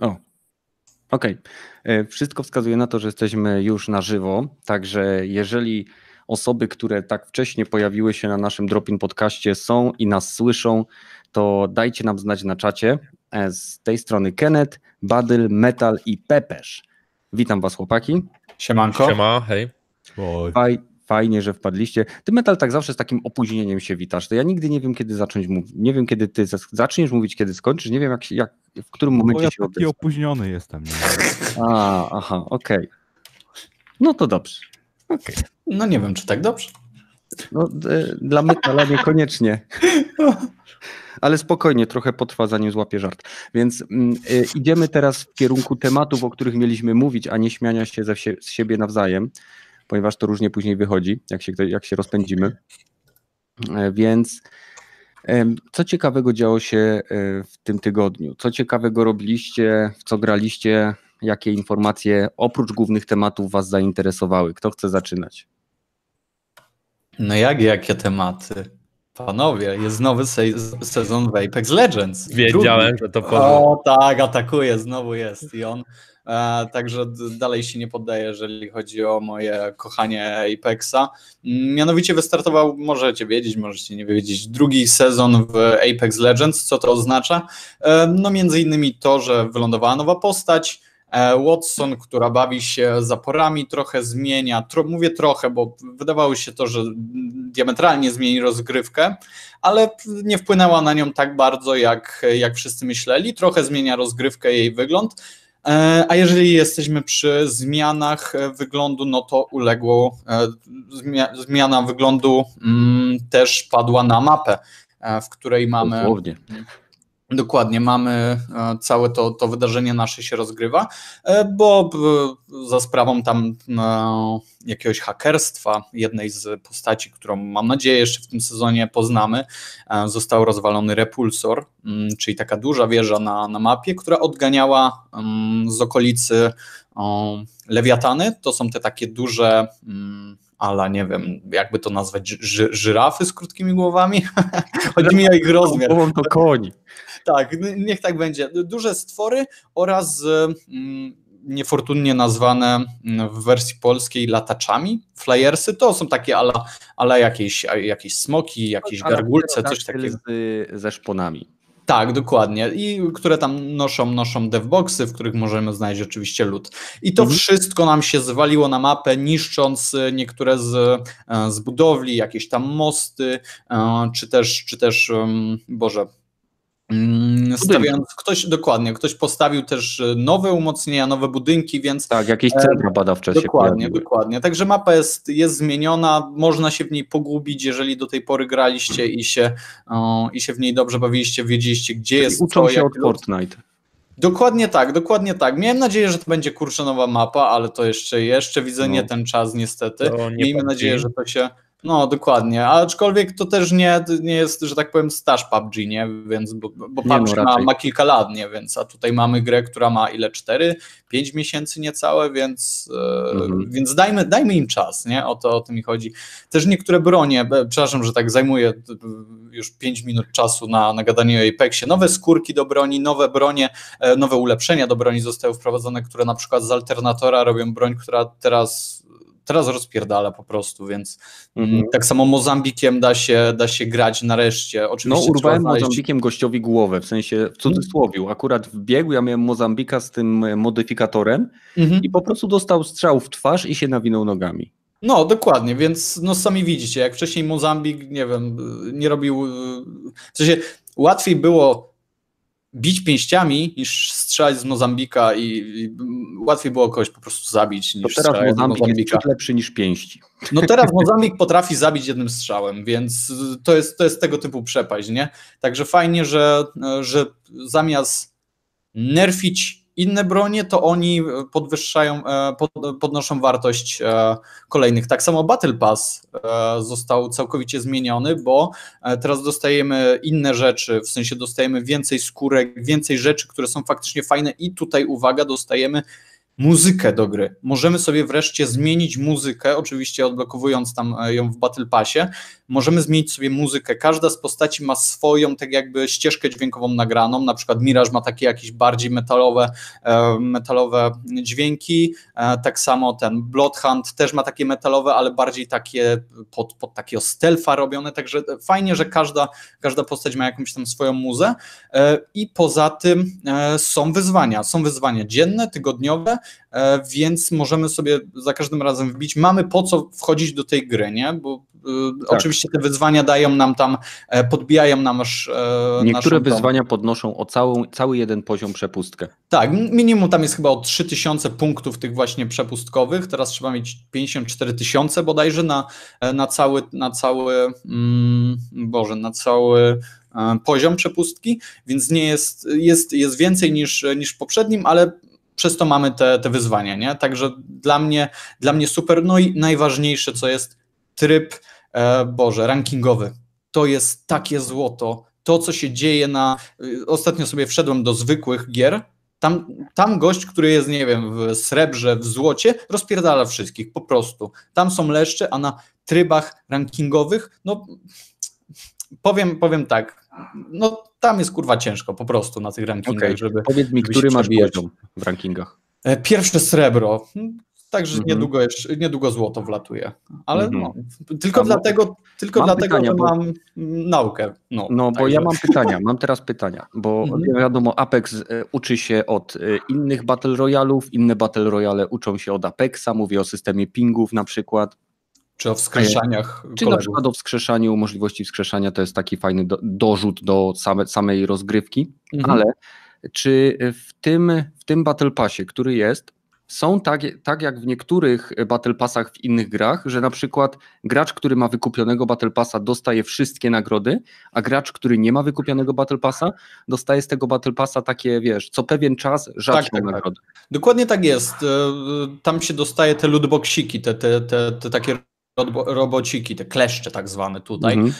O, okej. Okay. Wszystko wskazuje na to, że jesteśmy już na żywo, także jeżeli osoby, które tak wcześnie pojawiły się na naszym Dropin podcaście są i nas słyszą, to dajcie nam znać na czacie. E, z tej strony Kenneth, Badyl, Metal i Pepesz. Witam was chłopaki. Siemanko. Siema, hej. Faj, fajnie, że wpadliście. Ty Metal tak zawsze z takim opóźnieniem się witasz. To ja nigdy nie wiem, kiedy zacząć mówić. Nie wiem, kiedy ty zaczniesz mówić, kiedy skończysz. Nie wiem, jak, jak w którym momencie no, ja się taki opóźniony jestem. Nie? A, aha, okej. Okay. No to dobrze. Okay. No nie wiem, czy tak dobrze. No, dla Metala niekoniecznie. Ale spokojnie, trochę potrwa, zanim złapie żart. Więc y, idziemy teraz w kierunku tematów, o których mieliśmy mówić, a nie śmiania się ze, z siebie nawzajem ponieważ to różnie później wychodzi, jak się, jak się rozpędzimy. E, więc co ciekawego działo się e, w tym tygodniu? Co ciekawego robiliście, w co graliście? Jakie informacje oprócz głównych tematów Was zainteresowały? Kto chce zaczynać? No jak, jakie tematy? Panowie, jest nowy se sezon w Apex Legends. Wiedziałem, Drugi. że to powie. O tak, atakuje, znowu jest i on E, także dalej się nie poddaję, jeżeli chodzi o moje kochanie Apexa. Mianowicie wystartował, możecie wiedzieć, możecie nie wiedzieć, drugi sezon w Apex Legends. Co to oznacza? E, no między innymi to, że wylądowała nowa postać, Watson, która bawi się zaporami, trochę zmienia, tro, mówię trochę, bo wydawało się to, że diametralnie zmieni rozgrywkę, ale nie wpłynęła na nią tak bardzo, jak, jak wszyscy myśleli. Trochę zmienia rozgrywkę, jej wygląd. E, a jeżeli jesteśmy przy zmianach e, wyglądu, no to uległo, e, zmiana wyglądu mm, też padła na mapę, w której mamy. Dosłownie. Dokładnie, mamy e, całe to, to wydarzenie nasze się rozgrywa, e, bo za sprawą tam jakiegoś hakerstwa jednej z postaci, którą mam nadzieję jeszcze w tym sezonie poznamy, e, został rozwalony repulsor, mm, czyli taka duża wieża na, na mapie, która odganiała mm, z okolicy lewiatany. To są te takie duże mm, ala, nie wiem, jakby to nazwać, ży, żyrafy z krótkimi głowami. Chodzi mi o ich rozmiar. Głową to koń. Tak, niech tak będzie. Duże stwory oraz mm, niefortunnie nazwane mm, w wersji polskiej lataczami, flyersy, to są takie ala, ala jakieś, jakieś smoki, jakieś gargulce, coś takiego. Z, ze szponami. Tak, dokładnie. I które tam noszą, noszą devboxy, w których możemy znaleźć oczywiście lód. I to mhm. wszystko nam się zwaliło na mapę, niszcząc e, niektóre z, e, z budowli, jakieś tam mosty, e, czy też, czy też, Boże, Stawiając, ktoś dokładnie, ktoś postawił też nowe umocnienia, nowe budynki, więc. Tak, jakieś centra badawcze się Dokładnie, pojawiły. dokładnie. Także mapa jest, jest zmieniona, można się w niej pogubić, jeżeli do tej pory graliście i się, o, i się w niej dobrze bawiliście, wiedzieliście, gdzie Czyli jest. Uczą się od Fortnite. Dokładnie tak, dokładnie tak. Miałem nadzieję, że to będzie kurczę nowa mapa, ale to jeszcze, jeszcze widzę no. nie ten czas niestety. Miejmy nadzieję, że to się no, dokładnie, aczkolwiek to też nie, nie jest, że tak powiem, staż PUBG, nie? Więc, bo, bo PUBG no, ma, ma, kilka lat, nie? Więc, a tutaj mamy grę, która ma ile? 4, 5 miesięcy niecałe, więc, mhm. e, więc dajmy, dajmy im czas, nie? O to, o to mi chodzi. Też niektóre bronie, przepraszam, że tak zajmuję już 5 minut czasu na, na gadanie o Apexie, nowe skórki do broni, nowe bronie, e, nowe ulepszenia do broni zostały wprowadzone, które na przykład z alternatora robią broń, która teraz teraz rozpierdala po prostu, więc mm -hmm. tak samo Mozambikiem da się, da się grać nareszcie. Oczywiście no urwałem znaleźć... Mozambikiem gościowi głowę, w sensie w cudzysłowiu, akurat wbiegł, ja miałem Mozambika z tym e, modyfikatorem -hmm. i po prostu dostał strzał w twarz i się nawinął nogami. No, dokładnie, więc no sami widzicie, jak wcześniej Mozambik, nie wiem, nie robił, w sensie łatwiej było bić pięściami niż strzelać z Mozambika i, i łatwiej było kogoś po prostu zabić niż to teraz Mozambik z Mozambika. jest lepszy niż pięści. No teraz Mozambik potrafi zabić jednym strzałem, więc to jest, to jest tego typu przepaść, nie? Także fajnie, że, że zamiast nerfić inne bronie, to oni podwyższają, e, podnoszą wartość e, kolejnych. Tak samo Battle Pass e, został całkowicie zmieniony, bo teraz dostajemy inne rzeczy, w sensie dostajemy więcej skórek, więcej rzeczy, które są faktycznie fajne i tutaj uwaga, dostajemy muzykę do gry. Możemy sobie wreszcie zmienić muzykę, oczywiście odblokowując tam e, ją w Battle Passie. Możemy zmienić sobie muzykę. Każda z postaci ma swoją, tak jakby ścieżkę dźwiękową nagraną. Na przykład Mirage ma takie jakieś bardziej metalowe, e, metalowe dźwięki. E, tak samo ten Bloodhunt też ma takie metalowe, ale bardziej takie pod, pod takiego stealtha robione. Także fajnie, że każda, każda postać ma jakąś tam swoją muzę. I poza tym są wyzwania. Są wyzwania dzienne, tygodniowe E, więc możemy sobie za każdym razem wbić. Mamy po co wchodzić do tej gry, nie? Bo e, tak. oczywiście te wyzwania dają nam tam, e, podbijają nam nasz. Niektóre wyzwania podnoszą o całą, cały jeden poziom przepustkę. Tak, minimum tam jest chyba o 3000 punktów tych właśnie przepustkowych. Teraz trzeba mieć 54 tysiące bodajże na, na cały, na cały, mm, Boże, na cały poziom przepustki, więc nie jest, jest, jest więcej niż, niż w poprzednim, ale przez to mamy te, te wyzwania, nie? Także dla mnie, dla mnie super. No i najważniejsze, co jest tryb, e, Boże, rankingowy. To jest takie złoto. To, co się dzieje na. Y, ostatnio sobie wszedłem do zwykłych gier. Tam, tam gość, który jest, nie wiem, w srebrze, w złocie, rozpierdala wszystkich po prostu. Tam są leszcze, a na trybach rankingowych, no powiem, powiem tak, no tam jest kurwa ciężko po prostu na tych rankingach, okay. żeby. Powiedz mi, który masz poziom w rankingach? E, pierwsze srebro. Także -hmm. niedługo, jeszcze, niedługo złoto wlatuje. Ale -hmm. no, tylko dlatego, tylko mam dlatego pytania, że bo... mam naukę. No, no bo ja mam pytania, mam teraz pytania, bo -hmm. wiadomo, Apex e, uczy się od e, innych Battle Royalów, inne Battle Royale uczą się od Apexa, mówię o systemie pingów na przykład. Czy o wskrzeszaniach? Czy kolegów? na przykład o wskrzeszaniu, możliwości wskrzeszania to jest taki fajny do, dorzut do same, samej rozgrywki, mhm. ale czy w tym, w tym Battle Passie, który jest, są tak, tak jak w niektórych Battle Passach w innych grach, że na przykład gracz, który ma wykupionego Battle Passa dostaje wszystkie nagrody, a gracz, który nie ma wykupionego Battle Passa dostaje z tego Battle Passa takie, wiesz, co pewien czas rzadkie tak, tak, tak. nagrody. Tak. Dokładnie tak jest. E, tam się dostaje te lootboxiki, te, te, te, te takie robociki, te kleszcze tak zwane tutaj. Mhm.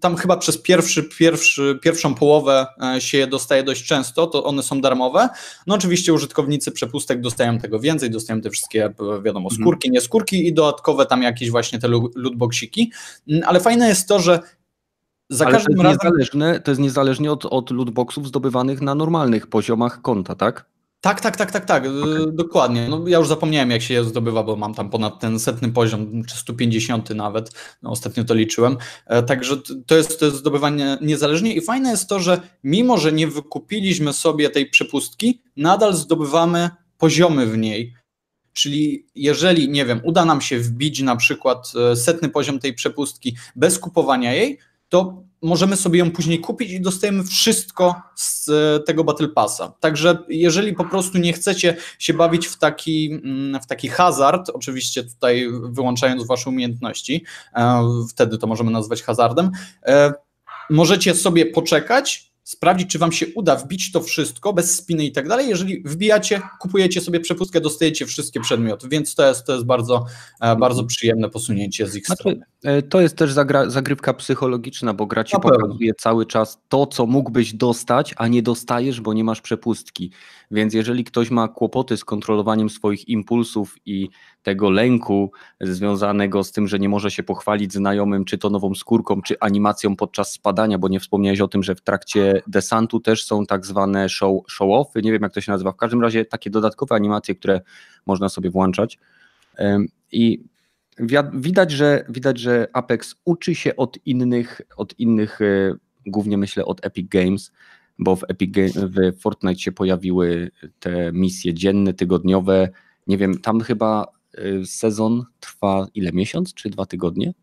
Tam chyba przez pierwszy, pierwszy, pierwszą połowę e, się je dostaje dość często, to one są darmowe. No oczywiście użytkownicy przepustek dostają tego więcej, dostają te wszystkie, e, wiadomo, mhm. skórki, nie skórki i dodatkowe tam jakieś właśnie te lootboxiki. Mm, ale fajne jest to, że za Ale każdym to razem... To jest niezależnie od, od lootboxów zdobywanych na normalnych poziomach konta, tak? Tak, tak, tak, tak, tak, okay. dokładnie. No, ja już zapomniałem, jak się je zdobywa, bo mam tam ponad ten setny poziom, czy 150 nawet, no, ostatnio to liczyłem. E, także to jest, to jest zdobywanie niezależnie i fajne jest to, że mimo, że nie wykupiliśmy sobie tej przepustki, nadal zdobywamy poziomy w niej. Czyli jeżeli, nie wiem, uda nam się wbić na przykład e, setny poziom tej przepustki bez kupowania jej, to możemy sobie ją później kupić i dostajemy wszystko z e, tego Battle Passa. Także jeżeli po prostu nie chcecie się bawić w taki, mm, w taki hazard, oczywiście tutaj wyłączając wasze umiejętności, e, wtedy to możemy nazwać hazardem, e, możecie sobie poczekać, sprawdzić, czy wam się uda wbić to wszystko bez spiny i tak dalej. Jeżeli wbijacie, kupujecie sobie przepustkę, dostajecie wszystkie przedmioty, więc to jest, to jest bardzo, e, bardzo przyjemne posunięcie z ich znaczy, strony. E, to jest też zagra, zagrywka psychologiczna, bo gra ci pokazuje cały czas to, co mógłbyś dostać, a nie dostajesz, bo nie masz przepustki. Więc jeżeli ktoś ma kłopoty z kontrolowaniem swoich impulsów i tego lęku związanego z tym, że nie może się pochwalić znajomym, czy to nową skórką, czy animacją podczas spadania, bo nie wspomniałeś o tym, że w trakcie desantu też są tak zwane show, show-offy, nie wiem jak to się nazywa, w każdym razie takie dodatkowe animacje, które można sobie włączać. I widać, że, widać, że Apex uczy się od innych, od innych, e, głównie myślę od Epic Games, bo w Epic Games, w Fortnite się pojawiły te misje dzienne, tygodniowe. Nie wiem, tam chyba sezon trwa ile miesiąc czy dwa tygodnie?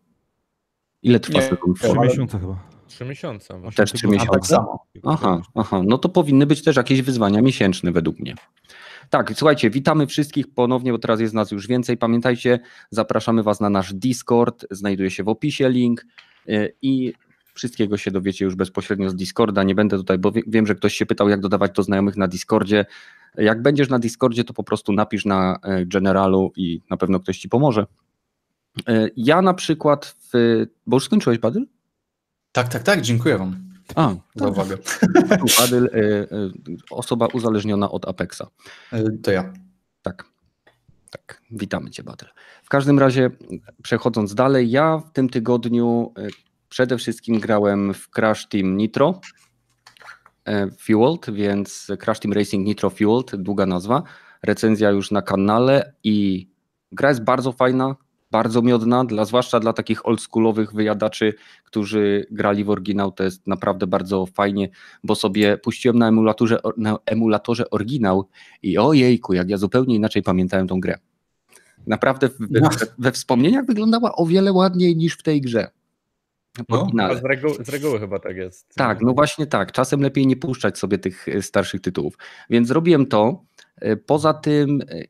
Ile trwa nie, sezon? Trzy miesiące chyba. Trzy miesiące. Też trzy miesiące? Tak samo. Aha, aha, no to powinny być też jakieś wyzwania miesięczne według mnie. Tak, słuchajcie, witamy wszystkich ponownie, bo teraz jest nas już więcej. Pamiętajcie, zapraszamy Was na nasz Discord, znajduje się w opisie link y, i Wszystkiego się dowiecie już bezpośrednio z Discorda. Nie będę tutaj, bo wiem, że ktoś się pytał, jak dodawać to znajomych na Discordzie. Jak będziesz na Discordzie, to po prostu napisz na e, Generalu i na pewno ktoś ci pomoże. E, ja na przykład, w, bo już skończyłeś Badyl? Tak, tak, tak, dziękuję Wam. A, za uwagę. Badyl, e, osoba uzależniona od Apexa. To ja. Tak. Tak, witamy Cię, Batel. W każdym razie, przechodząc dalej, ja w tym tygodniu przede wszystkim grałem w Crash Team Nitro Fueled, więc Crash Team Racing Nitro Fueled, długa nazwa. Recenzja już na kanale i gra jest bardzo fajna, bardzo miodna, dla, zwłaszcza dla takich oldschoolowych wyjadaczy, którzy grali w oryginał, to jest naprawdę bardzo fajnie, bo sobie puściłem na emulatorze, na emulatorze oryginał i ojejku, jak ja zupełnie inaczej pamiętałem tą grę. Naprawdę we, no. we wspomnieniach wyglądała o wiele ładniej niż w tej grze. No, z, reguły, z reguły chyba tak jest. Tak, no właśnie tak. Czasem lepiej nie puszczać sobie tych e, starszych tytułów. Więc zrobiłem to. E, poza tym e,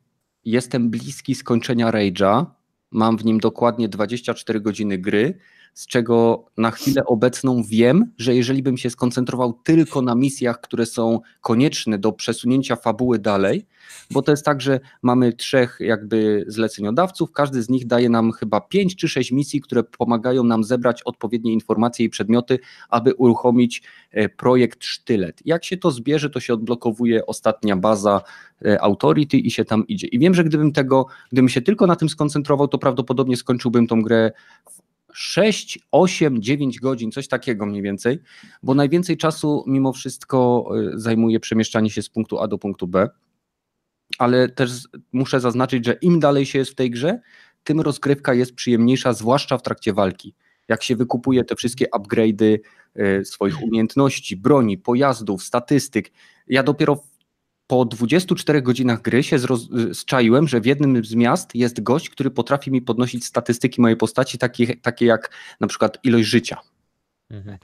jestem bliski skończenia Rage'a, Mam w nim dokładnie 24 godziny gry, z czego na chwilę obecną wiem, że jeżeli bym się skoncentrował tylko na misjach, które są konieczne do przesunięcia fabuły dalej, bo to jest tak, że mamy trzech jakby zleceniodawców, każdy z nich daje nam chyba pięć czy sześć misji, które pomagają nam zebrać odpowiednie informacje i przedmioty, aby uruchomić e, projekt Sztylet. Jak się to zbierze, to się odblokowuje ostatnia baza e, Authority i się tam idzie. I wiem, że gdybym tego, gdybym się tylko na tym skoncentrował, to prawdopodobnie skończyłbym tą grę w 6, 8, 9 godzin, coś takiego mniej więcej, bo najwięcej czasu mimo wszystko e, zajmuje przemieszczanie się z punktu A do punktu B ale też muszę zaznaczyć, że im dalej się jest w tej grze, tym rozgrywka jest przyjemniejsza, zwłaszcza w trakcie walki. Jak się wykupuje te wszystkie upgrade'y e, swoich umiejętności, broni, pojazdów, statystyk. Ja dopiero po 24 godzinach gry się zczaiłem, że w jednym z miast jest gość, który potrafi mi podnosić statystyki mojej postaci, takie, takie jak na przykład ilość życia. Mhm.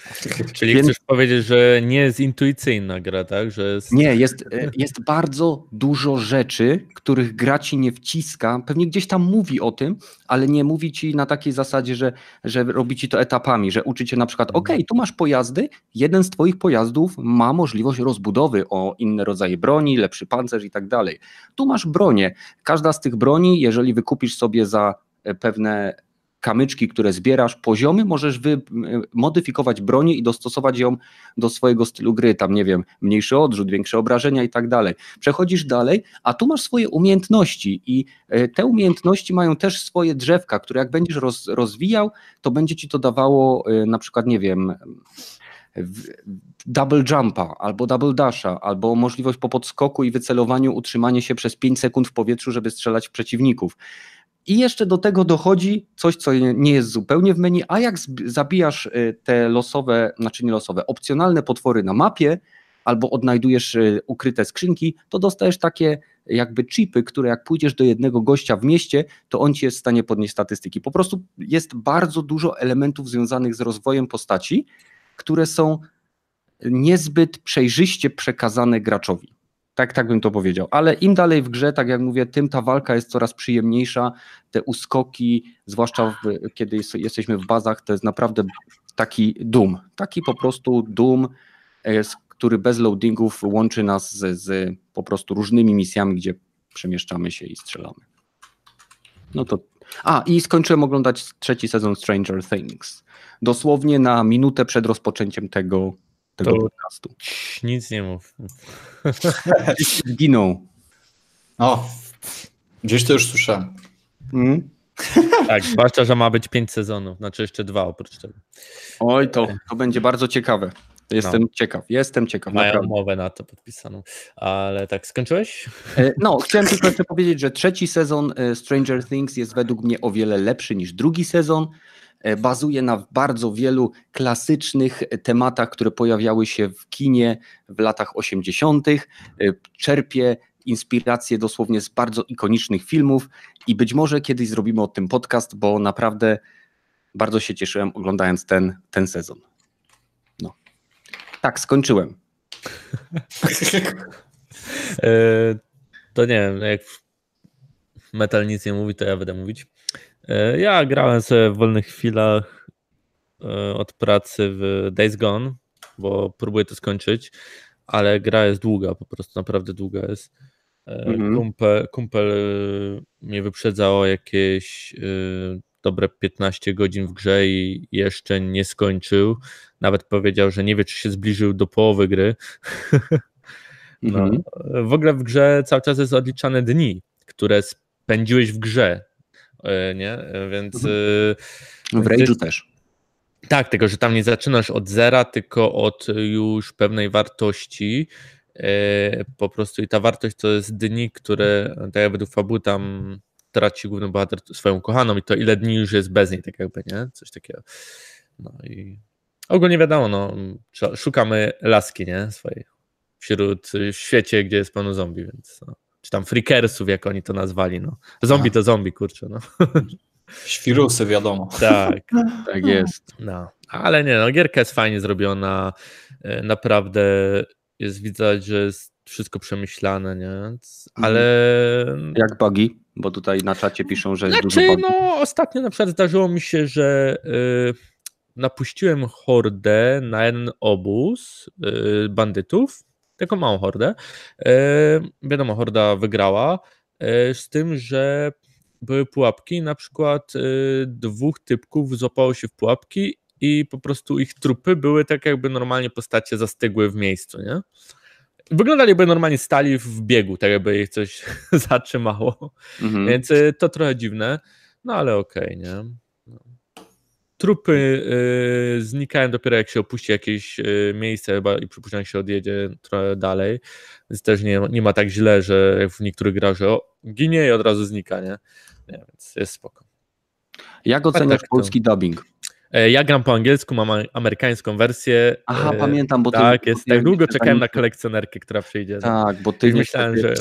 Czyli Więc... chcesz powiedzieć, że nie jest intuicyjna gra, tak? Że jest... Nie, jest, e, jest bardzo dużo rzeczy, których gra ci nie wciska. Pewnie gdzieś tam mówi o tym, ale nie mówi ci na takiej zasadzie, że, że robi ci to etapami, że uczy cię na przykład, ok, tu masz pojazdy, jeden z twoich pojazdów ma możliwość rozbudowy o inne rodzaje broni, lepszy pancerz i tak dalej. Tu masz bronię. Każda z tych broni, jeżeli wykupisz sobie za e, pewne kamyczki, które zbierasz, poziomy, możesz wy, modyfikować bronię i dostosować ją do swojego stylu gry, tam nie wiem, mniejszy odrzut, większe obrażenia i tak dalej. Przechodzisz dalej, a tu masz swoje umiejętności i e, te umiejętności mają też swoje drzewka, które jak będziesz roz, rozwijał, to będzie ci to dawało e, na przykład, nie wiem, double jumpa, albo double dasha, albo możliwość po podskoku i wycelowaniu utrzymanie się przez 5 sekund w powietrzu, żeby strzelać w przeciwników. I jeszcze do tego dochodzi coś, co nie jest zupełnie w menu, a jak zabijasz y, te losowe, znaczy nie losowe, opcjonalne potwory na mapie, albo odnajdujesz y, ukryte skrzynki, to dostajesz takie jakby chipy, które jak pójdziesz do jednego gościa w mieście, to on ci jest w stanie podnieść statystyki. Po prostu jest bardzo dużo elementów związanych z rozwojem postaci, które są niezbyt przejrzyście przekazane graczowi. Tak, tak bym to powiedział. Ale im dalej w grze, tak jak mówię, tym ta walka jest coraz przyjemniejsza. Te uskoki, zwłaszcza w, kiedy jest, jesteśmy w bazach, to jest naprawdę taki dum. Taki po prostu dum, e, który bez loadingów łączy nas z, z po prostu różnymi misjami, gdzie przemieszczamy się i strzelamy. No to. A, i skończyłem oglądać trzeci sezon Stranger Things. Dosłownie na minutę przed rozpoczęciem tego tego to podcastu. Nic nie mów. Zginął. O, gdzieś to już słyszałem. Mm? tak, zwłaszcza, że ma być pięć sezonów, znaczy jeszcze dwa oprócz tego. Oj, to, to będzie bardzo ciekawe. Jestem no. ciekaw, jestem ciekaw. Mają naprawdę. umowę na to podpisaną. Ale tak, skończyłeś? E, no, chciałem tylko jeszcze powiedzieć, że trzeci sezon e, Stranger Things jest według mnie o wiele lepszy niż drugi sezon. E, bazuje na bardzo wielu klasycznych tematach, które pojawiały się w kinie w latach 80., e, czerpie inspiracje dosłownie z bardzo ikonicznych filmów i być może kiedyś zrobimy o tym podcast, bo naprawdę bardzo się cieszyłem oglądając ten, ten sezon. Tak, skończyłem. E, to nie wiem, jak metal nic nie mówi, to ja będę mówić. E, ja grałem sobie w wolnych chwilach e, od pracy w Days Gone, bo próbuję to skończyć, ale gra jest długa, po prostu naprawdę długa jest. Mhm. Kumpel, kumpel mnie wyprzedzało jakieś dobre 15 godzin w grze i jeszcze nie skończył. Nawet powiedział, że nie wie, czy się zbliżył do połowy gry. no. Mhm. W ogóle w grze cały czas jest odliczane dni które spędziłeś w grze, e, nie? Więc... Mhm. e, W Rage'u też. Tak, tylko że tam nie zaczynasz od zera, tylko od już pewnej wartości. e, Po prostu i ta wartość to jest dni, które, tak jak według fabuły tam traci główny bohater swoją kochaną i to ile dni już jest bez niej, tak jakby, nie? Coś takiego. No i ogólnie wiadomo, no, szukamy laski, nie? Swojej wśród, w świecie, gdzie jest pełno zombie, więc no. Czy tam freakersów, jak oni to nazwali, no. Zombie to zombie, kurczę, no. Świrusy, wiadomo. Tak. Tak jest. No, ale nie, no, gierka jest fajnie zrobiona. e, Naprawdę jest widać, że jest wszystko przemyślane, nie? Ale. Jak bugi, bo tutaj na czacie piszą, że jest dużo Znaczy, bugi. no, ostatnio na przykład zdarzyło mi się, że y, napuściłem hordę na jeden obóz y, bandytów, taką małą hordę. Y, wiadomo, horda wygrała, z tym, że były pułapki, na przykład dwóch typków złapało się w pułapki i po prostu ich trupy były tak jakby normalnie postacie zastygły w miejscu, nie? Wyglądali jakby normalnie stali w biegu, tak jakby ich coś zatrzymało. Mhm. Więc y, to trochę dziwne, no ale okej, nie? No. Trupy y, znikają dopiero jak się opuści jakieś y, miejsce chyba i przypuszczam, się odjedzie trochę dalej, więc też nie, nie ma tak źle, że jak w niektórych grach, że o, ginie i od razu znika, nie? nie więc jest spoko. Jak oceniasz polski dubbing? E, Ja gram po angielsku, mam amerykańską wersję. Aha, e, pamiętam, bo ty... Tak, jest. Tak długo czekałem na kolekcjonerkę, która przyjdzie. Tak, bo ty myślałem, że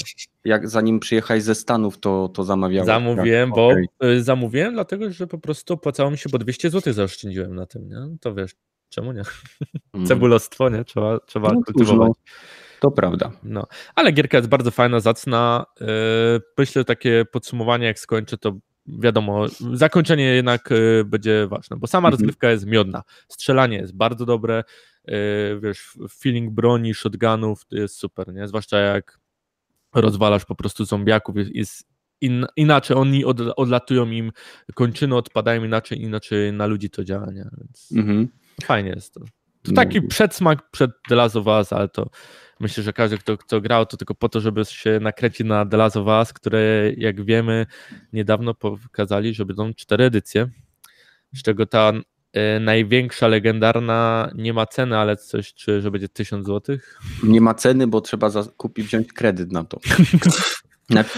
jak zanim przyjechałeś ze Stanów, to, to zamawiałeś. Zamówiłem, Tak, bo okej. y, zamówiłem, dlatego że po prostu opłacało mi się, bo 200 zł zaoszczędziłem na tym, nie? To wiesz, czemu nie? Mhm. Cebulostwo, nie? Trzeba, trzeba No kultywować. no, to prawda. No. Ale gierka jest bardzo fajna, zacna. Myślę, takie podsumowanie, jak skończę, to wiadomo, zakończenie jednak yy, będzie ważne, bo sama Mhm. rozgrywka jest miodna. Strzelanie jest bardzo dobre, yy, wiesz, feeling broni, shotgunów to jest super, nie? Zwłaszcza jak rozwalasz po prostu zombiaków, jest, jest in, inaczej, oni od, odlatują im kończyny, odpadają inaczej, inaczej na ludzi to działa, nie? Więc Mhm. fajnie jest to. To No. taki przedsmak przed The Last of Us, ale to myślę, że każdy, kto, kto grał, to tylko po to, żeby się nakręcić na The Last of Us, które jak wiemy niedawno pokazali, że będą cztery edycje, z czego ta e, największa, legendarna nie ma ceny, ale coś, czy że będzie 1000 zł. Nie ma ceny, bo trzeba za- kupić, wziąć kredyt na to.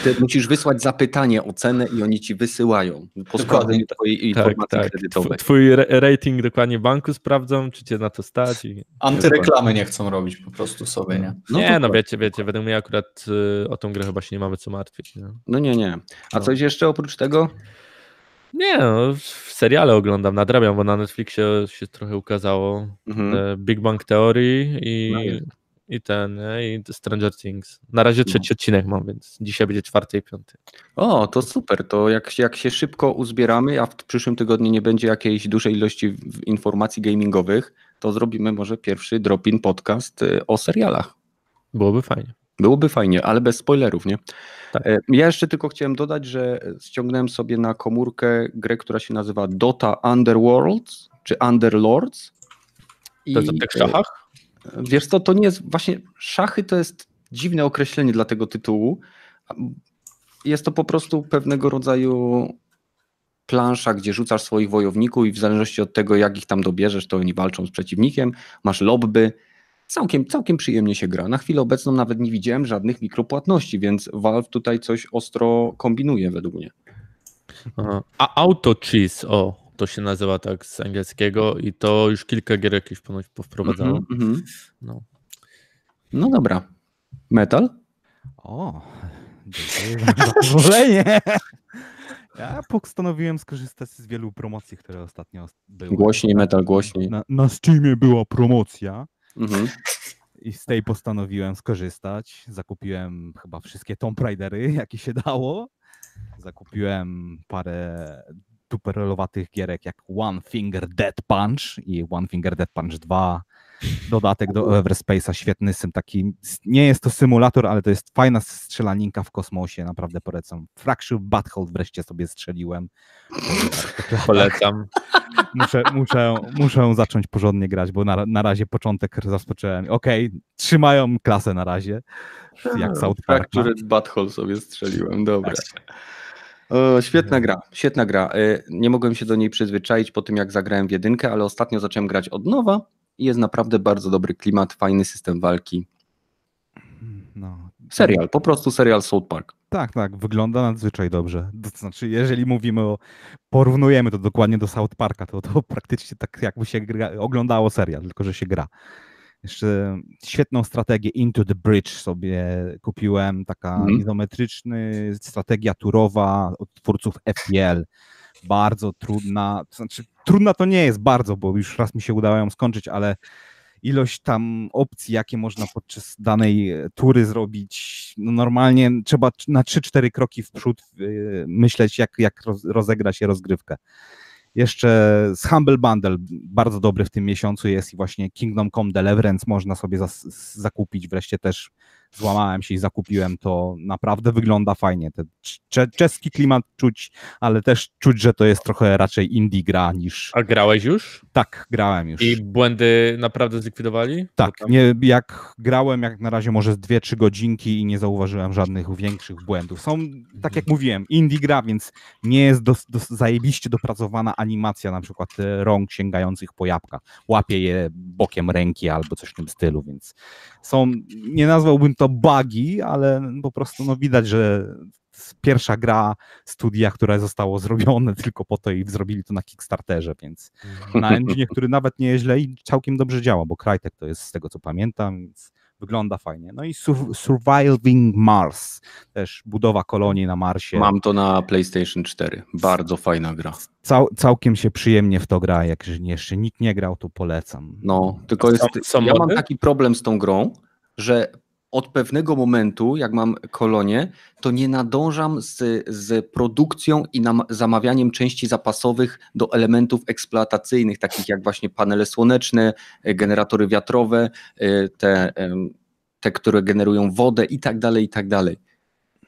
Ty musisz wysłać zapytanie o cenę i oni ci wysyłają po sprawdzeniu twojej informacji kredytowej. Tak, Twój re- rating dokładnie banku sprawdzą, czy cię na to stać. I... Antyreklamy nie chcą robić po prostu sobie, nie? No nie, to no tak. wiecie, wiecie, według mnie akurat y, o tą grę chyba się nie mamy co martwić. Nie? No nie, nie. A No. coś jeszcze oprócz tego? Nie, no, seriale oglądam, nadrabiam, bo na Netflixie się trochę ukazało Mhm. e, Big Bang Theory i, No. I ten, i Stranger Things. Na razie trzeci odcinek mam, więc dzisiaj będzie czwarty i piąty. O, to super. To jak, się- jak się szybko uzbieramy, a w przyszłym tygodniu nie będzie jakiejś dużej ilości w- informacji gamingowych, to zrobimy może pierwszy drop-in podcast y, o serialach. Byłoby fajnie. Byłoby fajnie, ale bez spoilerów, nie? Tak. E, Ja jeszcze tylko chciałem dodać, że ściągnąłem sobie na komórkę grę, która się nazywa Dota Underworlds, czy Underlords. I, To jest o tych e, szachach? Wiesz co, to nie jest właśnie, szachy to jest dziwne określenie dla tego tytułu. Jest to po prostu pewnego rodzaju plansza, gdzie rzucasz swoich wojowników i w zależności od tego, jak ich tam dobierzesz, to oni walczą z przeciwnikiem, masz lobby. Całkiem, całkiem przyjemnie się gra. Na chwilę obecną nawet nie widziałem żadnych mikropłatności, więc Valve tutaj coś ostro kombinuje według mnie. A Auto Cheese, o, to się nazywa tak z angielskiego i to już kilka gier jakieś ponoć powprowadzało. Mhm, mhm. No. No dobra. Metal? O, dziękuję za pozwolenie. Ja postanowiłem skorzystać z wielu promocji, które ostatnio były. Głośniej, metal, głośniej. Na, na Steamie była promocja Mhm. i z tej postanowiłem skorzystać. Zakupiłem chyba wszystkie Tomb Raidery, jakie się dało. Zakupiłem parę duperelowatych gierek jak One Finger Dead Punch i One Finger Dead Punch 2 dodatek do Everspace'a, świetny sym, taki, nie jest to symulator, ale to jest fajna strzelaninka w kosmosie, naprawdę polecam. Fracture Butthole wreszcie sobie strzeliłem. Polecam. Muszę, muszę, muszę zacząć porządnie grać, bo na, na razie początek rozpocząłem. Okej, okay, trzymają klasę na razie, jak South Park. Fractured Butthole sobie strzeliłem, dobra. O, świetna gra, świetna gra. E, nie mogłem się do niej przyzwyczaić po tym, jak zagrałem w jedynkę, ale ostatnio zacząłem grać od nowa i jest naprawdę bardzo dobry klimat, fajny system walki. No. Serial, po prostu serial South Park. Tak, tak, wygląda nadzwyczaj dobrze. To znaczy, jeżeli mówimy o, porównujemy to dokładnie do South Parka, to, to praktycznie tak jakby się gra, oglądało serial, tylko że się gra. Jeszcze świetną strategię Into the Bridge sobie kupiłem, taka mm. izometryczny, strategia turowa od twórców FPL. Bardzo trudna, to znaczy trudna to nie jest bardzo, bo już raz mi się udało ją skończyć, ale ilość tam opcji, jakie można podczas danej tury zrobić. No normalnie trzeba na 3-4 kroki w przód y, myśleć, jak, jak rozegrać się rozgrywkę. Jeszcze z Humble Bundle, bardzo dobry w tym miesiącu jest i właśnie Kingdom Come Deliverance można sobie zakupić. Wreszcie też złamałem się i zakupiłem to. Naprawdę wygląda fajnie. Ten czeski klimat czuć, ale też czuć, że to jest trochę raczej indie gra niż... A grałeś już? Tak, grałem już. I błędy naprawdę zlikwidowali? Tak, nie, jak grałem jak na razie może z dwie, trzy godzinki i nie zauważyłem żadnych większych błędów. Są, tak jak mówiłem, indie gra, więc nie jest do, do, zajebiście dopracowana animacja na przykład rąk sięgających po jabłka. Łapie je bokiem ręki albo coś w tym stylu, więc są, nie nazwałbym to bugi, ale po prostu no, widać, że pierwsza gra studia, które zostało zrobione tylko po to i zrobili to na Kickstarterze, więc na engine, który nawet nie jest źle i całkiem dobrze działa, bo Crytek to jest z tego co pamiętam, więc wygląda fajnie. No i Surviving Mars, też budowa kolonii na Marsie. Mam to na PlayStation 4, bardzo fajna gra. Cał, całkiem się przyjemnie w to gra, jak jeszcze nikt nie grał, to polecam. No, tylko jest, ja mam taki problem z tą grą, że od pewnego momentu, jak mam kolonię, to nie nadążam z, z produkcją i nam, zamawianiem części zapasowych do elementów eksploatacyjnych, takich jak właśnie panele słoneczne, e, generatory wiatrowe, e, te, te które generują wodę i tak dalej, i tak dalej.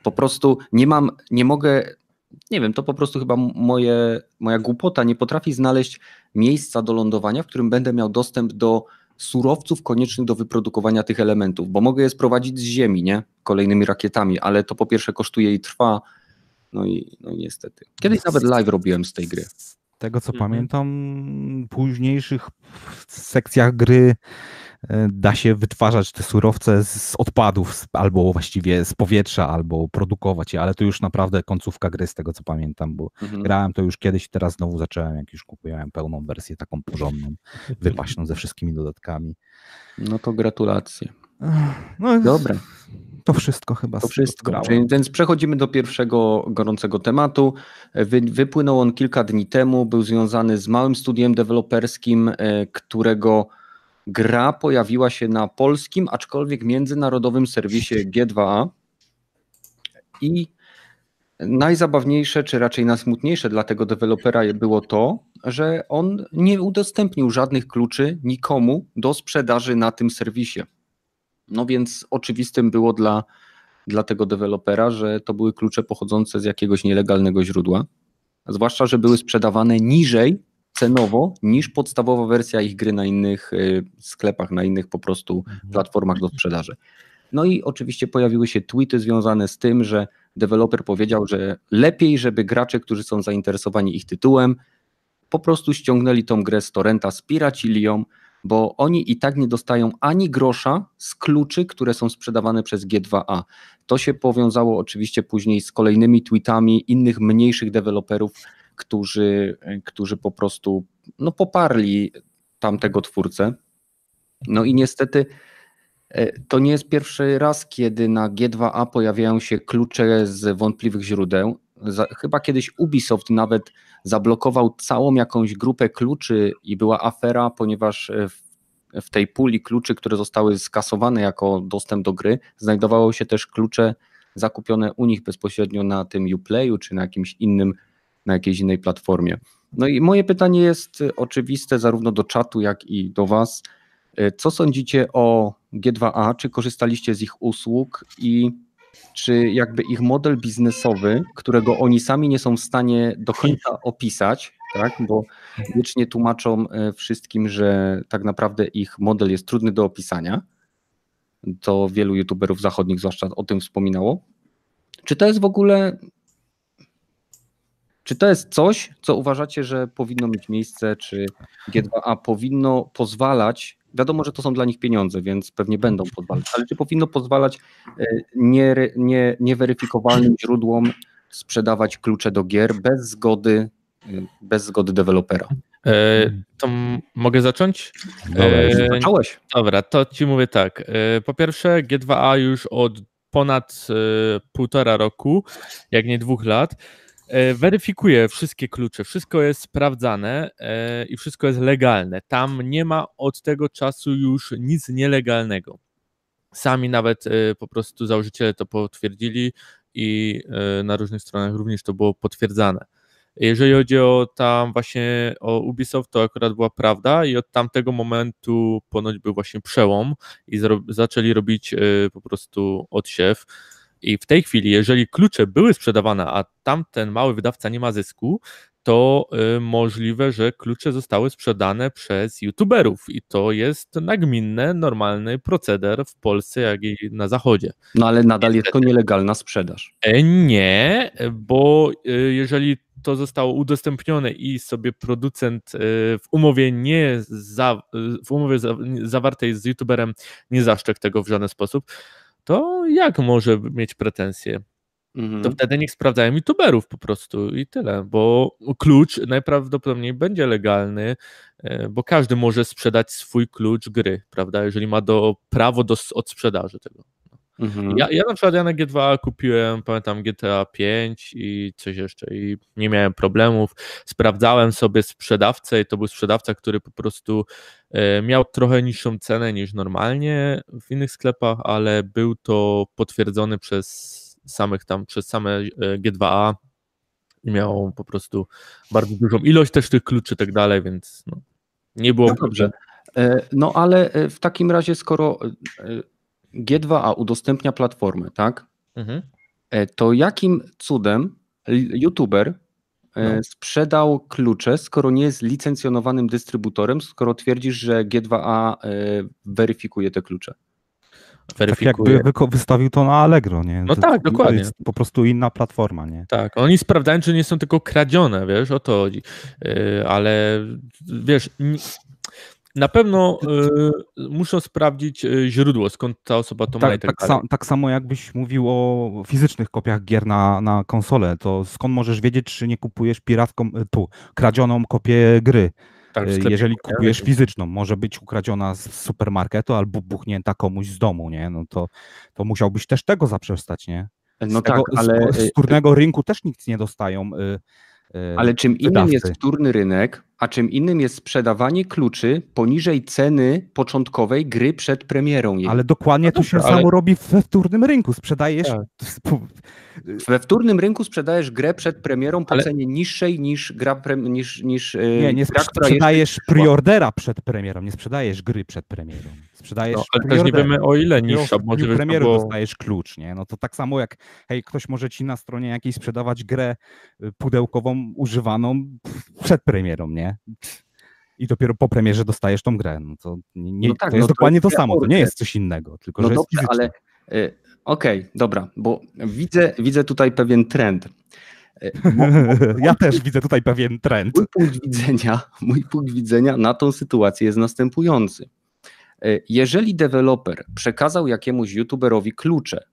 Po prostu nie mam, nie mogę, nie wiem, to po prostu chyba moje, moja głupota nie potrafi znaleźć miejsca do lądowania, w którym będę miał dostęp do surowców koniecznych do wyprodukowania tych elementów, bo mogę je sprowadzić z Ziemi, nie? Kolejnymi rakietami, ale to po pierwsze kosztuje i trwa. No i, no i niestety. Kiedyś nawet live robiłem z tej gry. Z tego co mhm. pamiętam, w późniejszych sekcjach gry da się wytwarzać te surowce z odpadów, albo właściwie z powietrza, albo produkować je, ale to już naprawdę końcówka gry z tego co pamiętam, bo mhm. grałem to już kiedyś, teraz znowu zacząłem, jak już kupiłem pełną wersję, taką porządną, wypaśną ze wszystkimi dodatkami. No to gratulacje. No, Dobra. To wszystko chyba. To wszystko. Czyli, więc przechodzimy do pierwszego gorącego tematu. Wy, wypłynął on kilka dni temu, był związany z małym studiem deweloperskim, e, którego gra pojawiła się na polskim, aczkolwiek międzynarodowym serwisie G2A i najzabawniejsze, czy raczej najsmutniejsze dla tego dewelopera było to, że on nie udostępnił żadnych kluczy nikomu do sprzedaży na tym serwisie. No więc oczywistym było dla, dla tego dewelopera, że to były klucze pochodzące z jakiegoś nielegalnego źródła, zwłaszcza, że były sprzedawane niżej cenowo niż podstawowa wersja ich gry na innych y, sklepach, na innych po prostu mhm. platformach do sprzedaży. No i oczywiście pojawiły się tweety związane z tym, że deweloper powiedział, że lepiej, żeby gracze, którzy są zainteresowani ich tytułem, po prostu ściągnęli tą grę z torrenta, spiracili ją, bo oni i tak nie dostają ani grosza z kluczy, które są sprzedawane przez G2A. To się powiązało oczywiście później z kolejnymi tweetami innych mniejszych deweloperów, którzy, którzy po prostu no, poparli tamtego twórcę. No i niestety e, to nie jest pierwszy raz, kiedy na G2A pojawiają się klucze z wątpliwych źródeł. Chyba kiedyś Ubisoft nawet zablokował całą jakąś grupę kluczy i była afera, ponieważ w, w tej puli kluczy, które zostały skasowane jako dostęp do gry, znajdowało się też klucze zakupione u nich bezpośrednio na tym Uplayu czy na jakimś innym na jakiejś innej platformie. No i moje pytanie jest oczywiste zarówno do czatu, jak i do Was. E, Co sądzicie o G2A? Czy korzystaliście z ich usług i czy jakby ich model biznesowy, którego oni sami nie są w stanie do końca opisać, tak? bo wiecznie tłumaczą e, wszystkim, że tak naprawdę ich model jest trudny do opisania. To wielu youtuberów zachodnich zwłaszcza o tym wspominało. Czy to jest w ogóle czy to jest coś, co uważacie, że powinno mieć miejsce, czy G2A powinno pozwalać, wiadomo, że to są dla nich pieniądze, więc pewnie będą pozwalać, ale czy powinno pozwalać e, nie, nie, nieweryfikowalnym źródłom sprzedawać klucze do gier bez zgody, e, bez zgody dewelopera? E, to mogę zacząć? Dobra, E, Zacząłeś? Dobra, to ci mówię tak. E, Po pierwsze, G2A już od ponad e, półtora roku, jak nie dwóch lat, weryfikuje wszystkie klucze. Wszystko jest sprawdzane e, i wszystko jest legalne. Tam nie ma od tego czasu już nic nielegalnego. Sami nawet e, po prostu założyciele to potwierdzili i e, na różnych stronach również to było potwierdzane. Jeżeli chodzi o tam właśnie o Ubisoft, to akurat była prawda i od tamtego momentu ponoć był właśnie przełom i zaczęli robić po prostu odsiew. I w tej chwili, jeżeli klucze były sprzedawane, a tamten mały wydawca nie ma zysku, to y, możliwe, że klucze zostały sprzedane przez youtuberów i to jest nagminny, normalny proceder w Polsce, jak i na zachodzie. No ale nadal jest to nielegalna sprzedaż. E, Nie, bo e, jeżeli to zostało udostępnione i sobie producent e, w umowie nie za, w umowie za, zawartej z youtuberem nie zaszczekł tego w żaden sposób, to jak może mieć pretensje? Mhm. To wtedy niech sprawdzają youtuberów po prostu i tyle, bo klucz najprawdopodobniej będzie legalny, e, bo każdy może sprzedać swój klucz gry, prawda, jeżeli ma do, prawo do odsprzedaży tego. Mhm. Ja, ja na przykład ja na G2 kupiłem, pamiętam GTA 5 i coś jeszcze i nie miałem problemów. Sprawdzałem sobie sprzedawcę i to był sprzedawca, który po prostu e, miał trochę niższą cenę niż normalnie w innych sklepach, ale był to potwierdzony przez samych tam, przez same e, G2A i miał po prostu bardzo dużą ilość też tych kluczy i tak dalej, więc no, nie było No dobrze. E, No ale w takim razie, skoro G2A udostępnia platformę, tak? Mhm. E, To jakim cudem youtuber e, No. sprzedał klucze, skoro nie jest licencjonowanym dystrybutorem, skoro twierdzisz, że G2A e, weryfikuje te klucze? Tak Weryfikuje. jakby wyko- wystawił to na Allegro, nie? No To- tak, to dokładnie. jest po prostu inna platforma, nie? Tak, oni sprawdzają, czy nie są tylko kradzione, wiesz, o to chodzi. Yy, ale wiesz, na pewno yy, muszą sprawdzić yy, źródło, skąd ta osoba to ma i Tak, tak tak, tak samo jakbyś mówił o fizycznych kopiach gier na, na konsolę, to skąd możesz wiedzieć, czy nie kupujesz piratką, tu, kradzioną kopię gry, Tak, y, sklepie jeżeli kupujesz fizyczną. Może być ukradziona z supermarketu albo buchnięta komuś z domu, nie? No to, to musiałbyś też tego zaprzestać, nie? No z tego, tak, ale, z, z rynku też nic nie dostają. Y, y, ale czym innym wydawcy. jest wtórny rynek, a czym innym jest sprzedawanie kluczy poniżej ceny początkowej gry przed premierą jej. Ale dokładnie to się ale- samo robi we wtórnym rynku. Sprzedajesz. Tak. We wtórnym rynku sprzedajesz grę przed premierą po Ale- cenie niższej niż gra pre, niż, niż e, Nie, nie gra, sprzedajesz preordera przed premierą, nie sprzedajesz gry przed premierą. Sprzedajesz No, ale też nie wiemy o ile niższa, w dniu premiery bo... dostajesz klucz, nie? No to tak samo jak, hej, ktoś może ci na stronie jakiejś sprzedawać grę y, pudełkową, używaną przed premierą, nie? I dopiero po premierze dostajesz tą grę. No to nie, nie, No tak, to jest no to dokładnie to, jest samo, to nie jest coś innego, tylko No że jest dobrze, fizyczne. ale e, okej, dobra, bo widzę, widzę tutaj pewien trend. Mo- ja też widzę tutaj pewien trend. Mój punkt widzenia, mój punkt widzenia na tą sytuację jest następujący. E, Jeżeli deweloper przekazał jakiemuś youtuberowi klucze,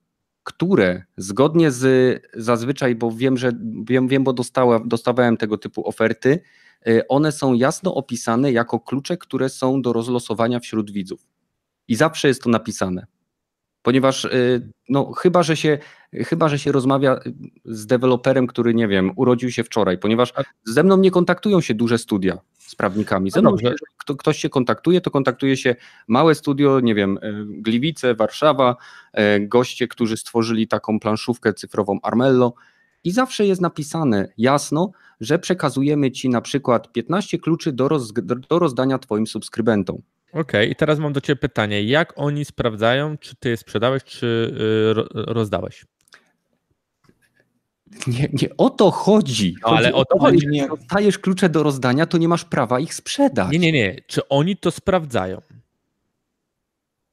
które zgodnie z zazwyczaj, bo wiem, że wiem, wiem bo dostała, dostawałem tego typu oferty, e, one są jasno opisane jako klucze, które są do rozlosowania wśród widzów. I zawsze jest to napisane. Ponieważ y, no, chyba, że się, chyba, że się rozmawia z deweloperem, który nie wiem, urodził się wczoraj, ponieważ ze mną nie kontaktują się duże studia z prawnikami. Ze No mną, jeżeli kto, ktoś się kontaktuje, to kontaktuje się małe studio, nie wiem, y, Gliwice, Warszawa, y, goście, którzy stworzyli taką planszówkę cyfrową Armello i zawsze jest napisane jasno, że przekazujemy ci na przykład 15 kluczy do, roz, do rozdania twoim subskrybentom. Okej, i teraz mam do ciebie pytanie. Jak oni sprawdzają, czy ty je sprzedałeś, czy y, ro, rozdałeś? Nie, nie o to chodzi. No, ale o to chodzi. jeśli dostajesz klucze do rozdania, to nie masz prawa ich sprzedać. Nie, nie, nie. Czy oni to sprawdzają?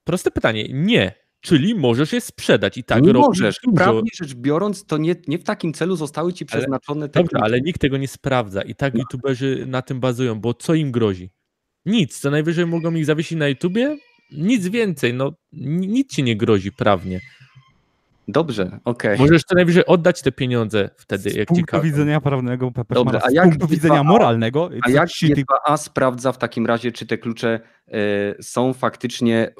Proste pytanie. Nie. Czyli możesz je sprzedać i tak nie możesz. dużo. Prawnie rzecz biorąc, to nie, nie w takim celu zostały ci Ale- przeznaczone te Dobrze, ale nikt tego nie sprawdza i tak No. youtuberzy na tym bazują, bo co im grozi? Nic. Co najwyżej mogą ich zawiesić na YouTubie? Nic więcej. No, ni- nic ci nie grozi prawnie. Dobrze, okej. Możesz co najwyżej oddać te pieniądze wtedy, Z jak ci punktu każą. widzenia prawnego, Pepper Dobrze, Mara, a z jak punktu widzenia G2A moralnego, A jak ci ty- G2A sprawdza w takim razie, czy te klucze e, są faktycznie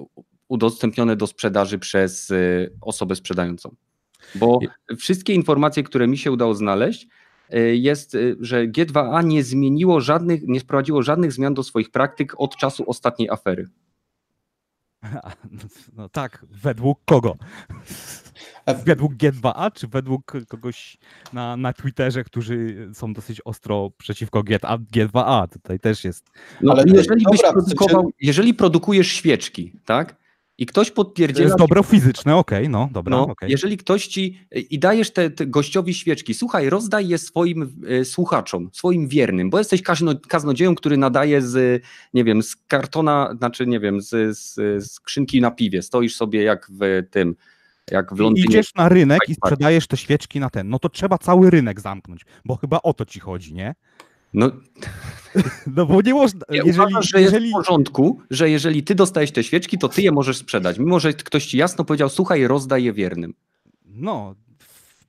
udostępnione do sprzedaży przez e, osobę sprzedającą? Bo wszystkie informacje, które mi się udało znaleźć, jest, e, że G2A nie zmieniło żadnych, nie sprowadziło żadnych zmian do swoich praktyk od czasu ostatniej afery. No tak, według kogo? Według G2A, czy według kogoś na, na Twitterze, którzy są dosyć ostro przeciwko G2A? G2A tutaj też jest. No, Ale jeżeli, byś dobra, w sensie- produkował, jeżeli produkujesz świeczki, tak? I ktoś To podpierdziela jest dobro fizyczne, okej, no dobra, No, okej. jeżeli ktoś ci i dajesz te, te gościowi świeczki, słuchaj, rozdaj je swoim e, słuchaczom, swoim wiernym, bo jesteś kazno, kaznodzieją, który nadaje z, nie wiem, z kartona, znaczy, nie wiem, z, z, z skrzynki na piwie. Stoisz sobie jak w tym, jak w Londynie. Idziesz na rynek i Hyde Park. sprzedajesz te świeczki na ten, no to trzeba cały rynek zamknąć, bo chyba o to ci chodzi, nie? No, No bo nie można, nie jeżeli, uważasz, że jest jeżeli, w porządku, że jeżeli ty dostajesz te świeczki, to ty je możesz sprzedać, mimo że ktoś ci jasno powiedział, słuchaj, rozdaj je wiernym. no,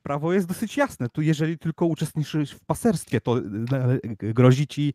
prawo jest dosyć jasne, tu jeżeli tylko uczestniczysz w paserstwie, to e, grozi ci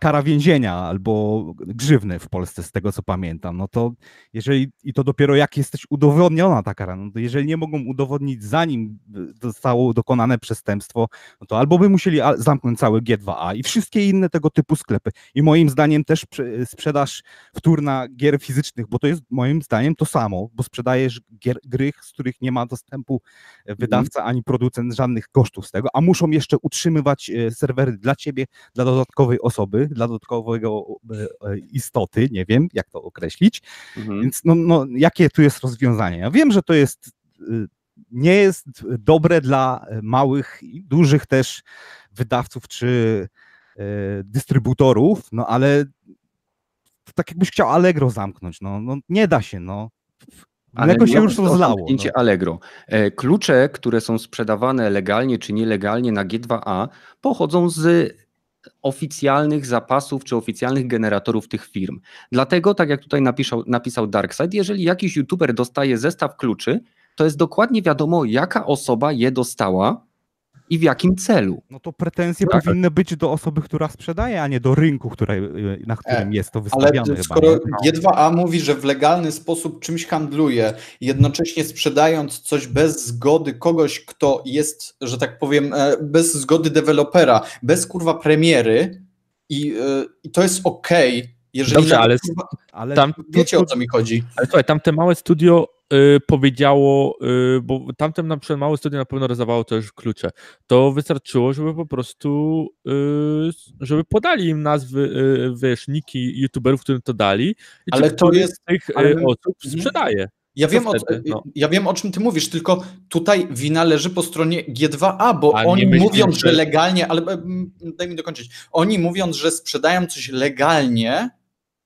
kara więzienia albo grzywny w Polsce, z tego co pamiętam, no to jeżeli, i to dopiero jak jesteś udowodniona ta kara, no to jeżeli nie mogą udowodnić zanim zostało dokonane przestępstwo, no to albo by musieli zamknąć cały G2A i wszystkie inne tego typu sklepy. I moim zdaniem też prze- sprzedaż wtórna gier fizycznych, bo to jest moim zdaniem to samo, bo sprzedajesz gier, gry, z których nie ma dostępu e, wydawca ani producent żadnych kosztów z tego, a muszą jeszcze utrzymywać e, serwery dla ciebie, dla dodatkowej osoby, dla dodatkowego e, e, istoty, nie wiem jak to określić, Mhm. więc no, no, jakie tu jest rozwiązanie? Ja wiem, że to jest nie jest dobre dla małych i dużych też wydawców czy dystrybutorów, no ale tak jakbyś chciał Allegro zamknąć, no, no nie da się, no. Mleko się już rozlało. No. Allegro. E, Klucze, które są sprzedawane legalnie czy nielegalnie na G2A, pochodzą z oficjalnych zapasów czy oficjalnych generatorów tych firm. Dlatego, tak jak tutaj napisał, napisał Darkside, jeżeli jakiś youtuber dostaje zestaw kluczy, to jest dokładnie wiadomo, jaka osoba je dostała i w jakim celu. no to pretensje Tak. powinny być do osoby, która sprzedaje, a nie do rynku, której, y, na którym jest to Ale wystawiane chyba. skoro nie? G2A mówi, że w legalny sposób czymś handluje, jednocześnie sprzedając coś bez zgody kogoś, kto jest, że tak powiem, e, bez zgody dewelopera, bez kurwa premiery i, e, i to jest okej, jeżeli... Dobrze, ale kurwa, Ale Tam, wiecie o co mi chodzi. ale słuchaj, tamte małe studio y, powiedziało, y, bo tamten na przykład małe studio na pewno rozdawało też klucze. To wystarczyło, żeby po prostu, y, żeby podali im nazwy, y, wiesz, niki youtuberów, którym to dali. I Ale to jest- z tych ale osób Mhm. sprzedaje. Ja wiem, o, wtedy? No. ja wiem, o czym ty mówisz, tylko tutaj wina leży po stronie G2A, bo A oni mówiąc, że legalnie, ale daj mi dokończyć. Oni mówiąc, że sprzedają coś legalnie,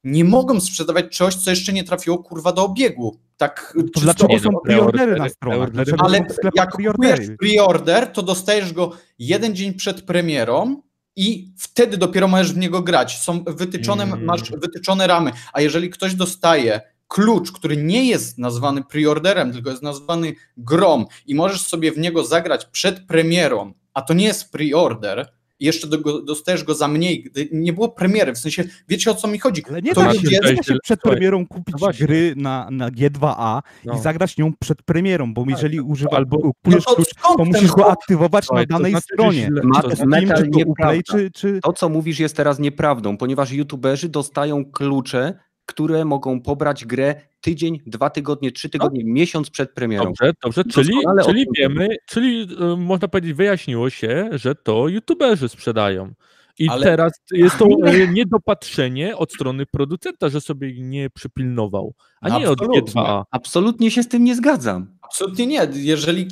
nie mogą sprzedawać czegoś, co jeszcze nie trafiło kurwa do obiegu. Tak to dlaczego nie, są no, preordery na stronach? Ale jak kupujesz preorder, to dostajesz go jeden dzień przed premierą i wtedy dopiero możesz w niego grać. Są wytyczone, Mm. masz wytyczone ramy, a jeżeli ktoś dostaje klucz, który nie jest nazwany preorderem, tylko jest nazwany grom i możesz sobie w niego zagrać przed premierą, a to nie jest preorder, jeszcze do, dostajesz go za mniej, gdy nie było premiery, w sensie, wiecie o co mi chodzi? Ale nie To da się, jest- nie da się przed premierą kupić no gry na, na G2A No. i zagrać nią przed premierą, bo jeżeli używa, albo- kupujesz No to klucz, to musisz go aktywować Słuchaj, na to danej znaczy, że stronie. Ma- to Steam, metal czy to. Uplay, czy, czy... To, co mówisz, jest teraz nieprawdą, ponieważ youtuberzy dostają klucze, które mogą pobrać grę tydzień, dwa tygodnie, trzy tygodnie, miesiąc przed premierą. Dobrze, dobrze, czyli, czyli wiemy, czyli y, można powiedzieć, wyjaśniło się, że to youtuberzy sprzedają. I Ale- teraz jest to e, niedopatrzenie od strony producenta, że sobie nie przypilnował, a nie od Absolutnie. G2A. Absolutnie się z tym nie zgadzam. Absolutnie nie. Jeżeli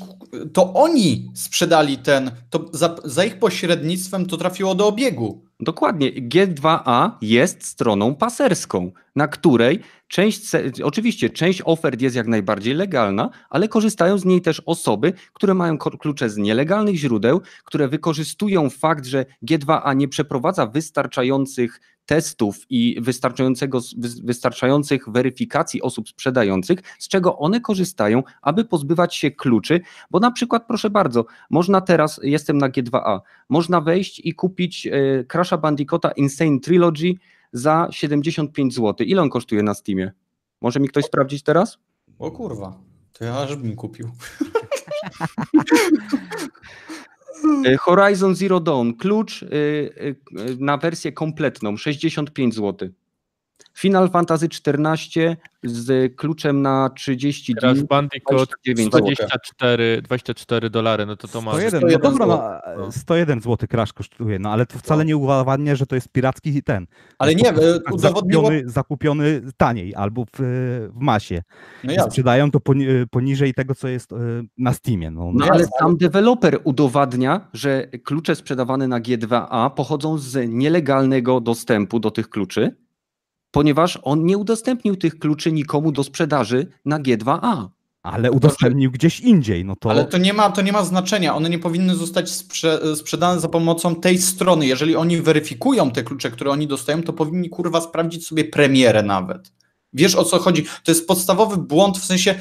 to oni sprzedali ten, to za, za ich pośrednictwem to trafiło do obiegu. Dokładnie. G2A jest stroną paserską, na której część, oczywiście część ofert jest jak najbardziej legalna, ale korzystają z niej też osoby, które mają klucze z nielegalnych źródeł, które wykorzystują fakt, że G2A nie przeprowadza wystarczających testów i wystarczającego, wy- wystarczających weryfikacji osób sprzedających, z czego one korzystają, aby pozbywać się kluczy, bo na przykład, proszę bardzo, można teraz, jestem na G2A, można wejść i kupić e, Crash'a Bandicoota Insane Trilogy za 75 zł. Ile on kosztuje na Steamie? Może mi ktoś sprawdzić teraz? O kurwa, to ja aż bym kupił. E, Horizon Zero Dawn, klucz e, e, na wersję kompletną, 65 zł. Final Fantasy XIV z kluczem na 30 Crash dni, Bandicoot 29 zł. 24, 24 dolary, no to to ma... 101, no 101 dobra, zł. no, 101 zł crash kosztuje, no ale to wcale nie udowadnia, że to jest piracki ten. Ale nie, e, udowodniło... zakupiony, zakupiony taniej albo w, w masie. No jasne. Sprzedają to poni poniżej tego, co jest e, na Steamie. No, No ale ale- sam deweloper udowadnia, że klucze sprzedawane na G2A pochodzą z nielegalnego dostępu do tych kluczy, ponieważ on nie udostępnił tych kluczy nikomu do sprzedaży na G2A. ale udostępnił gdzieś indziej. No to, Ale to nie, ma, to nie ma znaczenia. One nie powinny zostać sprze sprzedane za pomocą tej strony. Jeżeli oni weryfikują te klucze, które oni dostają, to powinni kurwa sprawdzić sobie premierę nawet. Wiesz o co chodzi? To jest podstawowy błąd w sensie,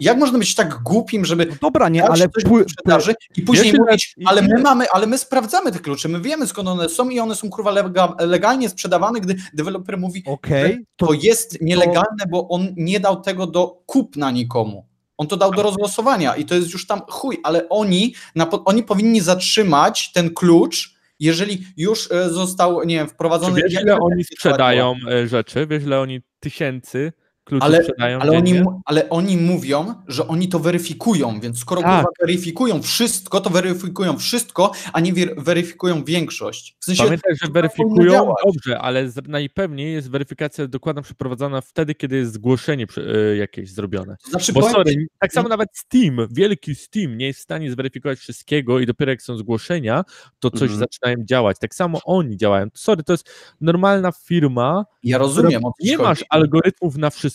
jak można być tak głupim, żeby no dobra, nie, ale coś pły- sprzedaży i później Wiesz, mówić, ale my mamy, ale my sprawdzamy te klucze, my wiemy skąd one są i one są kurwa lega, legalnie sprzedawane, gdy deweloper mówi, Okej, to, to jest nielegalne, bo on nie dał tego do kupna nikomu. On to dał do rozlosowania i to jest już tam chuj, ale oni, na, oni powinni zatrzymać ten klucz, jeżeli już e, został, nie wiem, Czy wprowadzony... wiesz, jak- ile oni sprzedają e, rzeczy? Wiesz, ile oni tysięcy kluczy Ale- sprzedają Ale oni, ale oni mówią, że oni to weryfikują, więc skoro Tak. weryfikują wszystko, to weryfikują wszystko, a nie weryfikują większość. W sensie, Pamiętaj, że weryfikują dobrze, ale najpewniej jest weryfikacja dokładna przeprowadzana wtedy, kiedy jest zgłoszenie e, jakieś zrobione. znaczy, Bo sorry, tak samo nawet Steam, wielki Steam nie jest w stanie zweryfikować wszystkiego i dopiero jak są zgłoszenia, to coś Mhm. zaczynają działać. Tak samo oni działają. Sorry, to jest normalna firma, ja rozumiem, nie masz algorytmów na wszystko.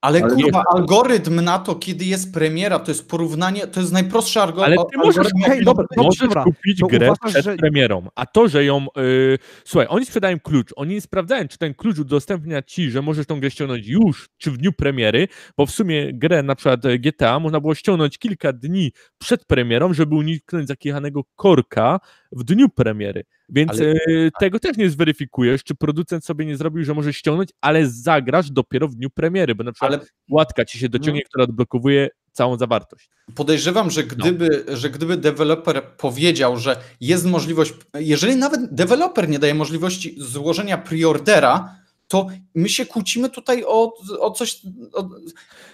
Ale, Ale kurwa, algorytm na to, kiedy jest premiera, to jest porównanie, to jest najprostszy algo- Ale ty możesz- algorytm. okej, dobra. Możesz dobra. kupić To grę uważasz, przed że- premierą, a to, że ją... Yy, słuchaj, oni sprzedają klucz, oni nie sprawdzają, czy ten klucz udostępnia ci, że możesz tą grę ściągnąć już, czy w dniu premiery, bo w sumie grę na przykład e, GTA można było ściągnąć kilka dni przed premierą, żeby uniknąć zakichanego korka w dniu premiery. Więc Ale- e, tego też nie zweryfikujesz, czy producent sobie nie zrobił, że możesz ściągnąć, ale zagrasz dopiero w dniu premiery, bo na przykład Ale łatka ci się dociągnie, która odblokowuje całą zawartość. podejrzewam, że gdyby, że gdyby deweloper powiedział, że jest możliwość, jeżeli nawet deweloper nie daje możliwości złożenia preordera, to my się kłócimy tutaj o, o coś. O,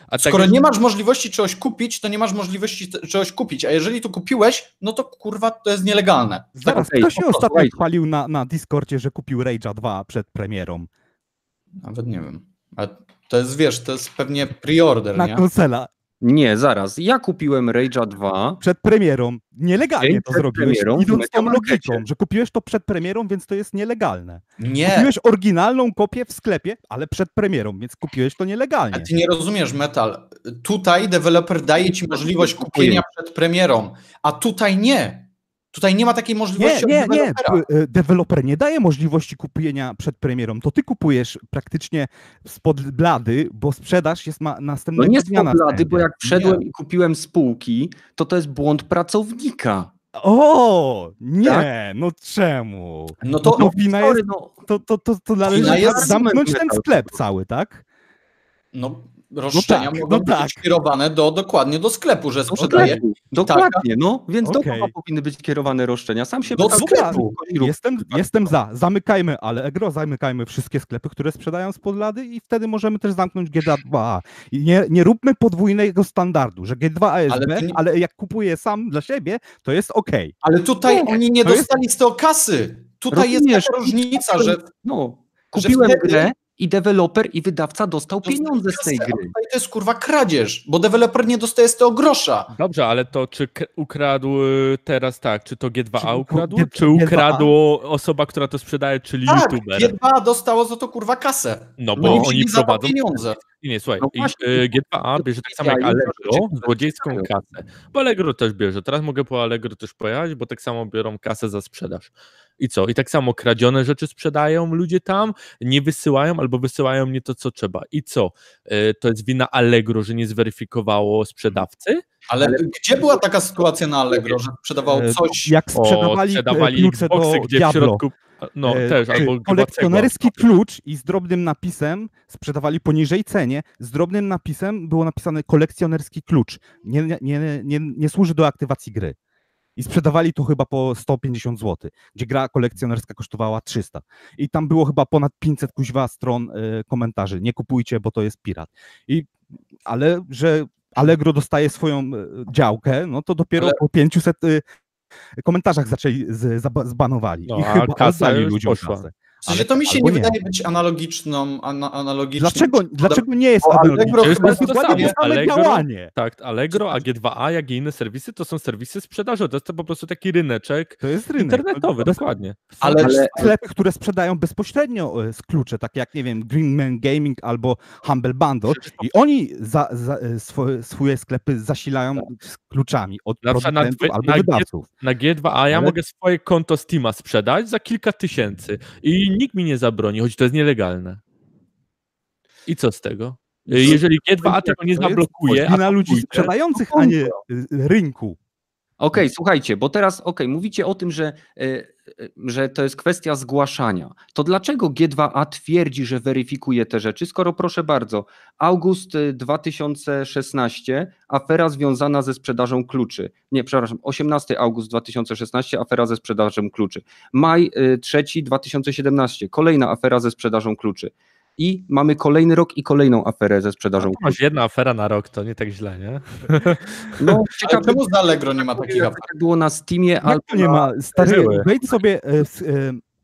A skoro tak, nie masz możliwości czegoś kupić, to nie masz możliwości czegoś kupić, a jeżeli to kupiłeś, no to kurwa to jest nielegalne. Zaraz, Okej, kto się ostatnio chwalił na, na Discordzie, że kupił Rage'a 2 przed premierą? Nawet nie wiem. Ale to jest, wiesz, to jest pewnie preorder, Na nie? konsola. Nie, zaraz. Ja kupiłem Rage'a 2. Przed premierą. Nielegalnie Dzień to zrobiłeś. Idąc tą logiką, że kupiłeś to przed premierą, więc to jest nielegalne. Nie. Kupiłeś oryginalną kopię w sklepie, ale przed premierą, więc kupiłeś to A nielegalnie. ty nie rozumiesz, Metal. Tutaj deweloper daje ci możliwość kupienia przed premierą, a tutaj nie. Tutaj nie ma takiej Nie, możliwości nie, nie. dewelopera. P- e, Deweloper nie daje możliwości kupienia przed premierą. To ty kupujesz praktycznie spod blady, bo sprzedaż jest ma No następnego nie dnia na spoblady, wstępie. bo jak wszedłem i kupiłem spółki, to to jest błąd pracownika. O, nie, Tak? no czemu? No to, No wina jest, no, to, to, to, to należy zamknąć ten sklep cały, tak? no, roszczenia tak, mogą no tak. być kierowane do, dokładnie do sklepu, że do sprzedaje. sklepu. Dokładnie, no. Więc do Okej. kogo powinny być kierowane roszczenia? Sam się Do sklepu. Jestem, jestem za. Zamykajmy, ale Egro, zamykajmy wszystkie sklepy, które sprzedają spod lady i wtedy możemy też zamknąć GTA 2A. I nie, nie róbmy podwójnego standardu, że G2A jest Ale B, nie- ale jak kupuję sam dla siebie, to jest ok. Ale tutaj Nie, oni nie to jest- dostali z tego kasy. tutaj jest Rozumiesz? taka różnica, że No, Że kupiłem wtedy- grę i deweloper i wydawca dostał pieniądze z tej gry. Tutaj to jest kurwa kradzież, bo deweloper nie dostaje z tego grosza. Dobrze, ale to czy ukradł y, teraz tak, czy to G2A Czy ukradł, G- czy G2A? ukradło osoba, która to sprzedaje, czyli Tak, youtuber? G2 dostało za to kurwa kasę. No Bo bo oni oni prowadzą pieniądze. Nie, słuchaj, No y, G2A bierze tak samo jak Allegro, złodziejską kasę. Bo Allegro też bierze. Teraz mogę po Allegro też pojechać, bo tak samo biorą kasę za sprzedaż. I co? I tak samo kradzione rzeczy sprzedają ludzie tam, nie wysyłają albo wysyłają nie to, co trzeba. I co? Y, To jest wina Allegro, że nie zweryfikowało sprzedawcy? Ale, gdzie była taka sytuacja na Allegro, że sprzedawał E, coś... Jak O, sprzedawali, sprzedawali klucze Xboxy, do gdzie w Diablo. środku... No E, też, albo kolekcjonerski klucz i z drobnym napisem sprzedawali poniżej cenie. Z drobnym napisem było napisane kolekcjonerski klucz. Nie, nie, nie, nie, nie służy do aktywacji gry. I sprzedawali to chyba po 150 zł, gdzie gra kolekcjonerska kosztowała 300. I tam było chyba ponad 500 kuźwa stron e, komentarzy. Nie kupujcie, bo to jest pirat. I, ale że Allegro dostaje swoją e, działkę, no to dopiero Ale- po 500 e, komentarzach zaczęli, z, zbanowali. No, I chyba już ludziom poszła. kasę. Ale- to mi się nie nie. wydaje być analogiczną, ana, analogicznym. Dlaczego, dlaczego nie jest analogiczne? To jest to jest to same Allegro- działanie. Tak, Allegro, a G2A, jak i inne serwisy, to są serwisy sprzedażowe. To jest to po prostu taki ryneczek To jest rynek. internetowy, To dokładnie. Ale- ale sklepy, które sprzedają bezpośrednio e, z klucze, tak jak, nie wiem, Greenman Gaming albo Humble Bundle i oni za, za, e, swoje, swoje sklepy zasilają z kluczami od Na na producentów dwie- albo na wydawców. Na G2A ja Ale- mogę swoje konto Steama sprzedać za kilka tysięcy i nikt mi nie zabroni, choć to jest nielegalne. I co z tego? Y, Jeżeli G2A tego nie zablokuje, a wina ludzi sprzedających, a nie e, rynku. Okej, słuchajcie, bo teraz, okej, mówicie o tym, że, e, e, że to jest kwestia zgłaszania. To dlaczego G2A twierdzi, że weryfikuje te rzeczy, skoro proszę bardzo, august e, 2016, afera związana ze sprzedażą kluczy. Nie, przepraszam, 18 august 2016, afera ze sprzedażą kluczy. Maj e, 3 2017, kolejna afera ze sprzedażą kluczy. I mamy kolejny rok i kolejną aferę ze sprzedażą to masz jedna afera na rok, to nie tak źle, nie? No, Ale ciekawe, czemu z Allegro nie ma takich afer? jak było na Steamie to nie ma? Stary, wejdź sobie, e, e,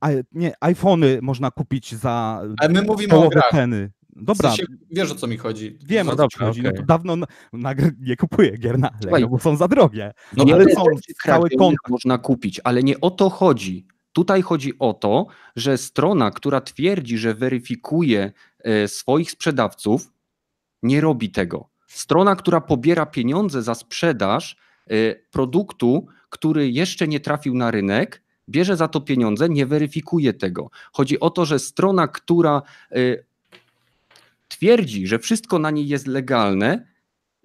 a, nie, iPhony można kupić za Ale my mówimy o grach. ceny. Dobra, W sensie, wiesz o co mi chodzi. wiem No o co dobrze, ci chodzi. No okej. to dawno na, na, nie kupuję gier na Allegro, bo są za drogie. No Nie ale ale są kradzionych konta. można kupić, ale nie o to chodzi. Tutaj chodzi o to, że strona, która twierdzi, że weryfikuje e, swoich sprzedawców, nie robi tego. Strona, która pobiera pieniądze za sprzedaż e, produktu, który jeszcze nie trafił na rynek, bierze za to pieniądze, nie weryfikuje tego. Chodzi o to, że strona, która e, twierdzi, że wszystko na niej jest legalne,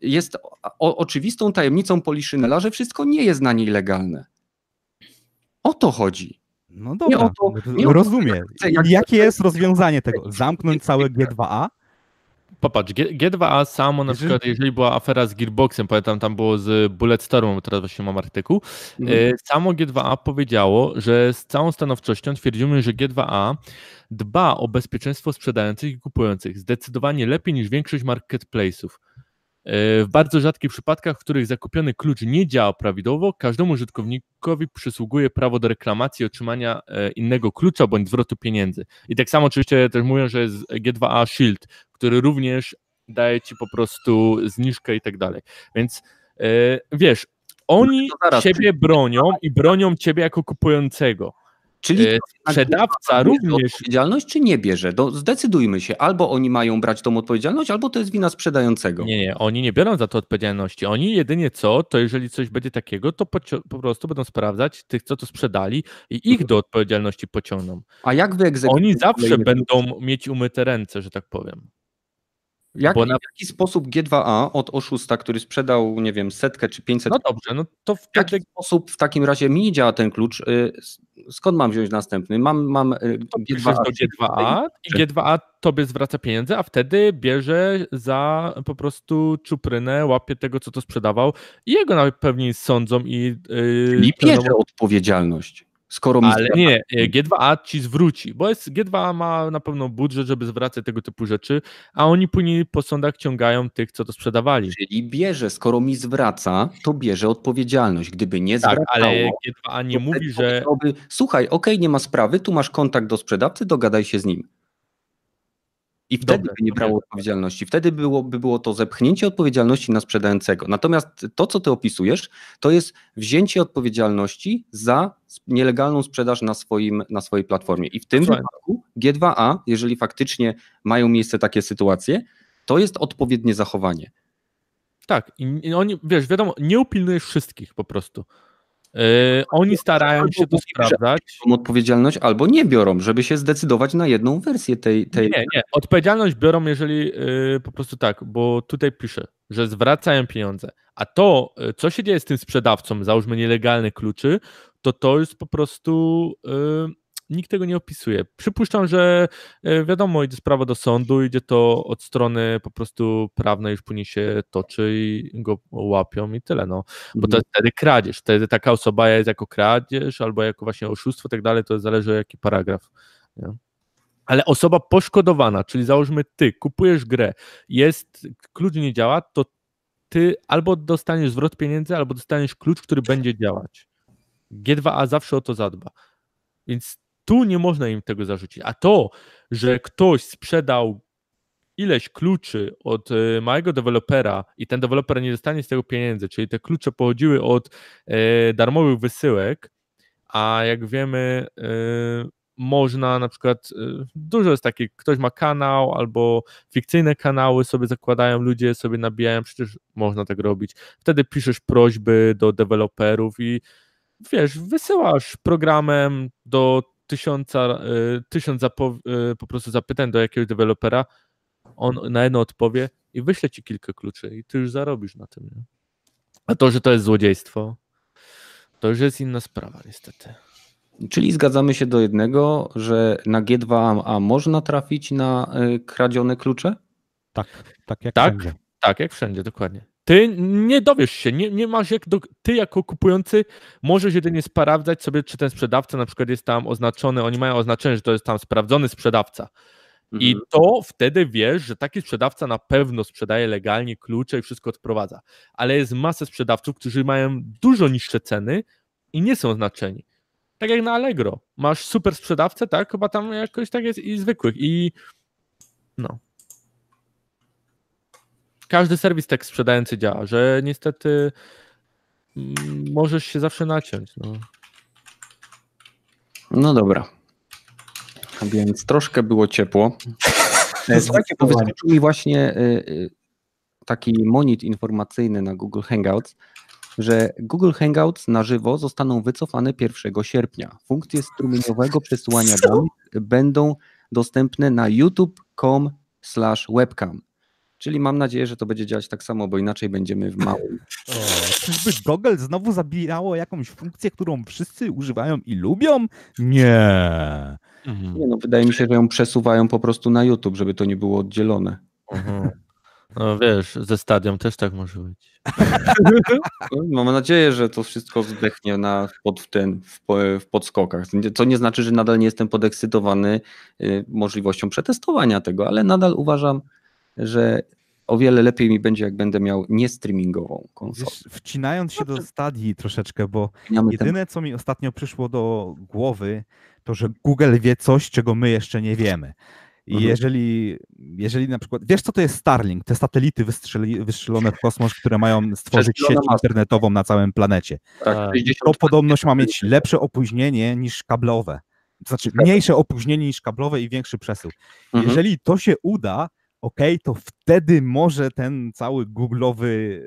jest oczywistą tajemnicą Poliszynela, że wszystko nie jest na niej legalne. O to chodzi. No dobra, o to- no to nie o to, rozumiem. jak- jakie jest rozwiązanie tego? Zamknąć całe G2A? Popatrz, G, G2A samo na przykład, jeżeli była afera z Gearboxem, pamiętam tam było z Bulletstormem, bo teraz właśnie mam artykuł, Mhm. e, samo G2A powiedziało, że z całą stanowczością twierdzimy, że G2A dba o bezpieczeństwo sprzedających i kupujących zdecydowanie lepiej niż większość marketplace'ów. E, W bardzo rzadkich przypadkach, w których zakupiony klucz nie działa prawidłowo, każdemu użytkownikowi przysługuje prawo do reklamacji i otrzymania e, innego klucza bądź zwrotu pieniędzy. I tak samo oczywiście też mówią, że jest G2A Shield, który również daje ci po prostu zniżkę i tak dalej. Więc e, wiesz, oni No ciebie bronią i bronią ciebie jako kupującego. Czyli E, Sprzedawca również odpowiedzialność, czy nie bierze? Do, zdecydujmy się, albo oni mają brać tą odpowiedzialność, albo to jest wina sprzedającego. Nie, nie, oni nie biorą za to odpowiedzialności. Oni jedynie co, to jeżeli coś będzie takiego, to pocio- po prostu będą sprawdzać tych, co to sprzedali i ich do odpowiedzialności pociągną. A jak wy Oni zawsze będą mieć umyte ręce, że tak powiem. Jak, bo na- W jaki sposób G2A od oszusta, który sprzedał, nie wiem, setkę czy 500 No dobrze, no to W jaki wtedy sposób w takim razie mi działa ten klucz? Y, Skąd mam wziąć następny? Mam, mam y, piszesz G2A. do G2A i G2A tobie zwraca pieniądze, a wtedy bierze za po prostu czuprynę, łapie tego, co to sprzedawał i jego nawet pewnie sądzą i... Yy, trenowo- bierze odpowiedzialność. Skoro mi Ale nie, e, G2A ci zwróci, bo jest, G2A ma na pewno budżet, żeby zwracać tego typu rzeczy, a oni później po sądach ciągają tych, co to sprzedawali. Czyli bierze, skoro mi zwraca, to bierze odpowiedzialność. Gdyby nie Tak, zwracało, ale G2A nie mówi, że słuchaj, okej, nie ma sprawy, tu masz kontakt do sprzedawcy, dogadaj się z nim. I wtedy Dobra, by nie brało odpowiedzialności. Wtedy było, by było to zepchnięcie odpowiedzialności na sprzedającego. Natomiast to, co ty opisujesz, to jest wzięcie odpowiedzialności za nielegalną sprzedaż na, swoim, na swojej platformie. I w tym Słuchaj. wypadku G2A, jeżeli faktycznie mają miejsce takie sytuacje, to jest odpowiednie zachowanie. tak, i oni, wiesz, wiadomo, nie upilnujesz wszystkich po prostu. E, oni starają się to sprawdzać. Biorą odpowiedzialność albo nie biorą, żeby się zdecydować na jedną wersję tej. tej... Nie, nie, odpowiedzialność biorą, jeżeli y, po prostu tak, bo tutaj pisze, że zwracają pieniądze, a to, y, co się dzieje z tym sprzedawcą, załóżmy nielegalne kluczy, to to jest po prostu, y, nikt tego nie opisuje. Przypuszczam, że y, wiadomo, idzie sprawa do sądu, idzie to od strony po prostu prawnej, już później się toczy i go łapią i tyle, no. Bo to jest wtedy kradzież, wtedy taka osoba jest jako kradzież albo jako właśnie oszustwo i tak dalej, to zależy jaki paragraf. Nie? Ale osoba poszkodowana, czyli załóżmy ty kupujesz grę, jest, klucz nie działa, to ty albo dostaniesz zwrot pieniędzy, albo dostaniesz klucz, który będzie działać. G2A zawsze o to zadba. Więc tu nie można im tego zarzucić. A to, że ktoś sprzedał ileś kluczy od e, małego dewelopera i ten deweloper nie dostanie z tego pieniędzy, czyli te klucze pochodziły od e, darmowych wysyłek, a jak wiemy, e, można na przykład, dużo jest takich, ktoś ma kanał albo fikcyjne kanały sobie zakładają, ludzie sobie nabijają, przecież można tak robić. Wtedy piszesz prośby do deweloperów i wiesz, wysyłasz programem do tysiąca, e, tysiąc zapo- e, po prostu zapytań do jakiegoś dewelopera, on na jedno odpowie i wyśle ci kilka kluczy i ty już zarobisz na tym. Nie? A to, że to jest złodziejstwo, to już jest inna sprawa niestety. Czyli zgadzamy się do jednego, że na G2A można trafić na y, kradzione klucze? Tak, tak jak Tak? wszędzie. Tak, jak wszędzie, dokładnie. Ty nie dowiesz się, nie, nie masz jak. Do, ty jako kupujący możesz jedynie sprawdzać sobie, czy ten sprzedawca na przykład jest tam oznaczony, oni mają oznaczenie, że to jest tam sprawdzony sprzedawca. I Mhm. to wtedy wiesz, że taki sprzedawca na pewno sprzedaje legalnie klucze i wszystko odprowadza. Ale jest masę sprzedawców, którzy mają dużo niższe ceny i nie są oznaczeni. Tak jak na Allegro. Masz super sprzedawcę, tak? Chyba tam jakoś tak jest i zwykłych. I no. Każdy serwis tak sprzedający działa, że niestety mm, możesz się zawsze naciąć. No. No dobra. A Więc troszkę było ciepło. Słuchajcie, bo wyskoczył mi właśnie y, y, taki monit informacyjny na Google Hangouts, że Google Hangouts na żywo zostaną wycofane 1 sierpnia. Funkcje strumieniowego przesyłania danych będą dostępne na youtube.com webcam. Czyli mam nadzieję, że to będzie działać tak samo, bo inaczej będziemy w małym. O, czyżby Google znowu zabijało jakąś funkcję, którą wszyscy używają i lubią? Nie. Nie no, wydaje mi się, że ją przesuwają po prostu na YouTube, żeby to nie było oddzielone. Mhm. No wiesz, ze stadium też tak może być. No, Mam nadzieję, że to wszystko zdechnie na, pod, w, ten, w, w podskokach. Co nie znaczy, że nadal nie jestem podekscytowany y, możliwością przetestowania tego, ale nadal uważam, że o wiele lepiej mi będzie, jak będę miał niestreamingową konsolę. Wiesz, wcinając się do stadii troszeczkę, bo jedyne, co mi ostatnio przyszło do głowy, to że Google wie coś, czego my jeszcze nie wiemy. I Mhm. jeżeli, jeżeli na przykład, wiesz co to jest Starlink, te satelity wystrzeli, wystrzelone w kosmos, które mają stworzyć sieć internetową na całym planecie. tak, 60 To podobność ma mieć lepsze opóźnienie niż kablowe. To znaczy mniejsze opóźnienie niż kablowe i większy przesył. Mhm. Jeżeli to się uda, ok, to wtedy może ten cały googlowy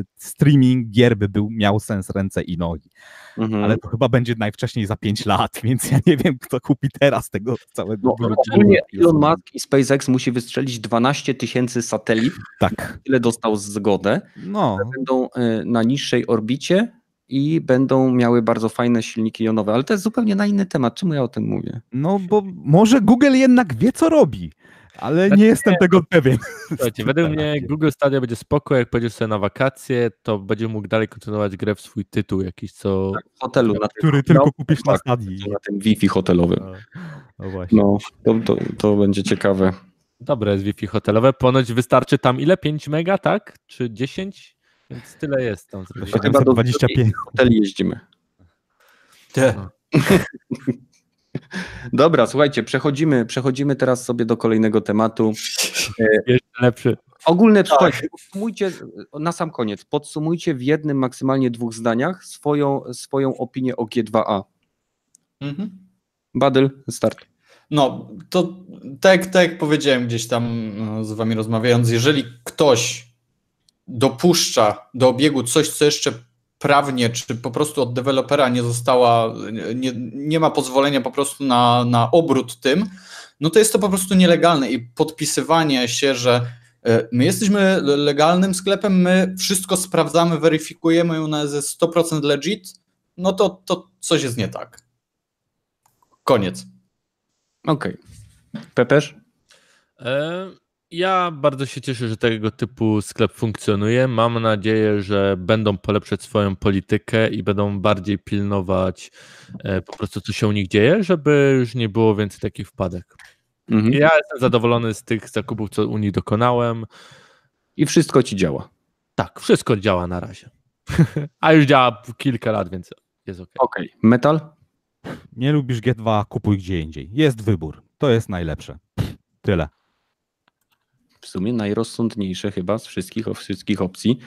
e, streaming gier by był, miał sens ręce i nogi. Mhm. Ale to chyba będzie najwcześniej za 5 lat, więc ja nie wiem, kto kupi teraz tego całego No, Google- ogólnie Elon Musk i SpaceX musi wystrzelić 12 tysięcy satelit, Tak, tyle dostał zgodę, no. będą y, na niższej orbicie i będą miały bardzo fajne silniki jonowe, ale to jest zupełnie na inny temat. Czemu ja o tym mówię? No bo może Google jednak wie, co robi. Ale Znaczy nie jestem tego pewien. Słuchajcie, według mnie Google Stadia będzie spoko, jak pojedziesz sobie na wakacje, to będzie mógł dalej kontynuować grę w swój tytuł jakiś, co... W hotelu, na tym, Który tylko no, kupisz na tak, stadii. na tym Wi-Fi hotelowym. No, no właśnie. No, to, to, to będzie ciekawe. Dobre jest Wi-Fi hotelowe, ponoć wystarczy tam ile? 5 mega, tak? Czy 10? Więc tyle jest tam. Chyba do 725. hoteli jeździmy. Ty. Dobra, słuchajcie, przechodzimy, przechodzimy teraz sobie do kolejnego tematu. Jeszcze lepszy. Ogólne, Tak. słuchajcie, podsumujcie na sam koniec, podsumujcie w jednym, maksymalnie dwóch zdaniach swoją, swoją opinię o G2A. Mhm. Badyl, start. No, to tak, tak jak powiedziałem gdzieś tam no, z wami rozmawiając, jeżeli ktoś dopuszcza do obiegu coś, co jeszcze prawnie, czy po prostu od dewelopera nie została, nie, nie ma pozwolenia po prostu na, na obrót tym, no to jest to po prostu nielegalne i podpisywanie się, że e, my jesteśmy legalnym sklepem, my wszystko sprawdzamy, weryfikujemy ją na ze 100% legit, no to, to coś jest nie tak. Koniec. Okej. Pepeż? E, Ja bardzo się cieszę, że tego typu sklep funkcjonuje. Mam nadzieję, że będą polepszać swoją politykę i będą bardziej pilnować e, po prostu, co się u nich dzieje, żeby już nie było więcej takich wpadek. Mhm. Ja jestem zadowolony z tych zakupów, co u nich dokonałem. I wszystko ci działa. Tak, wszystko działa na razie. A już działa kilka lat, więc jest ok. Okej. Metal? Nie lubisz G2, kupuj gdzie indziej. Jest wybór. To jest najlepsze. Tyle. W sumie najrozsądniejsze chyba z wszystkich, o wszystkich opcji.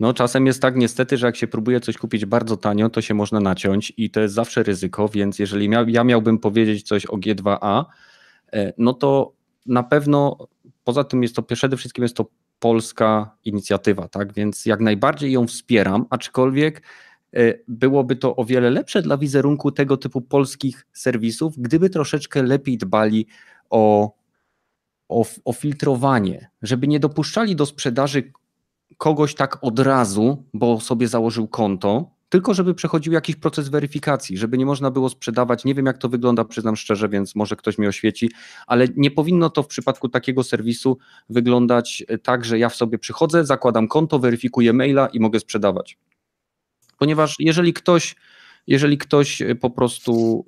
No czasem jest tak niestety, że jak się próbuje coś kupić bardzo tanio, to się można naciąć i to jest zawsze ryzyko, więc jeżeli miał, ja miałbym powiedzieć coś o G2A, e, no to na pewno poza tym jest to przede wszystkim jest to polska inicjatywa, tak? Więc jak najbardziej ją wspieram, aczkolwiek e, byłoby to o wiele lepsze dla wizerunku tego typu polskich serwisów, gdyby troszeczkę lepiej dbali o o, o filtrowanie, żeby nie dopuszczali do sprzedaży kogoś tak od razu, bo sobie założył konto, tylko żeby przechodził jakiś proces weryfikacji, żeby nie można było sprzedawać. Nie wiem, jak to wygląda, przyznam szczerze, więc może ktoś mi oświeci, ale nie powinno to w przypadku takiego serwisu wyglądać tak, że ja w sobie przychodzę, zakładam konto, weryfikuję maila i mogę sprzedawać. Ponieważ jeżeli ktoś, jeżeli ktoś po prostu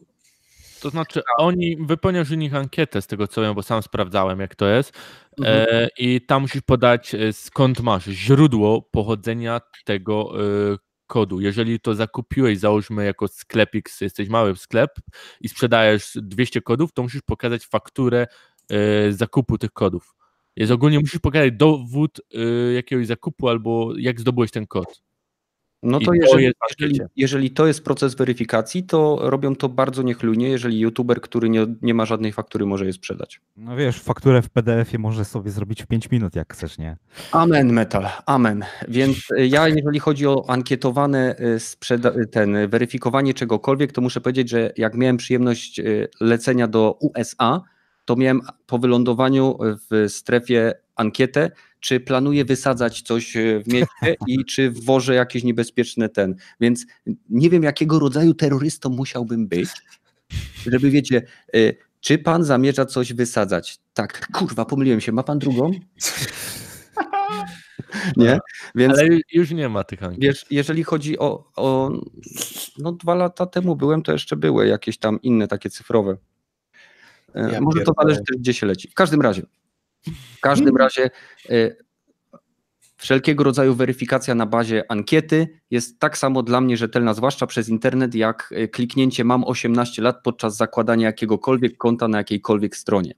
To znaczy, oni wypełniasz u nich ankietę z tego co wiem, bo sam sprawdzałem, jak to jest. Mhm. E, I tam musisz podać, e, skąd masz źródło pochodzenia tego e, kodu. Jeżeli to zakupiłeś, załóżmy jako sklepik, jesteś mały sklep i sprzedajesz 200 kodów, to musisz pokazać fakturę e, zakupu tych kodów. Jest ogólnie musisz pokazać dowód e, jakiegoś zakupu albo jak zdobyłeś ten kod. No to to jeżeli, w jeżeli, jeżeli to jest proces weryfikacji, to robią to bardzo niechlujnie, jeżeli youtuber, który nie, nie ma żadnej faktury, może je sprzedać. No wiesz, fakturę w PDF-ie możesz sobie zrobić w 5 minut, jak chcesz, nie? Amen, metal, amen. Więc y, ja, jeżeli chodzi o ankietowane y, sprzeda- y, ten weryfikowanie czegokolwiek, to muszę powiedzieć, że jak miałem przyjemność lecenia do USA, to miałem po wylądowaniu w strefie ankietę, czy planuję wysadzać coś y, w mieście i czy wwożę jakieś niebezpieczne ten. Więc nie wiem, jakiego rodzaju terrorystą musiałbym być, żeby wiecie, y, czy pan zamierza coś wysadzać? Tak, kurwa, pomyliłem się. Ma pan drugą? Nie? Więc Ale ju- już nie ma tych ankiet. wiesz, jeżeli chodzi o, o. No, dwa lata temu byłem, to jeszcze były jakieś tam inne takie cyfrowe. E, Ja Może to pierdolę. zależy też, gdzie się leci. W każdym razie. W każdym razie. e, Wszelkiego rodzaju weryfikacja na bazie ankiety jest tak samo dla mnie rzetelna, zwłaszcza przez internet, jak e, kliknięcie mam 18 lat podczas zakładania jakiegokolwiek konta na jakiejkolwiek stronie.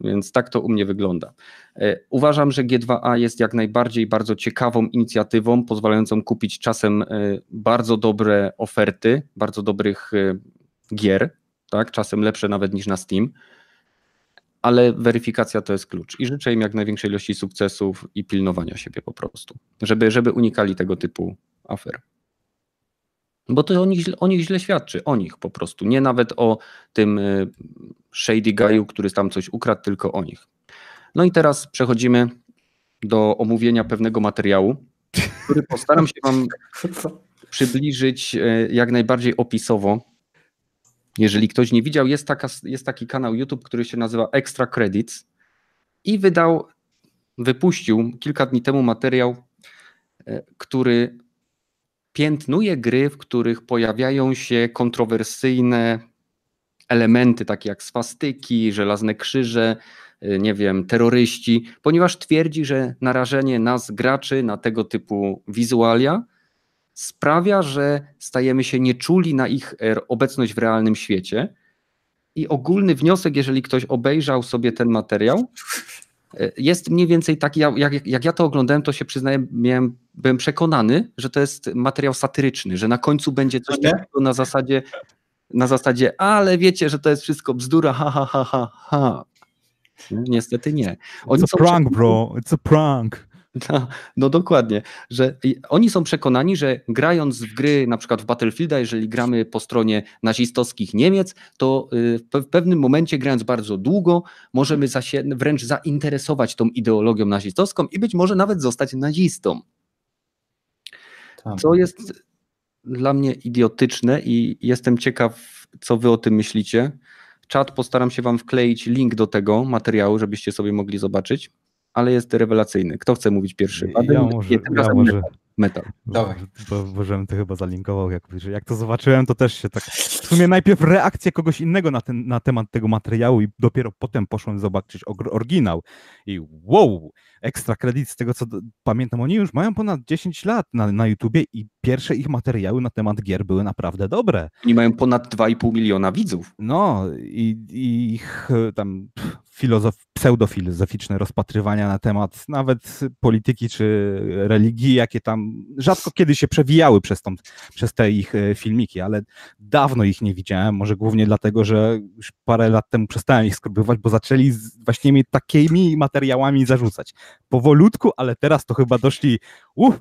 Więc tak to u mnie wygląda. E, Uważam, że G2A jest jak najbardziej bardzo ciekawą inicjatywą, pozwalającą kupić czasem bardzo dobre oferty, bardzo dobrych gier, tak? czasem lepsze nawet niż na Steam, ale weryfikacja to jest klucz. I życzę im jak największej ilości sukcesów i pilnowania siebie po prostu, żeby, żeby unikali tego typu afer. Bo to o nich, źle- o nich źle świadczy, o nich po prostu. Nie nawet o tym y, shady guy'u, który tam coś ukradł, tylko o nich. No i teraz przechodzimy do omówienia pewnego materiału, który postaram się Wam przybliżyć e, jak najbardziej opisowo. Jeżeli ktoś nie widział, jest, taka, jest taki kanał YouTube, który się nazywa Extra Credits i wydał, wypuścił kilka dni temu materiał, e, który piętnuje gry, w których pojawiają się kontrowersyjne elementy, takie jak swastyki, żelazne krzyże, y, nie wiem, terroryści, ponieważ twierdzi, że narażenie nas, graczy, na tego typu wizualia sprawia, że stajemy się nieczuli na ich er, obecność w realnym świecie. I ogólny wniosek, jeżeli ktoś obejrzał sobie ten materiał, y, jest mniej więcej taki, jak, jak ja to oglądałem, to się przyznaję, miałem, byłem przekonany, że to jest materiał satyryczny, że na końcu będzie coś takiego na zasadzie na zasadzie, ale wiecie, że to jest wszystko bzdura, ha, ha, ha, ha, ha. No, niestety nie. Oni It's a prank, bro. It's a prank. No, no, dokładnie, że oni są przekonani, że grając w gry, na przykład w Battlefielda, jeżeli gramy po stronie nazistowskich Niemiec, to y, w pewnym momencie, grając bardzo długo, możemy wręcz zainteresować tą ideologią nazistowską i być może nawet zostać nazistą. Tak. Co jest dla mnie idiotyczne i jestem ciekaw, co wy o tym myślicie. Czat postaram się wam wkleić link do tego materiału, żebyście sobie mogli zobaczyć, ale jest rewelacyjny. Kto chce mówić pierwszy? Ja, może, ja może, metal. Dawaj. Bo, bo żebym to chyba zalinkował, jak, jak to zobaczyłem, to też się tak... W sumie najpierw reakcja kogoś innego na, ten, na temat tego materiału i dopiero potem poszłem zobaczyć oryginał i wow, ekstra kredyt z tego, co do, pamiętam, oni już mają ponad 10 lat na, na YouTubie i pierwsze ich materiały na temat gier były naprawdę dobre. Oni mają ponad 2,5 miliona widzów. No i, i ich tam filozof, pseudofilozoficzne rozpatrywania na temat nawet polityki czy religii, jakie tam rzadko kiedy się przewijały przez, tą, przez te ich e, filmiki, ale dawno ich nie widziałem, może głównie dlatego, że już parę lat temu przestałem ich skrubywać, bo zaczęli właśnie mnie takimi materiałami zarzucać. Powolutku, ale teraz to chyba doszli, uff,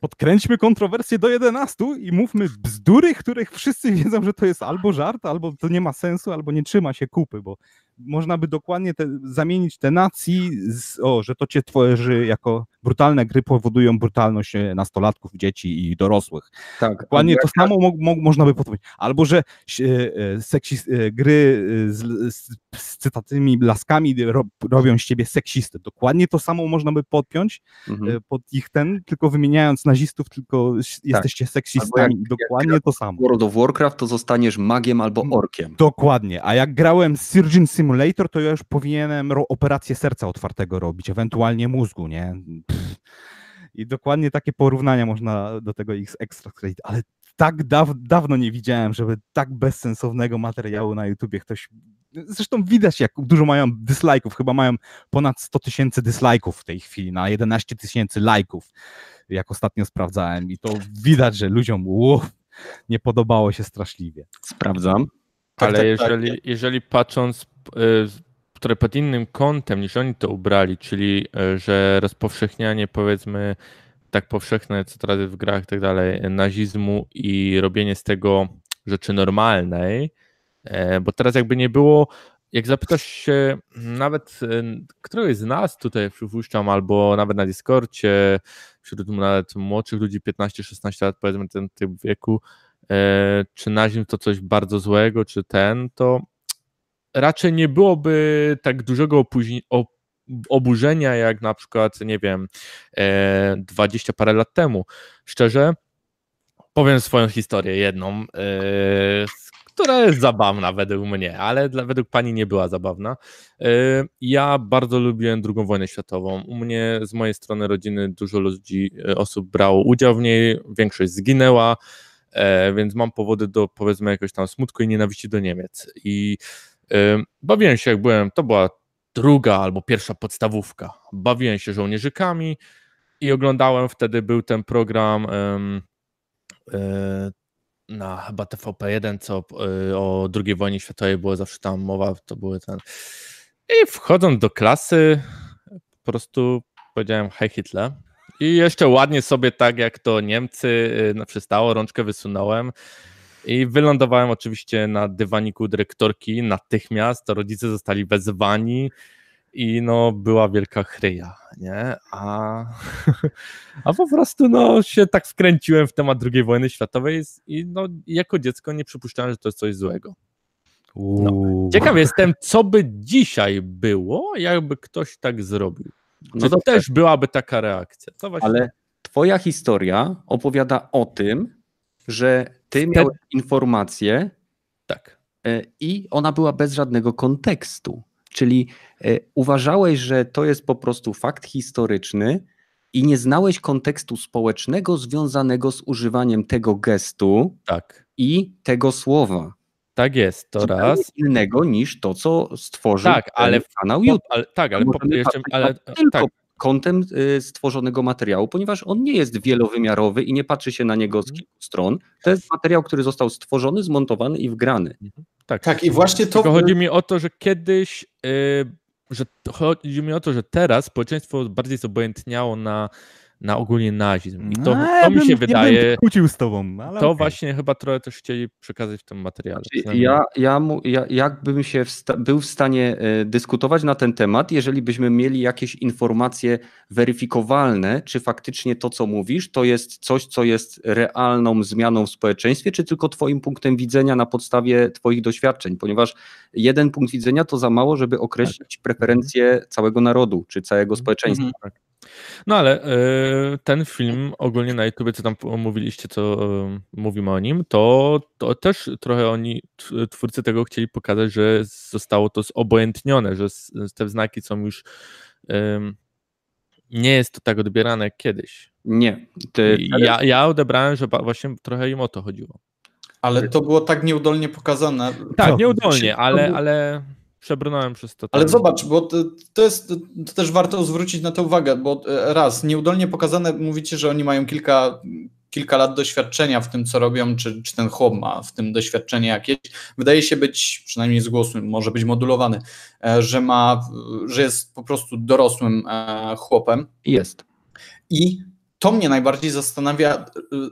podkręćmy kontrowersję do 11 i mówmy bzdury, których wszyscy wiedzą, że to jest albo żart, albo to nie ma sensu, albo nie trzyma się kupy, bo można by dokładnie te, zamienić te nacji, z, o, że to cię tworzy jako brutalne gry powodują brutalność e, nastolatków, dzieci i dorosłych. Tak. Dokładnie to samo mo, mo, można by podpowiedzieć. Albo, że e, e seksis, gry z, z, z cytatymi laskami ro, robią z ciebie seksisty. Dokładnie to samo można by podpiąć mhm. pod ich ten, tylko wymieniając nazistów, tylko tak. jesteście seksistami. Jak, Dokładnie jak to samo. World of Warcraft to zostaniesz magiem albo mm, orkiem. Dokładnie. A jak grałem Surgeon Simulator, to ja już powinienem operację serca otwartego robić, ewentualnie mózgu, nie? I dokładnie takie porównania można do tego X Extra Credit, ale tak daw dawno nie widziałem, żeby tak bezsensownego materiału na YouTubie ktoś. Zresztą widać, jak dużo mają dislike'ów. Chyba mają ponad 100 tysięcy dislike'ów w tej chwili na 11 tysięcy lajków, jak ostatnio sprawdzałem. I to widać, że ludziom uff, nie podobało się straszliwie. Sprawdzam. Ale tak, tak, jeżeli, tak. jeżeli patrząc y, które pod innym kątem niż oni to ubrali, czyli e, że rozpowszechnianie powiedzmy tak powszechne, co teraz w grach i tak dalej, nazizmu i robienie z tego rzeczy normalnej, e, bo teraz jakby nie było, jak zapytasz się nawet e, któregoś z nas tutaj przypuszczam, albo nawet na Discordzie, wśród nawet młodszych ludzi, 15-16 lat powiedzmy ten typ wieku, czy nazizm to coś bardzo złego, czy ten, to raczej nie byłoby tak dużego oburzenia jak na przykład, nie wiem, e, 20 parę lat temu. Szczerze, powiem swoją historię jedną, e, która jest zabawna według mnie, ale dla, według pani nie była zabawna. E, ja bardzo lubiłem II wojnę światową. U mnie, z mojej strony rodziny, dużo ludzi, e, osób brało udział w niej, większość zginęła, e, więc mam powody do, powiedzmy, jakiegoś tam smutku i nienawiści do Niemiec. I Bawiłem się, jak byłem, to była druga albo pierwsza podstawówka. Bawiłem się żołnierzykami i oglądałem wtedy, był ten program um, na chyba TVP1, co e, o II wojnie światowej było zawsze tam mowa, to były ten. I wchodząc do klasy, po prostu powiedziałem hej Hitler. I jeszcze ładnie sobie tak, jak to Niemcy e, przystało, rączkę wysunąłem i wylądowałem oczywiście na dywaniku dyrektorki natychmiast, to rodzice zostali wezwani i no była wielka chryja, nie? A, a po prostu no się tak wkręciłem w temat II wojny światowej i no jako dziecko nie przypuszczałem, że to jest coś złego. Uuu. Ciekaw jestem, co by dzisiaj było, jakby ktoś tak zrobił. No Czy dobrze, też byłaby taka reakcja? To ale twoja historia opowiada o tym, że ty Wtedy- miałeś informację tak. e, i ona była bez żadnego kontekstu. Czyli e, uważałeś, że to jest po prostu fakt historyczny i nie znałeś kontekstu społecznego związanego z używaniem tego gestu Tak. i tego słowa. Tak jest, to Zupełnie raz. innego niż to, co stworzył Tak, ale- kanał YouTube. ale, tak, ale po, jeszcze, ale tak, kątem y, stworzonego materiału, ponieważ on nie jest wielowymiarowy i nie patrzy się na niego z Mhm. kilku stron. To jest materiał, który został stworzony, zmontowany i wgrany. tak. Tak, i właśnie to. Tylko chodzi mi o to, że kiedyś, y, że chodzi mi o to, że teraz społeczeństwo bardziej zobojętniało na, na ogólnie nazizm. I to, No, to ja mi bym- się ja wydaje, bym kłócił z tobą, ale to okej. właśnie chyba trochę też chcieli przekazać w tym materiale. Znaczy, Ja, ja, mu, ja jakbym się wsta- był w stanie e, dyskutować na ten temat, jeżeli byśmy mieli jakieś informacje weryfikowalne, czy faktycznie to, co mówisz, to jest coś, co jest realną zmianą w społeczeństwie, czy tylko twoim punktem widzenia na podstawie twoich doświadczeń, ponieważ jeden punkt widzenia to za mało, żeby określić preferencje całego narodu, czy całego społeczeństwa. Mhm. No ale y, ten film ogólnie na YouTube, co tam mówiliście, co y, mówimy o nim, to, to też trochę oni, twórcy tego chcieli pokazać, że zostało to zobojętnione, że s- te znaki są już ym, nie jest to tak odbierane jak kiedyś. Nie. Ty, ja, ja odebrałem, że właśnie trochę im o to chodziło. Ale to było tak nieudolnie pokazane. Tak, nieudolnie, ale, ale przebrnąłem przez to. Ale zobacz, bo to, to jest to też warto zwrócić na to uwagę, bo e, raz, nieudolnie pokazane, mówicie, że oni mają kilka, kilka lat doświadczenia w tym, co robią, czy, czy ten chłop ma w tym doświadczenie jakieś. Wydaje się być, przynajmniej z głosu, może być modulowany, e, że ma, że jest po prostu dorosłym e, chłopem. Jest. I to mnie najbardziej zastanawia.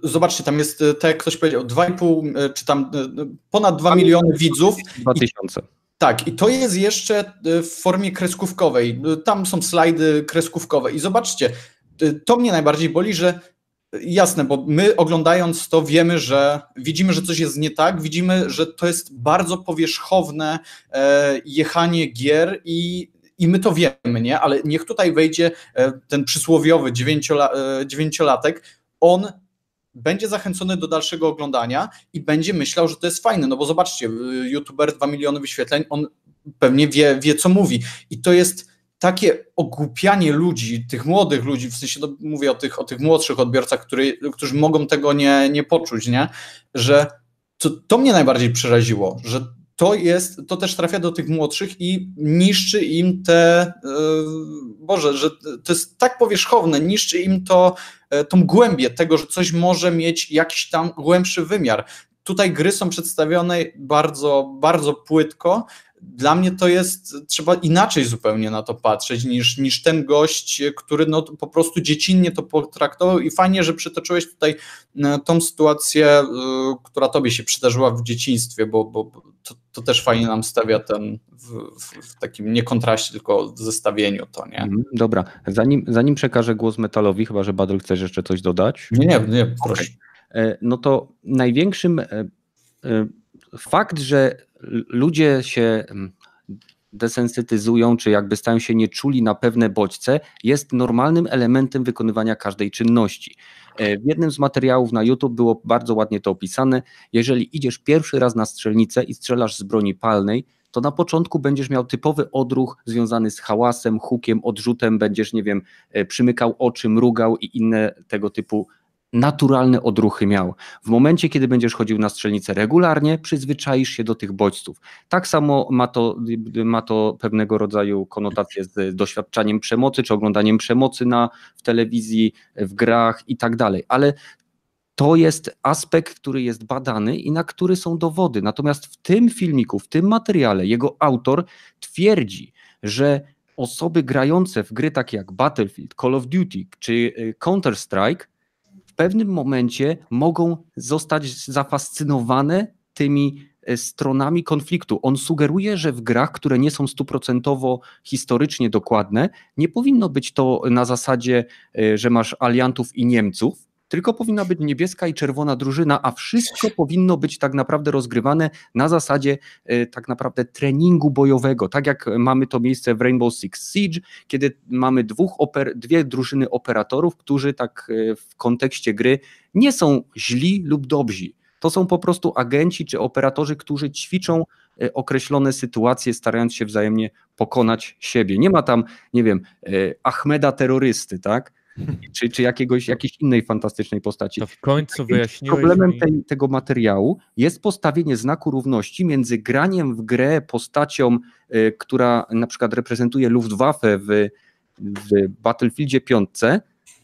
Zobaczcie, tam jest, tak jak ktoś powiedział, 2,5 y, czy tam y, ponad 2 miliony widzów. 2000. Tak, i to jest jeszcze y, w formie kreskówkowej. Y, Tam są slajdy kreskówkowe. I zobaczcie, y, to mnie najbardziej boli, że jasne, bo my oglądając to wiemy, że widzimy, że coś jest nie tak, widzimy, że to jest bardzo powierzchowne e, jechanie gier i, i my to wiemy, nie? Ale niech tutaj wejdzie e, ten przysłowiowy dziewięciola, e, dziewięciolatek, on będzie zachęcony do dalszego oglądania i będzie myślał, że to jest fajne, no bo zobaczcie, y, youtuber 2 miliony wyświetleń, on pewnie wie, wie co mówi i to jest takie ogłupianie ludzi, tych młodych ludzi, w sensie no, mówię o tych, o tych młodszych odbiorcach, który, którzy mogą tego nie, nie poczuć, nie? że to, to mnie najbardziej przeraziło, że to jest, to też trafia do tych młodszych i niszczy im te, yy, Boże, że to jest tak powierzchowne, niszczy im to, e, tą głębię tego, że coś może mieć jakiś tam głębszy wymiar. Tutaj gry są przedstawione bardzo, bardzo płytko. Dla mnie to jest, trzeba inaczej zupełnie na to patrzeć niż, niż ten gość, który no, po prostu dziecinnie to potraktował i fajnie, że przytoczyłeś tutaj e, tą sytuację, e, która tobie się przydarzyła w dzieciństwie, bo, bo to, to też fajnie nam stawia ten w, w, w takim nie kontraście, tylko w zestawieniu to, nie? Mhm, Dobra, zanim, zanim przekażę głos Metalowi, chyba że Badr chcesz jeszcze coś dodać. Nie, nie, nie, proszę. E, no to największym fakt, że ludzie się mm, desensytyzują, czy jakby stają się nieczuli na pewne bodźce, jest normalnym elementem wykonywania każdej czynności. E, W jednym z materiałów na YouTube było bardzo ładnie to opisane. Jeżeli idziesz pierwszy raz na strzelnicę i strzelasz z broni palnej, to na początku będziesz miał typowy odruch związany z hałasem, hukiem, odrzutem, będziesz, nie wiem, e, przymykał oczy, mrugał i inne tego typu naturalne odruchy miał. W momencie, kiedy będziesz chodził na strzelnicę regularnie, przyzwyczaisz się do tych bodźców. Tak samo ma to, ma to pewnego rodzaju konotacje z doświadczaniem przemocy, czy oglądaniem przemocy na, w telewizji, w grach i tak dalej. Ale to jest aspekt, który jest badany i na który są dowody. Natomiast w tym filmiku, w tym materiale, jego autor twierdzi, że osoby grające w gry takie jak Battlefield, Call of Duty czy y, Counter-Strike pewnym momencie mogą zostać zafascynowane tymi e, stronami konfliktu. On sugeruje, że w grach, które nie są stuprocentowo historycznie dokładne, nie powinno być to na zasadzie, e, że masz aliantów i Niemców, tylko powinna być niebieska i czerwona drużyna, a wszystko powinno być tak naprawdę rozgrywane na zasadzie e, tak naprawdę treningu bojowego, tak jak mamy to miejsce w Rainbow Six Siege, kiedy mamy dwóch dwie drużyny operatorów, którzy tak e, w kontekście gry nie są źli lub dobrzy. To są po prostu agenci czy operatorzy, którzy ćwiczą e, określone sytuacje, starając się wzajemnie pokonać siebie. Nie ma tam, nie wiem, Ahmeda terrorysty, tak? Czy, czy jakiegoś, jakiejś innej fantastycznej postaci. To w końcu wyjaśniłeś Problemem mi... tej, tego materiału jest postawienie znaku równości między graniem w grę postacią, y, która na przykład reprezentuje Luftwaffe w, w Battlefieldzie 5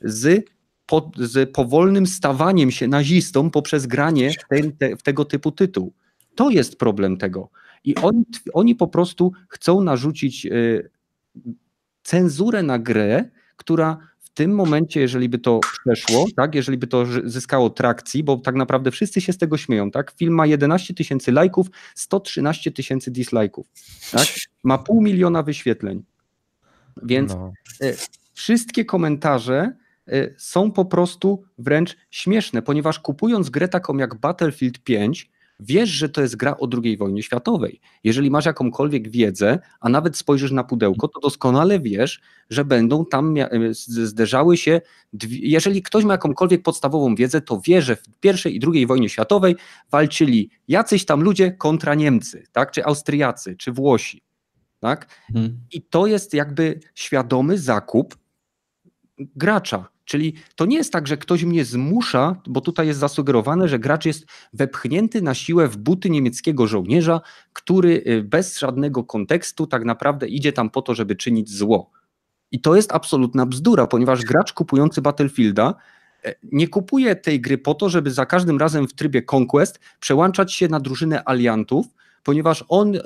z, po, z powolnym stawaniem się nazistą poprzez granie w, ten, te, w tego typu tytuł. To jest problem tego. I oni, oni po prostu chcą narzucić y, cenzurę na grę, która tym momencie, jeżeli by to przeszło, tak, jeżeli by to zyskało trakcji, bo tak naprawdę wszyscy się z tego śmieją, tak, film ma 11 tysięcy lajków, 113 tysięcy dislajków, tak, ma pół miliona wyświetleń, więc No. y, wszystkie komentarze y, są po prostu wręcz śmieszne, ponieważ kupując grę taką jak Battlefield 5, wiesz, że to jest gra o II wojnie światowej. Jeżeli masz jakąkolwiek wiedzę, a nawet spojrzysz na pudełko, to doskonale wiesz, że będą tam zderzały się, jeżeli ktoś ma jakąkolwiek podstawową wiedzę, to wie, że w I i II wojnie światowej walczyli jacyś tam ludzie kontra Niemcy, tak? czy Austriacy, czy Włosi. Tak? Mhm. I to jest jakby świadomy zakup gracza. Czyli to nie jest tak, że ktoś mnie zmusza, bo tutaj jest zasugerowane, że gracz jest wepchnięty na siłę w buty niemieckiego żołnierza, który y, bez żadnego kontekstu tak naprawdę idzie tam po to, żeby czynić zło. I to jest absolutna bzdura, ponieważ gracz kupujący Battlefielda e, nie kupuje tej gry po to, żeby za każdym razem w trybie Conquest przełączać się na drużynę aliantów, ponieważ on, y,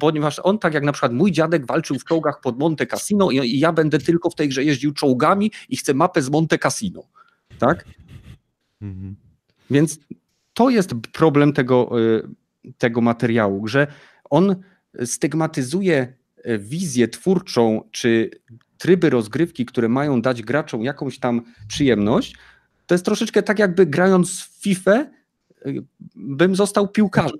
ponieważ on, tak jak na przykład mój dziadek walczył w czołgach pod Monte Cassino i, ja będę tylko w tej grze jeździł czołgami i chcę mapę z Monte Cassino. Tak? Mhm. Więc to jest problem tego, y, tego materiału, że on stygmatyzuje y, wizję twórczą czy tryby rozgrywki, które mają dać graczom jakąś tam przyjemność. To jest troszeczkę tak, jakby grając w FIFA, bym został piłkarzem.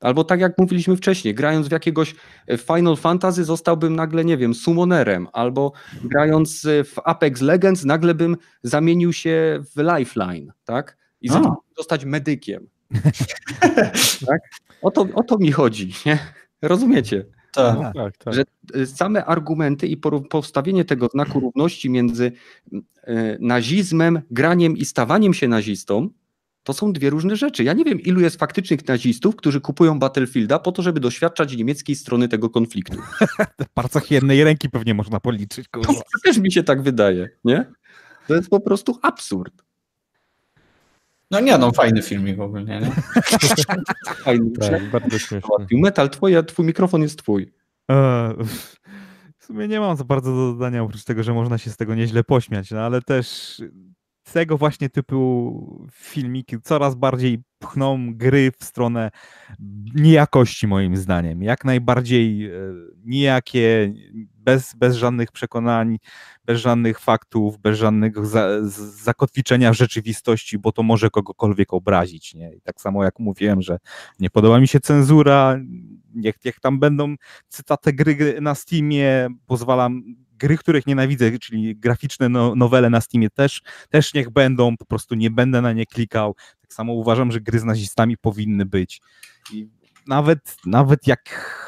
Albo tak jak mówiliśmy wcześniej, grając w jakiegoś y, Final Fantasy zostałbym nagle, nie wiem, summonerem, albo grając y, w Apex Legends nagle bym zamienił się w Lifeline, tak? I zostać medykiem. tak? O to, o to mi chodzi, nie? Rozumiecie? Tak. No, tak, tak. Że y, same argumenty i postawienie tego znaku równości między nazizmem, graniem i stawaniem się nazistą, to są dwie różne rzeczy. Ja nie wiem, ilu jest faktycznych nazistów, którzy kupują Battlefielda po to, żeby doświadczać niemieckiej strony tego konfliktu. W palcach jednej ręki pewnie można policzyć. kurwa. To też mi się tak wydaje, nie? To jest po prostu absurd. No nie, no fajny filmik ogólnie, nie? Fajny, tak, bardzo śmieszne. Metal, twoja, twój mikrofon jest twój. E, W sumie nie mam za bardzo do dodania, oprócz tego, że można się z tego nieźle pośmiać, no ale też tego właśnie typu filmiki coraz bardziej pchną gry w stronę niejakości moim zdaniem. Jak najbardziej e, nijakie, bez, bez żadnych przekonań, bez żadnych faktów, bez żadnego za, zakotwiczenia rzeczywistości, bo to może kogokolwiek obrazić. Nie? I tak samo jak mówiłem, że nie podoba mi się cenzura, niech, niech tam będą cytaty gry na Steamie, pozwalam gry, których nienawidzę, czyli graficzne no, nowele na Steamie też, też niech będą, po prostu nie będę na nie klikał. Tak samo uważam, że gry z nazistami powinny być. I nawet, nawet jak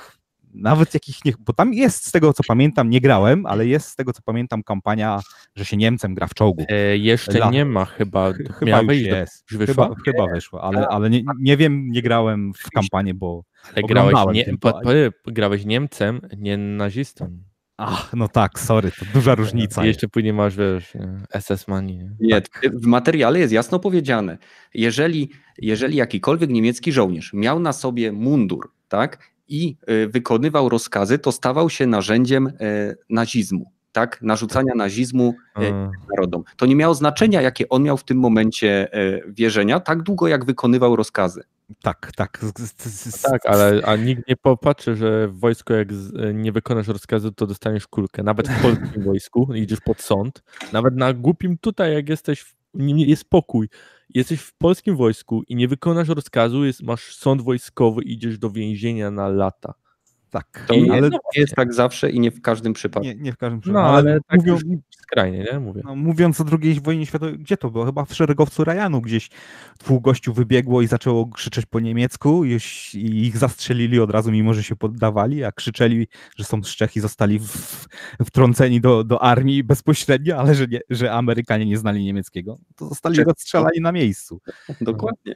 nawet jakich nie, bo tam jest z tego co pamiętam, nie grałem, ale jest z tego co pamiętam kampania, że się Niemcem gra w czołgu. E, jeszcze nie ma chyba. Chyba Miała już wyjść do- jest. już wyszła? Chyba, chyba wyszła, ale, ale nie, nie wiem, nie grałem w kampanię, bo Ale grałeś, nie, po, po, grałeś Niemcem, nie nazistą. Ach, no tak, sorry, to duża różnica. I jeszcze później masz, wiesz, SS Mani. Nie? Nie, w materiale jest jasno powiedziane, jeżeli, jeżeli jakikolwiek niemiecki żołnierz miał na sobie mundur, tak, i y, wykonywał rozkazy, to stawał się narzędziem y, nazizmu, tak, narzucania nazizmu A, narodom. To nie miało znaczenia, jakie on miał w tym momencie y, wierzenia, tak długo jak wykonywał rozkazy. Tak, tak. z- tak, ale a nikt nie popatrzy, że w wojsku jak nie wykonasz rozkazu, to dostaniesz kulkę. Nawet w polskim wojsku idziesz pod sąd. Nawet na głupim tutaj, jak jesteś w nie- jest pokój, jesteś w polskim wojsku i nie wykonasz rozkazu, jest, masz sąd wojskowy, idziesz do więzienia na lata. Tak, To I- nie, ale nie jest tak zawsze i nie w każdym przypadku. nie, nie w każdym No, przypadku. ale tak mówią, już skrajnie, nie? Mówię. no, mówiąc o II wojnie światowej, gdzie to było? Chyba w szeregowcu Rajanu gdzieś dwóch gościu wybiegło i zaczęło krzyczeć po niemiecku i ich zastrzelili od razu, mimo że się poddawali, a krzyczeli, że są z Czech i zostali w, wtrąceni do, do armii bezpośrednio, ale że, nie, że Amerykanie nie znali niemieckiego, to zostali Czech- rozstrzelani na miejscu. Dokładnie,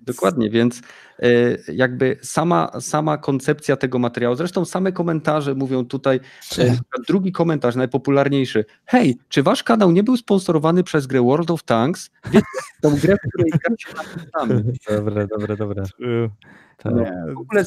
dokładnie, więc e, jakby sama, sama koncepcja tego materiału, zresztą same komentarze mówią tutaj, e, drugi komentarz, najpopularniejszy, hej, czy wasz kanał nie był sponsorowany przez grę World of Tanks? Wiecie, tą grę, w której gra się napisami. Dobre, dobre, dobre. Y, Tak. No, w ogóle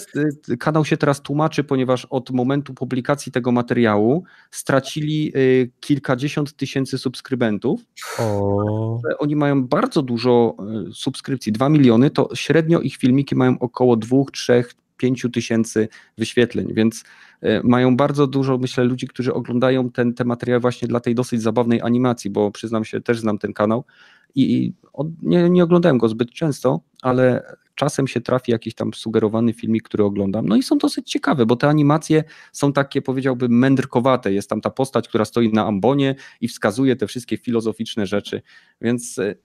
y, kanał się teraz tłumaczy, ponieważ od momentu publikacji tego materiału stracili kilkadziesiąt tysięcy subskrybentów. O, Oni mają bardzo dużo subskrypcji, 2 miliony, to średnio ich filmiki mają około 2, 3, 5 tysięcy wyświetleń, więc y, mają bardzo dużo, myślę, ludzi, którzy oglądają ten, te materiały właśnie dla tej dosyć zabawnej animacji, bo przyznam się, też znam ten kanał i i od, nie, nie oglądałem go zbyt często, ale czasem się trafi jakiś tam sugerowany filmik, który oglądam. No i są dosyć ciekawe, bo te animacje są takie, powiedziałbym, mędrkowate. Jest tam ta postać, która stoi na ambonie i wskazuje te wszystkie filozoficzne rzeczy, więc y,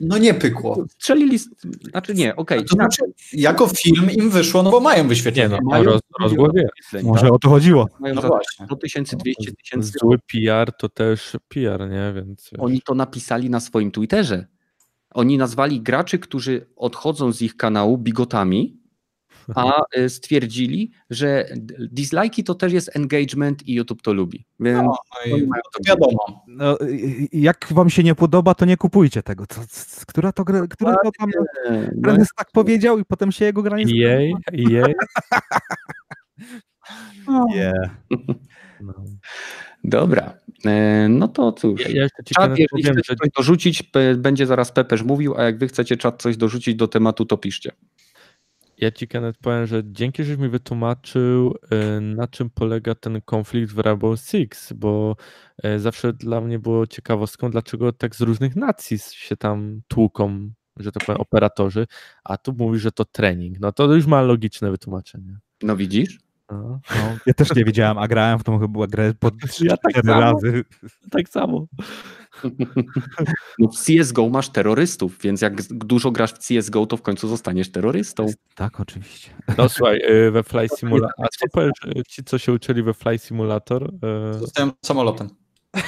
No nie pykło. strzelili, znaczy nie, okej, To znaczy, jako film im wyszło, no bo mają nie wyświetlenie. no, mają roz, rozgłowie. wyświetleń, może tak? o to chodziło. mają No za właśnie. 100 tysięcy, 200 tysięcy. Zły PR to też PR, nie? Więc. Oni to napisali na swoim Twitterze. Oni nazwali graczy, którzy odchodzą z ich kanału bigotami, a y, stwierdzili, że dislike'i to też jest engagement i YouTube to lubi. Więc No, no i to wiadomo. No, jak wam się nie podoba, to nie kupujcie tego. Co, która to gra, który to tam no, tak powiedział i potem się jego gra nie Jej, jej. Nie. No. dobra, E, no to cóż. Ja, ja jeszcze ci Czat, powiem, że coś dorzucić, będzie zaraz Pepeż mówił, a jak wy chcecie czat coś dorzucić do tematu, to piszcie. Ja ci Kenneth powiem, że dzięki, żeś mi wytłumaczył, y, na czym polega ten konflikt w Rainbow Six, bo y, zawsze dla mnie było ciekawostką, dlaczego tak z różnych nacji się tam tłuką, że tak powiem, operatorzy, a tu mówisz, że to trening. No to już ma logiczne wytłumaczenie. No widzisz? No, No, ja też nie wiedziałem, a grałem w tą chyba grę po Ja tak razy. tak samo. No w CSGO masz terrorystów, więc jak dużo grasz w CSGO, to w końcu zostaniesz terrorystą. Tak, oczywiście. No słuchaj, y, we Fly Simulator, a co powiesz, y, ci co się uczyli we Fly Simulator? y, Zostałem samolotem.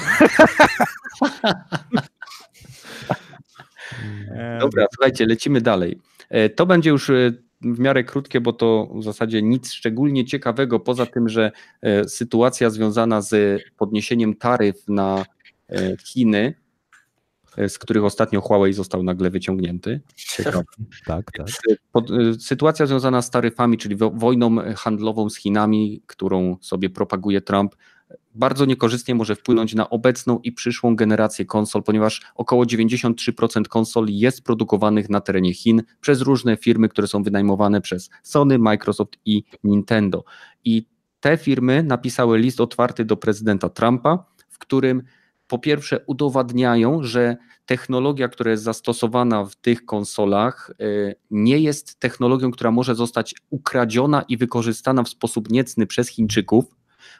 Dobra, słuchajcie, lecimy dalej. E, To będzie już e, w miarę krótkie, bo to w zasadzie nic szczególnie ciekawego, poza tym, że e, sytuacja związana z podniesieniem taryf na e, Chiny, e, z których ostatnio Huawei został nagle wyciągnięty. Ciekawe. Tak, tak. Sytuacja związana z taryfami, czyli wo, wojną handlową z Chinami, którą sobie propaguje Trump, bardzo niekorzystnie może wpłynąć na obecną i przyszłą generację konsol, ponieważ około 93% konsol jest produkowanych na terenie Chin przez różne firmy, które są wynajmowane przez Sony, Microsoft i Nintendo. I te firmy napisały list otwarty do prezydenta Trumpa, w którym po pierwsze udowadniają, że technologia, która jest zastosowana w tych konsolach, y, nie jest technologią, która może zostać ukradziona i wykorzystana w sposób niecny przez Chińczyków,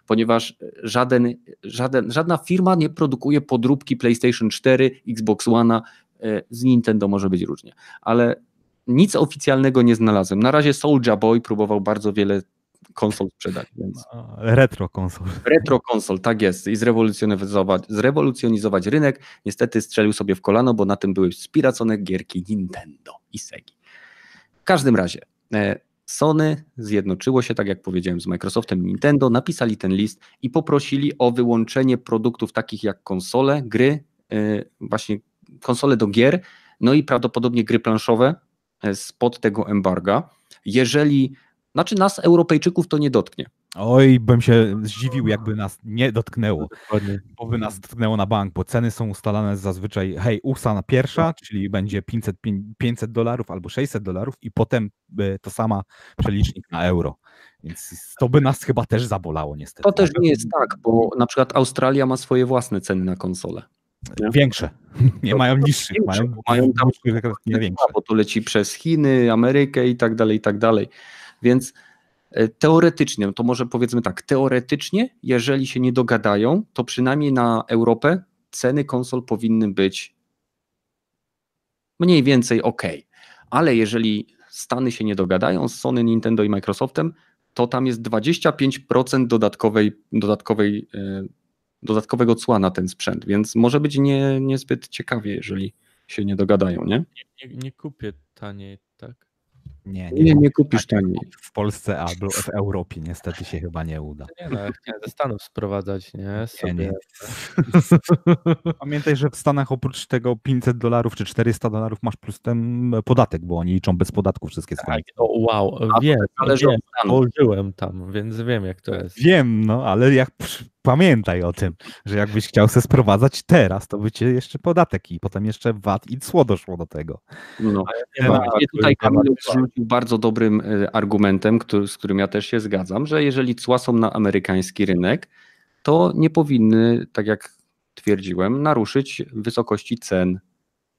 ponieważ żaden, żaden, żadna firma nie produkuje podróbki PlayStation 4, Xbox One, y, z Nintendo może być różnie, ale nic oficjalnego nie znalazłem. Na razie Soulja Boy próbował bardzo wiele konsol sprzedać, więc No, Retro konsol. retro konsol, tak jest, i zrewolucjonizować, zrewolucjonizować rynek. Niestety strzelił sobie w kolano, bo na tym były spiracone gierki Nintendo i Segi. W każdym razie e, Sony zjednoczyło się, tak jak powiedziałem, z Microsoftem Nintendo, napisali ten list i poprosili o wyłączenie produktów takich jak konsole, gry, e, właśnie konsole do gier, no i prawdopodobnie gry planszowe e, spod tego embarga. Jeżeli, znaczy nas Europejczyków to nie dotknie, Oj, bym się zdziwił, jakby nas nie dotknęło. Dokładnie. Bo by nas dotknęło na bank, bo ceny są ustalane zazwyczaj, hej, USA na pierwsza, czyli będzie 500, 500 dolarów albo 600 dolarów i potem y, to sama przelicznik na euro. Więc to by nas chyba też zabolało niestety. To też nie jest tak, bo na przykład Australia ma swoje własne ceny na konsole. Nie? Większe. Nie To- mają to niższych, większe, mają, mają tam- nie większe. bo to leci przez Chiny, Amerykę i tak dalej, i tak dalej. Więc e, teoretycznie, no to może powiedzmy tak, teoretycznie, jeżeli się nie dogadają, to przynajmniej na Europę ceny konsol powinny być mniej więcej ok. Ale jeżeli Stany się nie dogadają z Sony, Nintendo i Microsoftem, to tam jest 25% dodatkowej, dodatkowej, e, dodatkowego cła na ten sprzęt, więc może być nie, niezbyt ciekawie, jeżeli się nie dogadają, nie? Nie, nie kupię taniej, tak? Nie, Nie, nie kupisz taniej. W Polsce albo w Europie niestety się chyba nie uda. Nie no, ja chciałem ze Stanów sprowadzać, nie? Sobie. nie. Pamiętaj, że w Stanach oprócz tego 500 dolarów czy 400 dolarów masz plus ten podatek, bo oni liczą bez podatku wszystkie Tak, swoje. o, wow, wiem, zależy wiem, żyłem tam, więc wiem jak to jest. Wiem, no, ale jak pamiętaj o tym, że jakbyś chciał se sprowadzać teraz, to by cię jeszcze podatek i potem jeszcze VAT i cło doszło do tego. No. Tutaj Kamil rzucił bardzo dobrym e, argumentem, który, z którym ja też się zgadzam, że jeżeli cła są na amerykański rynek, to nie powinny, tak jak twierdziłem, naruszyć wysokości cen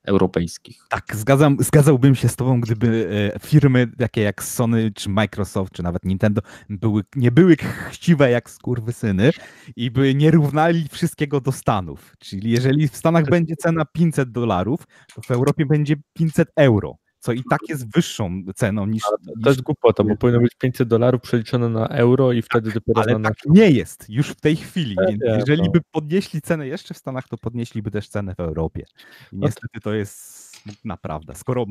europejskich. Tak, zgadzam, zgadzałbym się z tobą, gdyby e, firmy takie jak Sony, czy Microsoft, czy nawet Nintendo były, nie były chciwe jak skurwysyny i by nie równali wszystkiego do Stanów. Czyli jeżeli w Stanach będzie cena 500 dolarów, to w Europie będzie 500 euro, co i tak jest wyższą ceną niż... To niż jest głupota, bo powinno być 500 dolarów przeliczone na euro i wtedy dopiero ale na tak nie jest już w tej chwili. Więc jeżeli no. by podnieśli cenę jeszcze w Stanach, to podnieśliby też cenę w Europie. I No niestety to jest smutna prawda. Skoro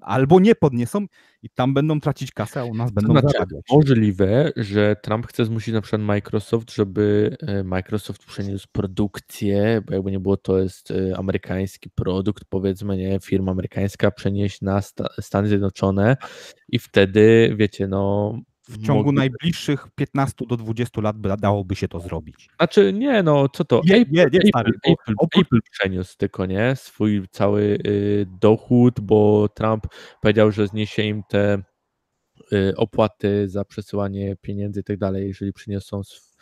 albo nie podniosą i tam będą tracić kasę, a u nas będą znaczy, zarabiać. Możliwe, że Trump chce zmusić na przykład Microsoft, żeby e, Microsoft przeniósł produkcję, bo jakby nie było, to jest e, amerykański produkt, powiedzmy, nie, firma amerykańska przenieść na Sta- Stany Zjednoczone i wtedy, wiecie, no... W ciągu mogli- najbliższych 15 do 20 lat by, dałoby się to zrobić. Znaczy, nie, no, co to? Nie, Apple, nie, nie, Apple, stary, Apple, oprócz- Apple przeniósł tylko, nie? Swój cały y, dochód, bo Trump powiedział, że zniesie im te y, opłaty za przesyłanie pieniędzy i tak dalej, jeżeli przyniosą. sw-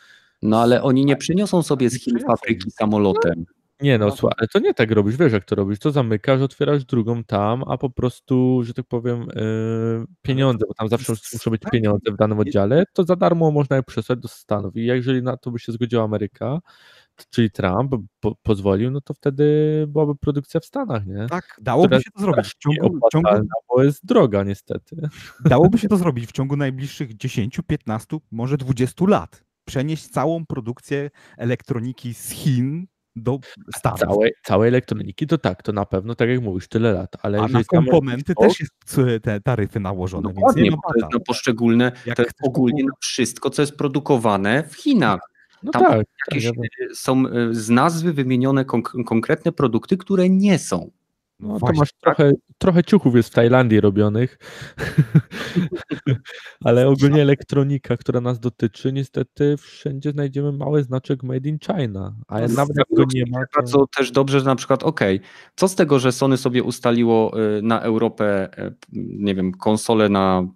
No ale oni nie przyniosą sobie z Chin fabryki samolotem. Nie, no słuchaj, ale to nie tak robisz, wiesz jak to robisz, to zamykasz, otwierasz drugą tam, a po prostu, że tak powiem, y, pieniądze, bo tam zawsze muszą być pieniądze w danym oddziale, to za darmo można je przesłać do Stanów i jeżeli na to by się zgodziła Ameryka, czyli Trump po, pozwolił, no to wtedy byłaby produkcja w Stanach, nie? Tak, dałoby Która się to zrobić. W ciągu, ciągu, bo jest droga niestety. dałoby się to zrobić w ciągu najbliższych 10, 15, może 20 lat. Przenieść całą produkcję elektroniki z Chin do Stanów. Całej, całej elektroniki to tak, to na pewno, tak jak mówisz, tyle lat, ale A na komponenty też jest te taryfy nałożone, więc Dokładnie, bo to jest na poszczególne, Jak to jest ogólnie na wszystko, co jest produkowane w Chinach. No tam tak, tak, Jakieś ja- e, są e, z nazwy wymienione konk- konkretne produkty, które nie są. No to Właśnie, masz trochę, trochę ciuchów jest w Tajlandii robionych, ale ogólnie elektronika, która nas dotyczy, niestety wszędzie znajdziemy mały znaczek Made in China, a To nawet jak go nie ma, to... Bardzo też dobrze, że na przykład, ok, co z tego, że Sony sobie ustaliło e, na Europę, e, nie wiem, konsolę na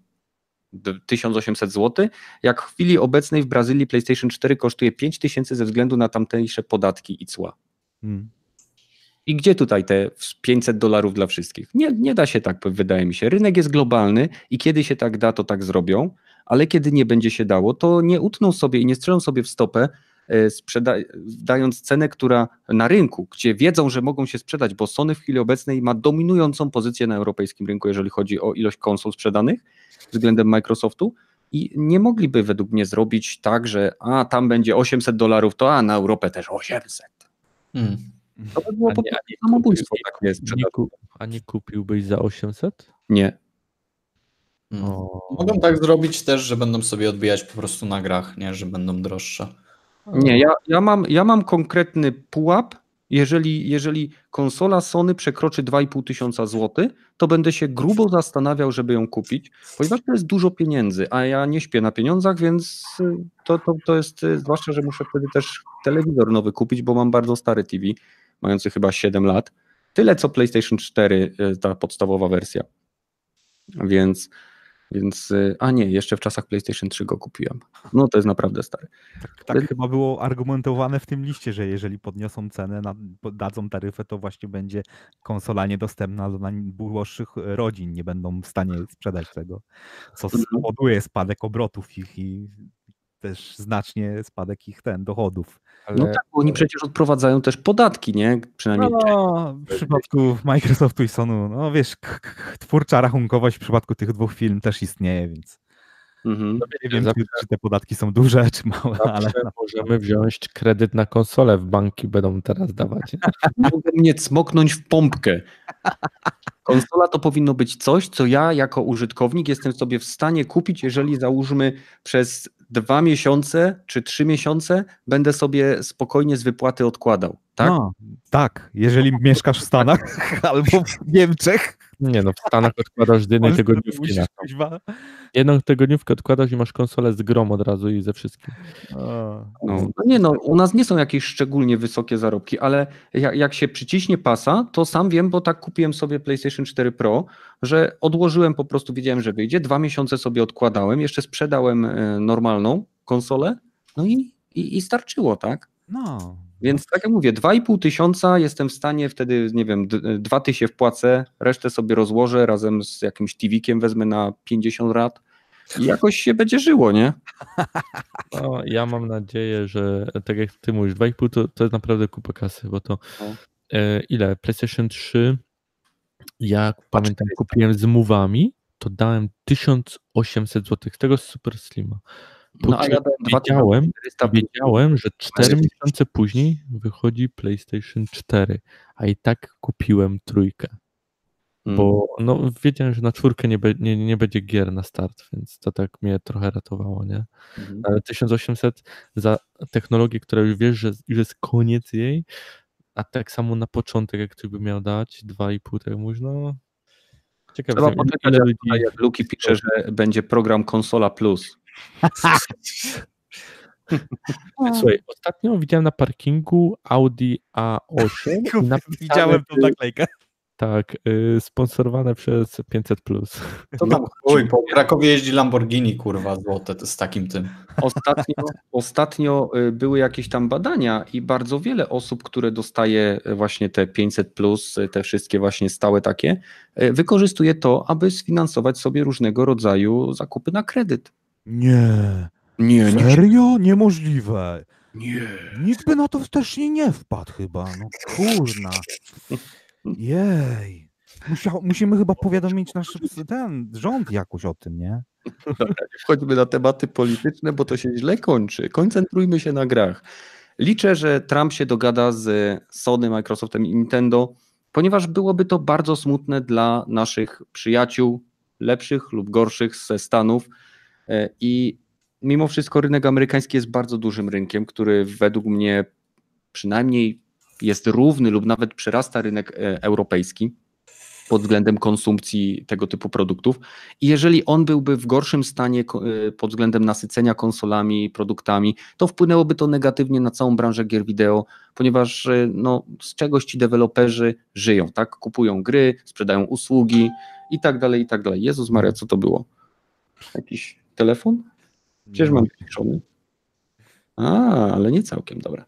d- 1800 zł, jak w chwili obecnej w Brazylii PlayStation 4 kosztuje 5000 ze względu na tamtejsze podatki i cła. Mm. I gdzie tutaj te 500 dolarów dla wszystkich? Nie, nie da się tak, wydaje mi się. Rynek jest globalny i kiedy się tak da, to tak zrobią, ale kiedy nie będzie się dało, to nie utną sobie i nie strzelą sobie w stopę, e, dając cenę, która na rynku, gdzie wiedzą, że mogą się sprzedać, bo Sony w chwili obecnej ma dominującą pozycję na europejskim rynku, jeżeli chodzi o ilość konsol sprzedanych względem Microsoftu. I nie mogliby według mnie zrobić tak, że a tam będzie 800 dolarów, to a na Europę też 800. Hmm. To by było A po nie- prostu samobójstwo nie, ku, a nie kupiłbyś za 800? Nie. Hmm. O, Mogą tak zrobić też, że będą sobie odbijać po prostu na grach, nie, że będą droższe. Nie, ja, ja, mam, ja mam konkretny pułap. Jeżeli, jeżeli konsola Sony przekroczy 2,5 tysiąca złotych, to będę się grubo zastanawiał, żeby ją kupić, ponieważ to jest dużo pieniędzy, a ja nie śpię na pieniądzach, więc y, to, to, to jest, y, zwłaszcza, że muszę wtedy też telewizor nowy kupić, bo mam bardzo stary TV, mający chyba 7 lat. Tyle co PlayStation 4, y, ta podstawowa wersja. Więc, Więc, y, a nie, jeszcze w czasach PlayStation 3 go kupiłem. No to jest naprawdę stary. Tak, tak chyba było argumentowane w tym liście, że jeżeli podniosą cenę, dadzą taryfę, to właśnie będzie konsola niedostępna dla najuboższych rodzin. Nie będą w stanie sprzedać tego, co Mhm. spowoduje spadek obrotów ich i też znacznie spadek ich ten dochodów. Ale No tak, bo oni przecież odprowadzają też podatki, nie? Przynajmniej No, w przypadku Microsoftu i Sony, no wiesz, twórcza rachunkowość w przypadku tych dwóch firm też istnieje, więc Mhm. nie wiem, zawsze- czy, te podatki są duże, czy małe, ale możemy wziąć kredyt na konsolę w banki będą teraz dawać. Mogą mnie cmoknąć w pompkę. Konsola to powinno być coś, co ja jako użytkownik jestem sobie w stanie kupić, jeżeli załóżmy przez dwa miesiące czy trzy miesiące będę sobie spokojnie z wypłaty odkładał. Tak? No, tak, jeżeli mieszkasz w Stanach albo w Niemczech, Nie no, w Stanach odkładasz z jednej tygodniówki na to. Jedną tygodniówkę odkładasz i masz konsolę z grom od razu i ze wszystkim. o, No, no nie no, u nas nie są jakieś szczególnie wysokie zarobki, ale jak, jak się przyciśnie pasa, to sam wiem, bo tak kupiłem sobie PlayStation 4 Pro, że odłożyłem po prostu, wiedziałem, że wyjdzie, dwa miesiące sobie odkładałem, jeszcze sprzedałem e, normalną konsolę, no i, i, i starczyło, tak? no, Więc tak jak mówię, 2,5 tysiąca jestem w stanie wtedy, nie wiem, d- dwa tysiące wpłacę, resztę sobie rozłożę razem z jakimś TV-kiem, wezmę na 50 lat i jakoś się będzie żyło, nie? No, ja mam nadzieję, że tak jak ty mówisz, 2,5 to, to jest naprawdę kupa kasy, bo to No. e, ile? PlayStation 3 jak pamiętam kupiłem z mówami, to dałem 1800 zł, tego z Super Slima. Po No a ja wiedziałem, 2400 wiedziałem, że 4 Ale- miesiące później wychodzi PlayStation 4, a i tak kupiłem trójkę, Mm. bo no, wiedziałem, że na czwórkę nie, be, nie, nie będzie gier na start, więc to tak mnie trochę ratowało, nie? Mhm. Ale 1800 za technologię, która już wiesz, że już jest koniec jej, a tak samo na początek, jak ktoś by miał dać 2,5, tak mówisz, no ciekawe, Trzeba poczekać, jak Luki pisze, że będzie program Konsola Plus. Słuchaj, ostatnio widziałem na parkingu Audi A8 i napisane widziałem tą był- naklejkę. Tak, y, sponsorowane przez 500. To tam chuj, po Krakowie jeździ Lamborghini, kurwa, złote to z takim tym. Ostatnio, ostatnio y, były jakieś tam badania i bardzo wiele osób, które dostaje y, właśnie te 500 plus, y, te wszystkie właśnie stałe takie, y, wykorzystuje to, aby sfinansować sobie różnego rodzaju zakupy na kredyt. Nie, Nie, serio? Niemożliwe. nie. Nikt by na to też nie, wpadł chyba, no kurna. Jej. Musia, musimy chyba powiadomić nasz ten rząd jakoś o tym, nie? Wchodźmy na tematy polityczne, bo to się źle kończy. Koncentrujmy się na grach. Liczę, że Trump się dogada z Sony, Microsoftem i Nintendo, ponieważ byłoby to bardzo smutne dla naszych przyjaciół, lepszych lub gorszych ze Stanów. E, I mimo wszystko rynek amerykański jest bardzo dużym rynkiem, który według mnie przynajmniej jest równy lub nawet przerasta rynek e, europejski pod względem konsumpcji tego typu produktów. I jeżeli on byłby w gorszym stanie y, pod względem nasycenia konsolami, produktami, to wpłynęłoby to negatywnie na całą branżę gier wideo, ponieważ no, z czegoś ci deweloperzy żyją, tak? Kupują gry, sprzedają usługi i tak dalej, i tak dalej. Jezus Maria, co to było? Jakiś telefon? Przecież mam piszony. A, ale nie całkiem, dobra.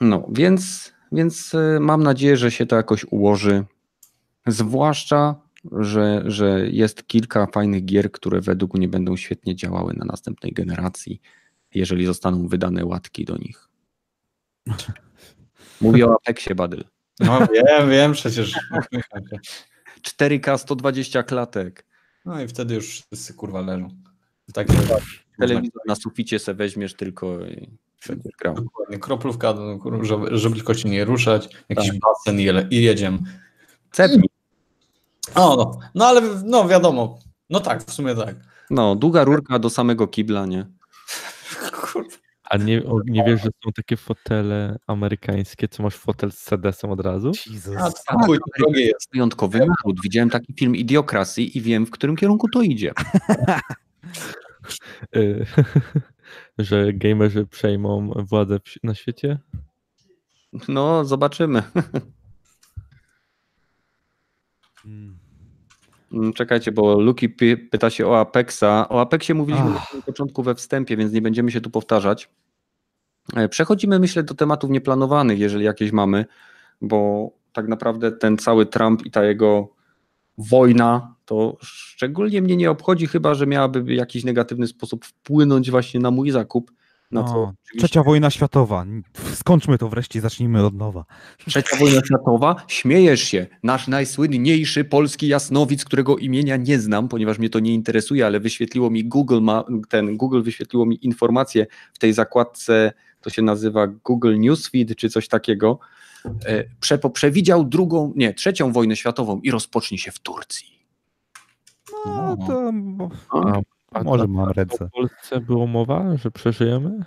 No, więc, więc y, mam nadzieję, że się to jakoś ułoży. Zwłaszcza, że, że jest kilka fajnych gier, które według mnie będą świetnie działały na następnej generacji, jeżeli zostaną wydane łatki do nich. Mówię o Apexie, Badyl. No wiem, wiem, przecież. uśmiecham się. 4K 120 klatek. No i wtedy już wszyscy kurwa leżą. Tak, Telewizor na suficie se weźmiesz tylko i będziesz grał. dokładnie. Kroplówka, no, żeby, żeby tylko się nie ruszać, jakiś Tak. basen i jedziemy. Cepnij. O, no. no ale no wiadomo. No tak, w sumie tak. No, długa rurka do samego kibla, nie? Kurwa. A nie, o, nie wiesz, że są takie fotele amerykańskie, co masz fotel z sedesem od razu? Jezus. A to chuj, to drogie jest. Wyjątkowy naród. Widziałem taki film Idiokrasy i wiem, w którym kierunku to idzie. Y, że gamerzy przejmą władzę na świecie? No, zobaczymy. Mm. Mm, Czekajcie, bo Luki py- pyta się o Apexa. O Apexie mówiliśmy na Ach. samym początku we wstępie, więc nie będziemy się tu powtarzać. E, Przechodzimy, myślę, do tematów nieplanowanych, jeżeli jakieś mamy, bo tak naprawdę ten cały Trump i ta jego wojna, to szczególnie mnie nie obchodzi, chyba że miałaby w jakiś negatywny sposób wpłynąć właśnie na mój zakup. Na co No, trzecia wojna światowa. Skończmy to wreszcie, zacznijmy od nowa. Trzecia wojna światowa, śmiejesz się. Nasz najsłynniejszy polski jasnowic, którego imienia nie znam, ponieważ mnie to nie interesuje, ale wyświetliło mi Google, ma, ten Google wyświetliło mi informację w tej zakładce, to się nazywa Google Newsfeed czy coś takiego. E, Przepo przewidział drugą, nie, trzecią wojnę światową i rozpocznie się w Turcji. No to bo, A, może to- mam ręce. Polsce było mowa, że przeżyjemy?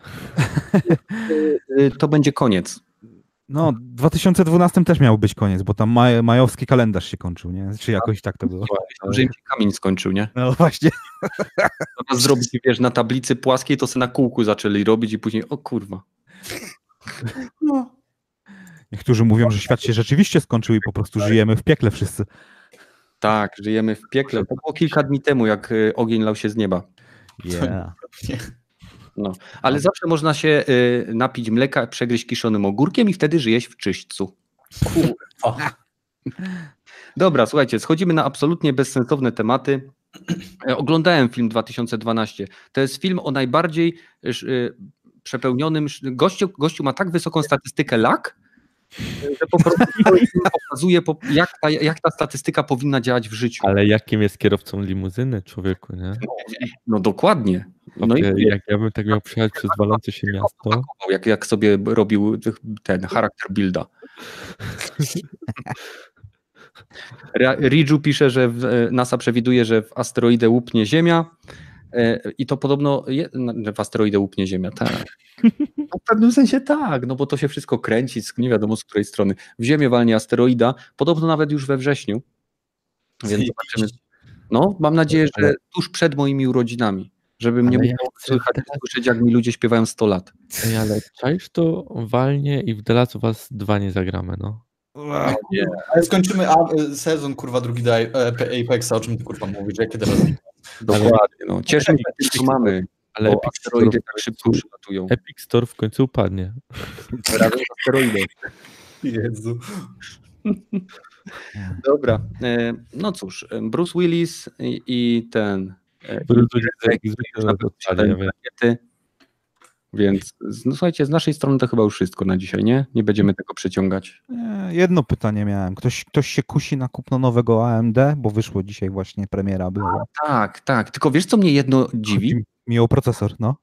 To będzie koniec. No, w 2012 też miał być koniec, bo tam maj, majowski kalendarz się kończył, nie? Czy jakoś tak to było? Że im się kamień skończył, nie? No właśnie. Zamiast zrobić, wiesz, na tablicy płaskiej, to sobie na kółku zaczęli robić i później, o kurwa. Niektórzy mówią, że świat się rzeczywiście skończył i po prostu żyjemy w piekle wszyscy. Tak, żyjemy w piekle. To było kilka dni temu, jak y, ogień lał się z nieba. Yeah. Ale zawsze można się y, napić mleka, przegryźć kiszonym ogórkiem i wtedy żyjesz w czyśćcu. O, Dobra, słuchajcie, schodzimy na absolutnie bezsensowne tematy. E, Oglądałem film 2012. To jest film o najbardziej y, przepełnionym. Gościu, gościu ma tak wysoką statystykę lak, że po prostu pokazuje, po- jak ta, jak ta statystyka powinna działać w życiu. Ale jakim jest kierowcą limuzyny, człowieku, nie? No dokładnie. No i Chłopie, jak ja bym tak miał przejechać przez walące się miasto, jak, jak sobie robił ten charakter builda. Ridżu pisze, że NASA przewiduje, że w asteroidę łupnie Ziemia i to podobno je, że w asteroidę łupnie Ziemia, tak. No, w pewnym sensie tak, no bo to się wszystko kręci, nie wiadomo z której strony. W Ziemię walnie asteroida, podobno nawet już we wrześniu. Więc zobaczymy. No, mam nadzieję, że tuż przed moimi urodzinami, żebym nie ja musiał chcę słychać, teraz- słyszeć, jak mi ludzie śpiewają 100 lat. Ej, ale czaisz to walnie i w The Last of Us 2 nie zagramy, no. ale skończymy a, y, sezon, kurwa, drugi do Apexa, o czym ty, kurwa, mówisz, jakie teraz... Dokładnie. No. Cieszmy się tym, co mamy, Ale bo Epic Store, asteroidy w tak szybko końcu, przylatują. Epic Store w końcu upadnie. Razem z asteroidem. Jezu. Dobra. E, No cóż, e, Bruce Willis i, i ten e, Wrócić jak i- zwykle rakiety. Więc no, słuchajcie, z naszej strony to chyba już wszystko na dzisiaj, nie? Nie będziemy tego przeciągać. Nie, Jedno pytanie miałem. Ktoś, ktoś się kusi na kupno nowego AMD, bo wyszło dzisiaj właśnie premiera była. Tak, tak. Tylko wiesz, co mnie jedno dziwi? Chodzi mi o procesor, no.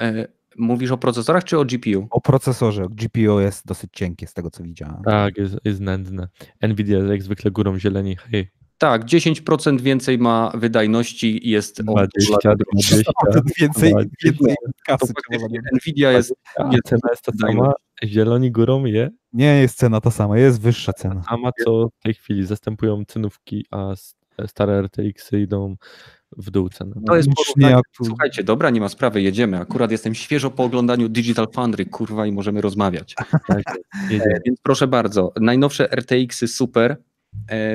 E, Mówisz o procesorach czy o GPU? O procesorze. GPU jest dosyć cienkie z tego, co widziałem. Tak, jest, jest nędzne. Nvidia jest jak zwykle górą zieleni. Hej, Tak, 10% więcej ma wydajności i jest o 20, 20. Więcej, Dwa- więcej To kasy. Nvidia jest A cena jest ta sama, zieloni górą je, Nie jest cena ta sama, jest wyższa cena. sama co w tej chwili zastępują cenówki, a stare RTX-y idą w dół ceny. To jest porównanie. Słuchajcie, dobra, nie ma sprawy, jedziemy. Akurat jestem świeżo po oglądaniu Digital Foundry, kurwa, i możemy rozmawiać. Tak, Więc proszę bardzo, najnowsze RTX-y Super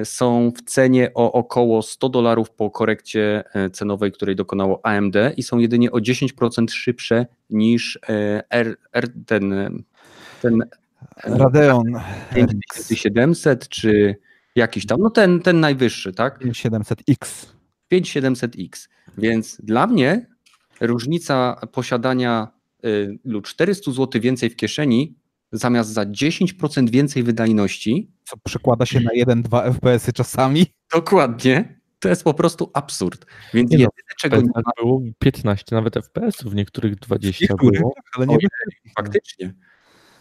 są w cenie o około 100 dolarów po korekcie e, cenowej, której dokonało AMD i są jedynie o 10% szybsze niż e, R, R, ten, e, ten Radeon 5700 czy jakiś tam, no ten, ten najwyższy, tak? 700X. 5700X. Więc dla mnie różnica posiadania lub 400 zł więcej w kieszeni zamiast za 10% więcej wydajności, Co przekłada się na 1-2 FPS-y czasami. dokładnie, to jest po prostu absurd. Więc Nie no, jedyne czego nie ma, było 15 nawet FPS-ów, w niektórych 20 Niektórych, było. ale nie O, wiem. faktycznie.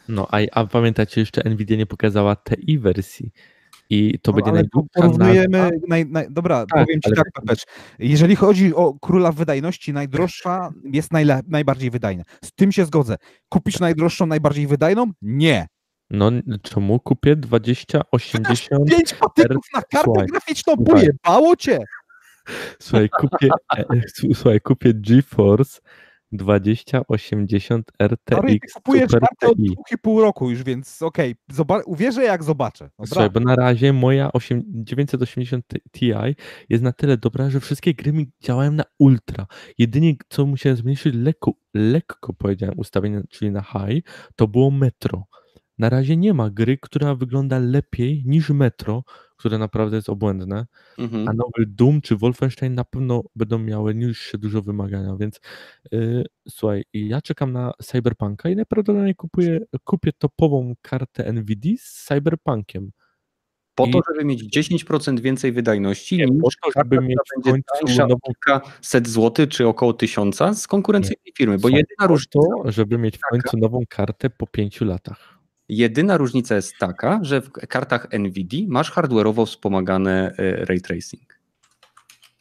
No, a, a pamiętacie, jeszcze Nvidia nie pokazała TI wersji i to No, będzie ale najdłuższa porównujemy. nazwa. Naj, naj, dobra, Tak, powiem ci ale- tak, Pepecz. Jeżeli chodzi o króla wydajności, najdroższa jest najle, najbardziej wydajna. Z tym się zgodzę. Kupisz najdroższą, najbardziej wydajną? Nie. No, czemu kupię 20, 80? Pięć patyków na kartę Słuchaj, graficzną, słuchaj. pojebało cię. Słuchaj, kupię, e, e, słuchaj, kupię GeForce 2080 Stary, ty RTX kupujesz Super kartę od TI. pół roku już, więc okej, zoba- uwierzę jak zobaczę. Słuchaj, Dobra. bo na razie moja 8, 980 Ti jest na tyle dobra, że wszystkie gry mi działają na ultra. Jedynie co musiałem zmniejszyć lekko, lekko powiedziałem ustawienie, czyli na high, to było Metro. Na razie nie ma gry, która wygląda lepiej niż Metro, które naprawdę jest obłędne, Mhm. a nowy Doom czy Wolfenstein na pewno będą miały niższe dużo wymagania, więc yy, słuchaj, ja czekam na Cyberpunka i najprawdopodobniej kupuję, kupię topową kartę NVIDIA z Cyberpunkiem. Po to, I- żeby mieć 10% więcej wydajności Nie, niż po to, żeby mieć w końcu nową kilkaset złotych czy około tysiąca z konkurencyjnej firmy, bo Słuchaj, jedyna różnica, to, żeby mieć w końcu nową kartę po pięciu latach. Jedyna różnica jest taka, że w kartach NVIDIA masz hardware'owo wspomagane e, ray tracing.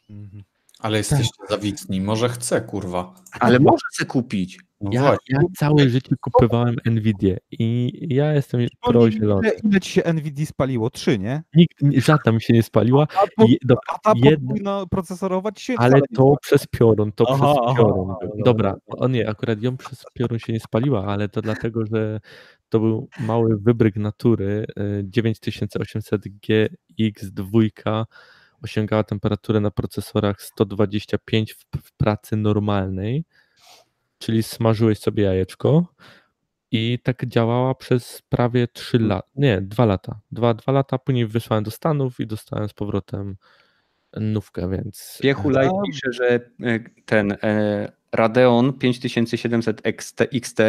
Mhm. Ale jesteście zawitni, może chcę, kurwa. Ale może sobie kupić. No Ja, ja całe życie kupowałem Nvidia i ja jestem pro Przypomnij, zielony. Ile, ile ci się NVIDIA spaliło? Trzy, nie? Nikt, żadna mi się nie spaliła, A, po, Je- dobra, a ta jedna- podwójna procesorowa ci się ale to przez piorun, to Aha, przez piorun. aha, Dobra, o nie, akurat ją przez piorun się nie spaliła, ale to dlatego, że to był mały wybryk natury. y, 9800GX2 osiągała temperaturę na procesorach 125 w, w pracy normalnej, czyli smażyłeś sobie jajeczko i tak działała przez prawie 3 lata, nie, 2 lata. 2, 2 lata, później wysłałem do Stanów i dostałem z powrotem nówkę, więc... Piechu A- pisze, że e, ten e, Radeon 5700 XT, XT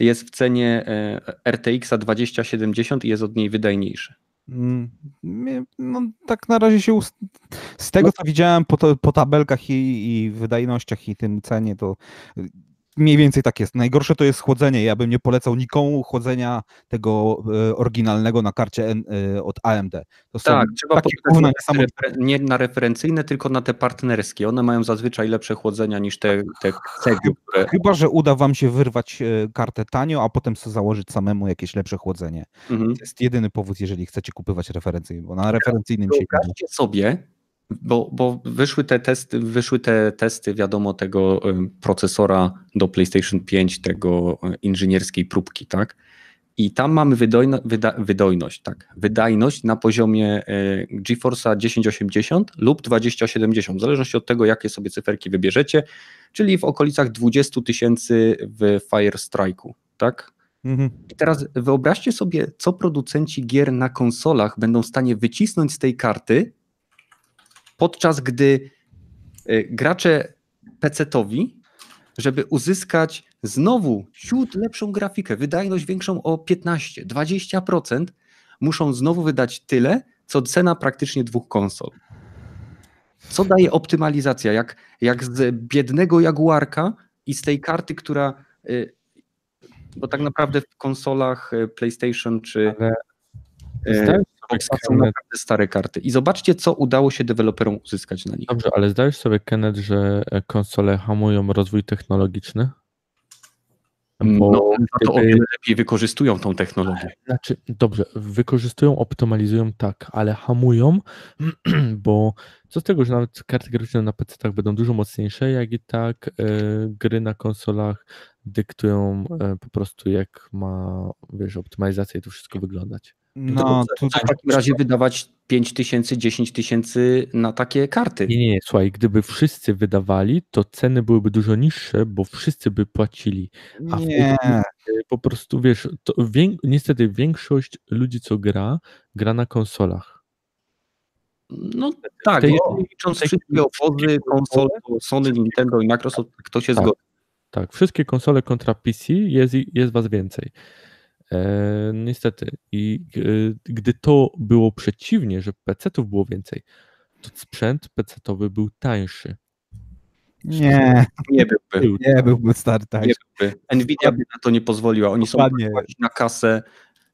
jest w cenie e, RTX 2070 i jest od niej wydajniejszy. Mm, No, tak na razie się. Ust... Z tego, No co widziałem po, to, po tabelkach i, i wydajnościach i tym cenie, to mniej więcej tak jest. Najgorsze to jest chłodzenie. Ja bym nie polecał nikomu chłodzenia tego e, oryginalnego na karcie e, od AMD. To Tak, trzeba refer- nie na referencyjne, tylko na te partnerskie. One mają zazwyczaj lepsze chłodzenia niż te, te cegły, które... Chyba, że uda wam się wyrwać e, kartę tanio, a potem sobie założyć samemu jakieś lepsze chłodzenie. Mhm. To jest jedyny powód, jeżeli chcecie kupywać referencyjne, bo na referencyjnym się nie da. Wyobraźcie sobie, bo, bo wyszły te testy, wyszły te testy, wiadomo, tego procesora do PlayStation 5, tego e, inżynierskiej próbki, tak? I tam mamy wydojno, wyda, wydojność, tak? Wydajność na poziomie e, GeForce'a 1080 lub 2070, w zależności od tego, jakie sobie cyferki wybierzecie, czyli w okolicach 20 tysięcy w Fire Strike'u, tak? Mhm. I teraz wyobraźcie sobie, co producenci gier na konsolach będą w stanie wycisnąć z tej karty, podczas gdy y, gracze PC-towi, żeby uzyskać znowu ciut lepszą grafikę, wydajność większą o 15-20%, muszą znowu wydać tyle, co cena praktycznie dwóch konsol. Co daje optymalizacja? Jak, jak z biednego Jaguarka i z tej karty, która y, bo tak naprawdę w konsolach y, PlayStation czy Ale Xboxa są naprawdę stare karty. I zobaczcie, co udało się deweloperom uzyskać na nich. dobrze, ale zdajesz sobie, Kenneth, że e, konsole hamują rozwój technologiczny? No, Bo no to o wiele lepiej wykorzystują tą technologię. Znaczy, dobrze, wykorzystują, optymalizują tak, ale hamują, bo co z tego, że nawet karty graficzne na PC-tach będą dużo mocniejsze, jak i tak e, gry na konsolach dyktują e, po prostu jak ma, wiesz, optymalizacja i to wszystko wyglądać. No, tu, W takim razie wydawać 5 tysięcy, 10 tysięcy na takie karty. Nie, nie, nie, słuchaj, gdyby wszyscy wydawali, to ceny byłyby dużo niższe, bo wszyscy by płacili. A nie. e, po prostu, wiesz, niestety większość ludzi, co gra, gra na konsolach. No tak, tej- no, licząc tej- wszystkie obozy konsol, to Sony, Nintendo i Microsoft, kto się Tak. zgodzi. Tak, wszystkie konsole kontra PC jest, jest was więcej. E, niestety. I e, gdy to było przeciwnie, że PC-ów było więcej, to sprzęt PC-towy był tańszy. Nie, Nie byłby. Był. nie byłby stary tak. Nie byłby. Nvidia by na to nie pozwoliła. Oni są Dokładnie. płacić na kasę,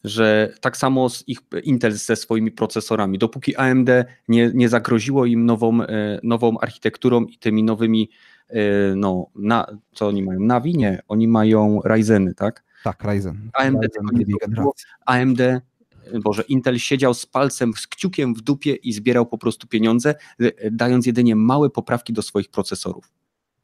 że tak samo z ich Intel ze swoimi procesorami. Dopóki AMD nie, nie zagroziło im nową, e, nową architekturą i tymi nowymi, no, na, co oni mają? Navi? Nie, oni mają Ryzeny, tak? Tak, Ryzen. AMD Ryzen tego nie generacji. AMD, Boże, Intel siedział z palcem, z kciukiem w dupie i zbierał po prostu pieniądze, e, dając jedynie małe poprawki do swoich procesorów.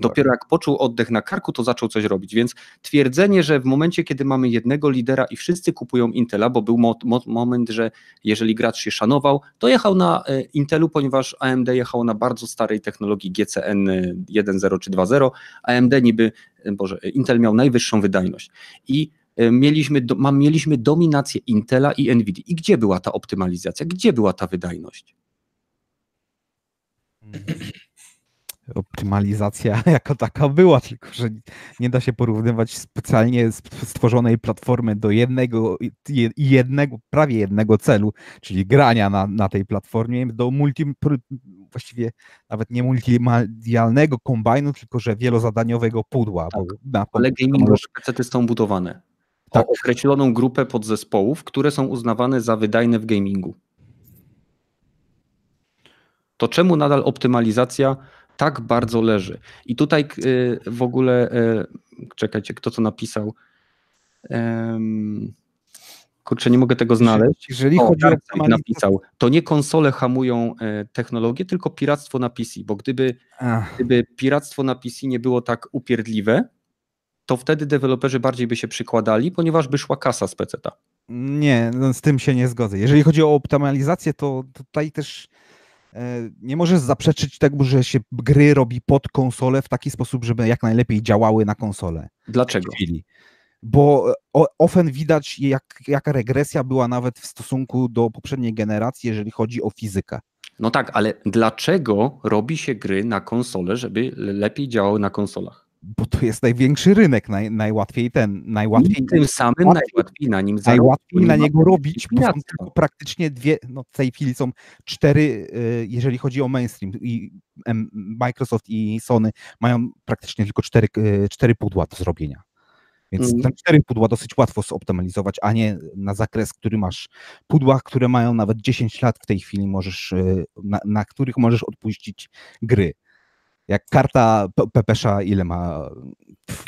Dopiero jak poczuł oddech na karku, to zaczął coś robić. Więc twierdzenie, że w momencie, kiedy mamy jednego lidera i wszyscy kupują Intela, bo był mo mo moment, że jeżeli gracz się szanował, to jechał na e, Intelu, ponieważ AMD jechało na bardzo starej technologii GCN 1.0 czy 2.0. AMD niby, e, Boże, Intel miał najwyższą wydajność. I e, mieliśmy, do, mieliśmy dominację Intela i Nvidia. I gdzie była ta optymalizacja? Gdzie była ta wydajność? Optymalizacja jako taka była, tylko że nie da się porównywać specjalnie stworzonej platformy do jednego, jednego prawie jednego celu, czyli grania na, na tej platformie, do multi, właściwie nawet nie multimedialnego kombajnu, tylko że wielozadaniowego pudła. Tak, ale gamingowe PC są budowane. Tak. O określoną grupę podzespołów, które są uznawane za wydajne w gamingu. To czemu nadal optymalizacja tak bardzo leży. I tutaj y, w ogóle, y, czekajcie, kto to napisał? Kurczę, nie mogę tego znaleźć. Jeżeli o, chodzi o napisał, to nie konsole hamują e, technologię, tylko piractwo na PC, bo gdyby, gdyby piractwo na PC nie było tak upierdliwe, to wtedy deweloperzy bardziej by się przykładali, ponieważ by szła kasa z PC-ta. Nie, no z tym się nie zgodzę. Jeżeli chodzi o optymalizację, to tutaj też nie możesz zaprzeczyć tego, że się gry robi pod konsolę w taki sposób, żeby jak najlepiej działały na konsolę. Dlaczego? Bo often widać, jak, jaka regresja była nawet w stosunku do poprzedniej generacji, jeżeli chodzi o fizykę. No tak, ale dlaczego robi się gry na konsolę, żeby lepiej działały na konsolach? Bo to jest największy rynek, naj, najłatwiej ten, najłatwiej. I tym samym łatwiej, najłatwiej na nim zarobić. Najłatwiej na niego robić, bo są tylko praktycznie dwie, no w tej chwili są cztery, y, jeżeli chodzi o mainstream i Microsoft i Sony mają praktycznie tylko cztery, y, cztery pudła do zrobienia. Więc mm. te cztery pudła dosyć łatwo zoptymalizować, a nie na zakres, który masz pudła, które mają nawet 10 lat w tej chwili możesz, y, na, na których możesz odpuścić gry jak karta Pepesza ile ma?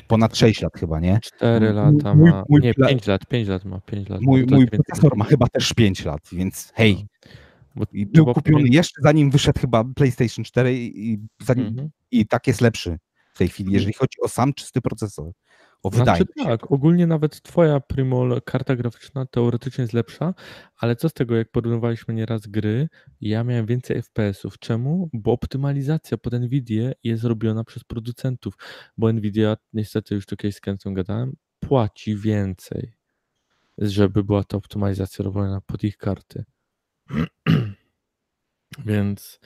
Ponad 6 lat chyba, nie? 4 lata mój, ma. Mój, nie, 5 lat, 5 lat ma, 5 lat. Mój, mój procesor ma chyba też 5 lat, więc hej. No. Bo, I był kupiony jeszcze zanim wyszedł chyba PlayStation 4 i, zanim, mhm. i tak jest lepszy w tej chwili, jeżeli chodzi o sam czysty procesor o Znaczy tak, ogólnie nawet twoja Primol karta graficzna teoretycznie jest lepsza, ale co z tego, jak porównywaliśmy nieraz gry, ja miałem więcej FPS-ów. Czemu? Bo optymalizacja pod Nvidia jest robiona przez producentów, bo Nvidia, niestety już tutaj z Kentą gadałem, płaci więcej, żeby była ta optymalizacja robiona pod ich karty. Więc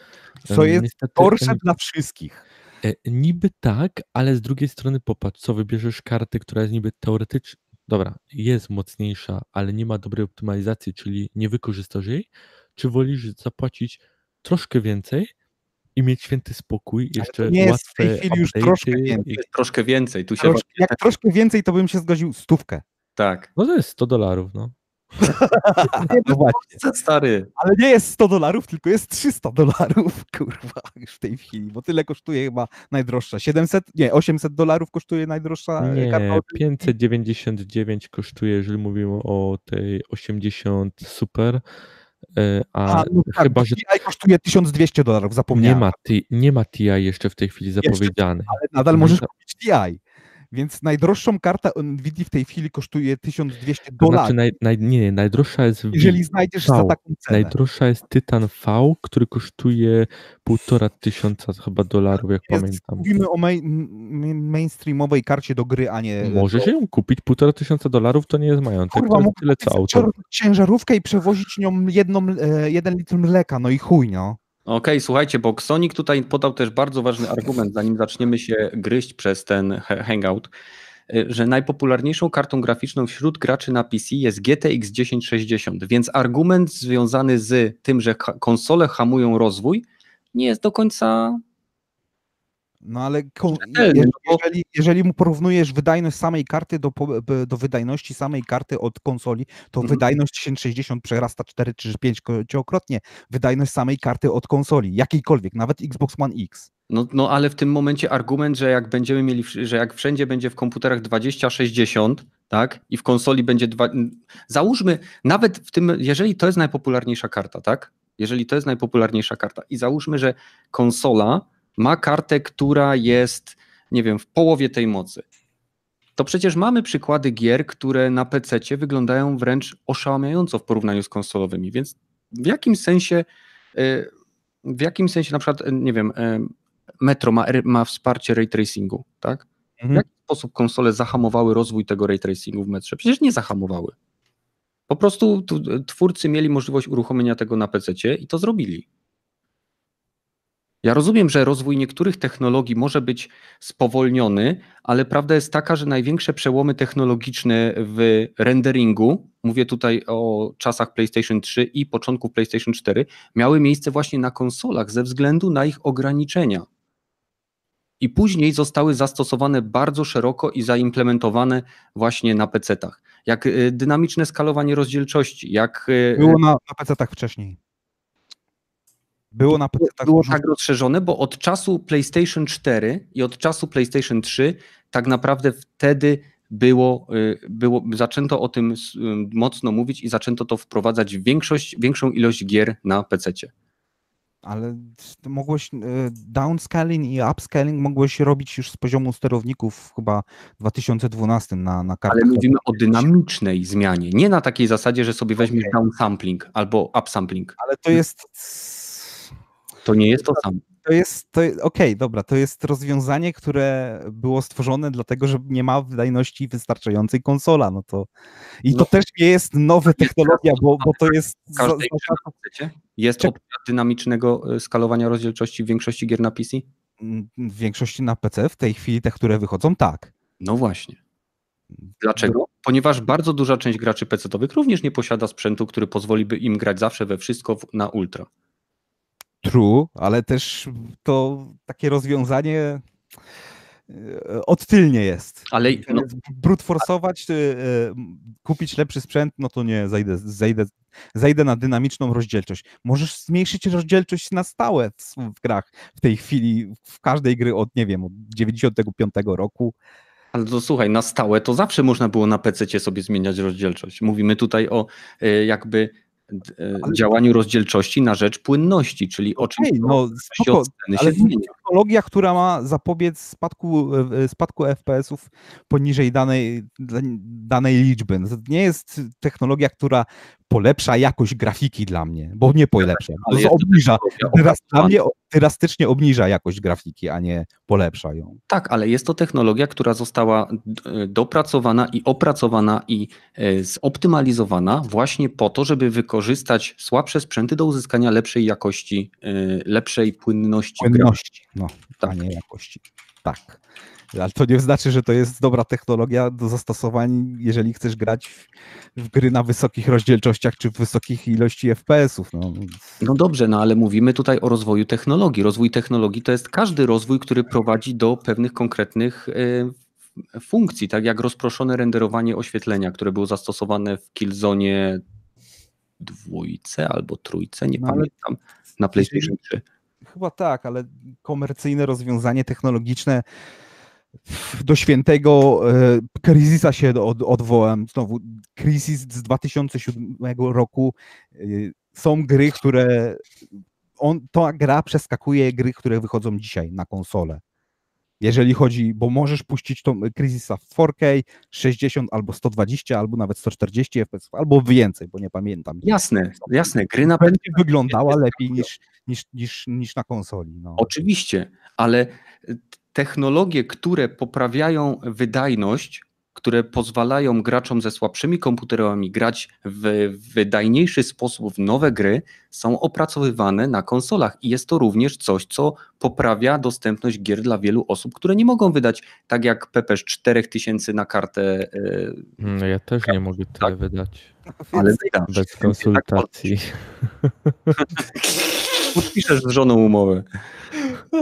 Co jest gorsze dla wszystkich. E, niby tak, ale z drugiej strony popatrz, co wybierzesz kartę, która jest niby teoretycznie, dobra, jest mocniejsza, ale nie ma dobrej optymalizacji, czyli nie wykorzystasz jej, czy wolisz zapłacić troszkę więcej i mieć święty spokój, jeszcze nie jest w tej chwili już troszkę więcej. Troszkę więcej. Tu się troszkę, jak troszkę więcej, to bym się zgodził stówkę. Tak. No to jest 100 dolarów, no. No właśnie. Stary. Ale nie jest 100 dolarów, tylko jest 300 dolarów, kurwa, już w tej chwili, bo tyle kosztuje chyba najdroższa. 700, nie, 800 dolarów kosztuje najdroższa e, Nie, karta. 599 kosztuje, jeżeli mówimy o tej 80 Super. E, a, a no tak, chyba, że TI kosztuje 1200 dolarów, zapomniałem. Nie ma, nie ma TI jeszcze w tej chwili zapowiedziany. ale nadal możesz kupić TI. Więc najdroższą kartę Nvidia w tej chwili kosztuje 1200 dolarów. Znaczy naj, naj, nie, najdroższa jest Jeżeli znajdziesz v. za taką cenę. Najdroższa jest Tytan V, który kosztuje półtora tysiąca chyba dolarów, jak jest, pamiętam. Mówimy o main, mainstreamowej karcie do gry, a nie... Może się ją kupić, półtora tysiąca dolarów to nie jest majątek, Kurwa, to jest tyle co auto. ciężarówkę i przewozić nią jedną, e, jeden litr mleka, no i chuj, no. Okej, okay, słuchajcie, bo Sonic tutaj podał też bardzo ważny argument, zanim zaczniemy się gryźć przez ten hangout, y, że najpopularniejszą kartą graficzną wśród graczy na PC jest GTX 1060, więc argument związany z tym, że konsole hamują rozwój, nie jest do końca no ale jeżeli, jeżeli, jeżeli, mu porównujesz wydajność samej karty do, do wydajności samej karty od konsoli, to mhm. wydajność 1060 przerasta 4 czy 5 krotnie wydajność samej karty od konsoli, jakiejkolwiek, nawet Xbox One X. No, no ale w tym momencie argument, że jak będziemy mieli, że jak wszędzie będzie w komputerach 2060, tak, i w konsoli będzie dwa, załóżmy, nawet w tym, jeżeli to jest najpopularniejsza karta, tak, jeżeli to jest najpopularniejsza karta i załóżmy, że konsola ma kartę, która jest nie wiem, w połowie tej mocy. To przecież mamy przykłady gier, które na PC wyglądają wręcz oszałamiająco w porównaniu z konsolowymi, więc w jakim sensie, y, w jakim sensie na przykład, y, nie wiem, y, Metro ma, ma wsparcie ray tracingu, tak? W Mhm. jaki sposób konsole zahamowały rozwój tego ray tracingu w metrze? Przecież nie zahamowały. Po prostu tu, twórcy mieli możliwość uruchomienia tego na PC i to zrobili. Ja rozumiem, że rozwój niektórych technologii może być spowolniony, ale prawda jest taka, że największe przełomy technologiczne w renderingu, mówię tutaj o czasach PlayStation 3 i początku PlayStation 4, miały miejsce właśnie na konsolach ze względu na ich ograniczenia. I później zostały zastosowane bardzo szeroko i zaimplementowane właśnie na PC-tach. Jak y, dynamiczne skalowanie rozdzielczości, jak y, Było na, na PC-tach wcześniej. Było na PC-tach. było tak rozszerzone, bo od czasu PlayStation 4 i od czasu PlayStation 3 tak naprawdę wtedy było, y, było zaczęto o tym y, mocno mówić i zaczęto to wprowadzać w większość, większą ilość gier na PC. Ale to mogłeś e, downscaling i upscaling mogłeś robić już z poziomu sterowników chyba w 2012 na, na kartach. Ale mówimy o dynamicznej zmianie, nie na takiej zasadzie, że sobie weźmiesz downsampling albo upsampling. Ale to jest. To nie jest to samo. To jest, to, okej, dobra, to jest rozwiązanie, które było stworzone dlatego, że nie ma wydajności wystarczającej konsola, no to i to No. też nie jest nowa technologia, bo, bo to jest za, każdej za, PC jest Czek- opcja dynamicznego y, skalowania rozdzielczości w większości gier na PC? w większości na PC w tej chwili te, które wychodzą, tak. No właśnie. Dlaczego? Ponieważ bardzo duża część graczy PC-owych również nie posiada sprzętu, który pozwoliby im grać zawsze we wszystko na ultra. True, ale też to takie rozwiązanie e, odtylnie jest. Ale no, Brute forsować, e, e, kupić lepszy sprzęt, no to nie, zejdę, zejdę, zejdę na dynamiczną rozdzielczość. Możesz zmniejszyć rozdzielczość na stałe w, w grach w tej chwili, w każdej gry od, nie wiem, od 95 roku. ale to słuchaj, na stałe to zawsze można było na PC sobie zmieniać rozdzielczość. Mówimy tutaj o y, jakby działaniu rozdzielczości na rzecz płynności, czyli o czym to no spoko, ale się zmienia. technologia, która ma zapobiec spadku, e, spadku FPS-ów poniżej danej, danej liczby. No to nie jest technologia, która polepsza jakość grafiki dla mnie, bo nie polepsza, ale obniża. Teraz dla mnie drastycznie obniża jakość grafiki, a nie polepsza ją. Tak, ale jest to technologia, która została d- dopracowana i opracowana i e, zoptymalizowana właśnie po to, żeby wykorzystać słabsze sprzęty do uzyskania lepszej jakości, e, lepszej płynności. Płynności, no, Tak. a nie jakości. Tak. Ale to nie znaczy, że to jest dobra technologia do zastosowań, jeżeli chcesz grać w, w gry na wysokich rozdzielczościach czy w wysokich ilości FPS-ów. No. No dobrze, no ale mówimy tutaj o rozwoju technologii. Rozwój technologii to jest każdy rozwój, który prowadzi do pewnych konkretnych e, funkcji, tak jak rozproszone renderowanie oświetlenia, które było zastosowane w Killzone dwójce albo trójce, nie No pamiętam, na PlayStation 3. Chyba tak, ale komercyjne rozwiązanie technologiczne do świętego e, Crysisa się od, odwołam. Znowu, Crysis z 2007 roku. e, Są gry, które. On, ta gra przeskakuje gry, które wychodzą dzisiaj na konsolę. Jeżeli chodzi, bo możesz puścić tą Crysisa w 4K, 60 albo 120, albo nawet 140 FPS, albo więcej, bo nie pamiętam. Jasne, jasne, gry na Będzie wyglądała lepiej niż, niż, niż, niż na konsoli. No. Oczywiście, ale technologie, które poprawiają wydajność, które pozwalają graczom ze słabszymi komputerami grać w wydajniejszy sposób w nowe gry, są opracowywane na konsolach i jest to również coś, co poprawia dostępność gier dla wielu osób, które nie mogą wydać tak jak Pepeż 4000 na kartę, No ja też nie mogę tyle wydać. ale wyda. Bez konsultacji. Podpiszesz z żoną umowę.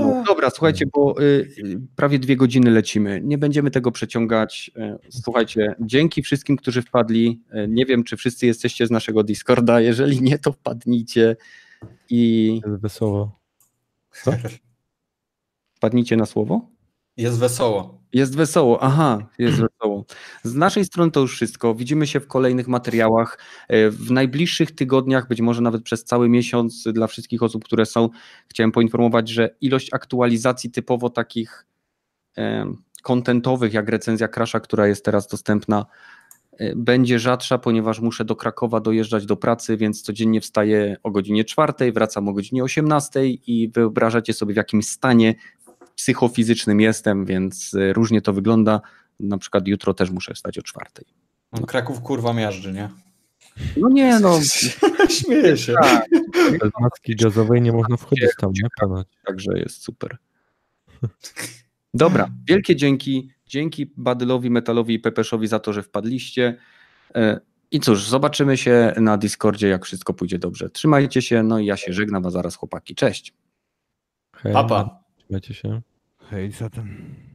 No, dobra, słuchajcie, bo y, y, prawie dwie godziny lecimy. Nie będziemy tego przeciągać. Y, Słuchajcie, dzięki wszystkim, którzy wpadli. Y, Nie wiem, czy wszyscy jesteście z naszego Discorda. Jeżeli nie, to wpadnijcie i wesoło. wpadnijcie na słowo. Jest wesoło. Jest wesoło, aha, jest wesoło. Z naszej strony to już wszystko. Widzimy się w kolejnych materiałach. E, W najbliższych tygodniach, być może nawet przez cały miesiąc, dla wszystkich osób, które są, chciałem poinformować, że ilość aktualizacji typowo takich e, kontentowych, jak recenzja Crasha, która jest teraz dostępna, e, będzie rzadsza, ponieważ muszę do Krakowa dojeżdżać do pracy, więc codziennie wstaję o godzinie 4, wracam o godzinie 18 i wyobrażacie sobie w jakim stanie psychofizycznym jestem, więc e, różnie to wygląda. Na przykład jutro też muszę wstać o 4. No, Kraków kurwa miażdży, nie? No nie, no Śmieję się. tak, Bez maski gazowej nie można wchodzić tam, nie? Także jest super. Dobra, wielkie dzięki. Dzięki Badylowi, Metalowi i Pepeszowi za to, że wpadliście. E, I cóż, zobaczymy się na Discordzie, jak wszystko pójdzie dobrze. Trzymajcie się, no i ja się żegnam, a zaraz chłopaki. Cześć. Hej, Papa. Majte sa. Hej, Satan.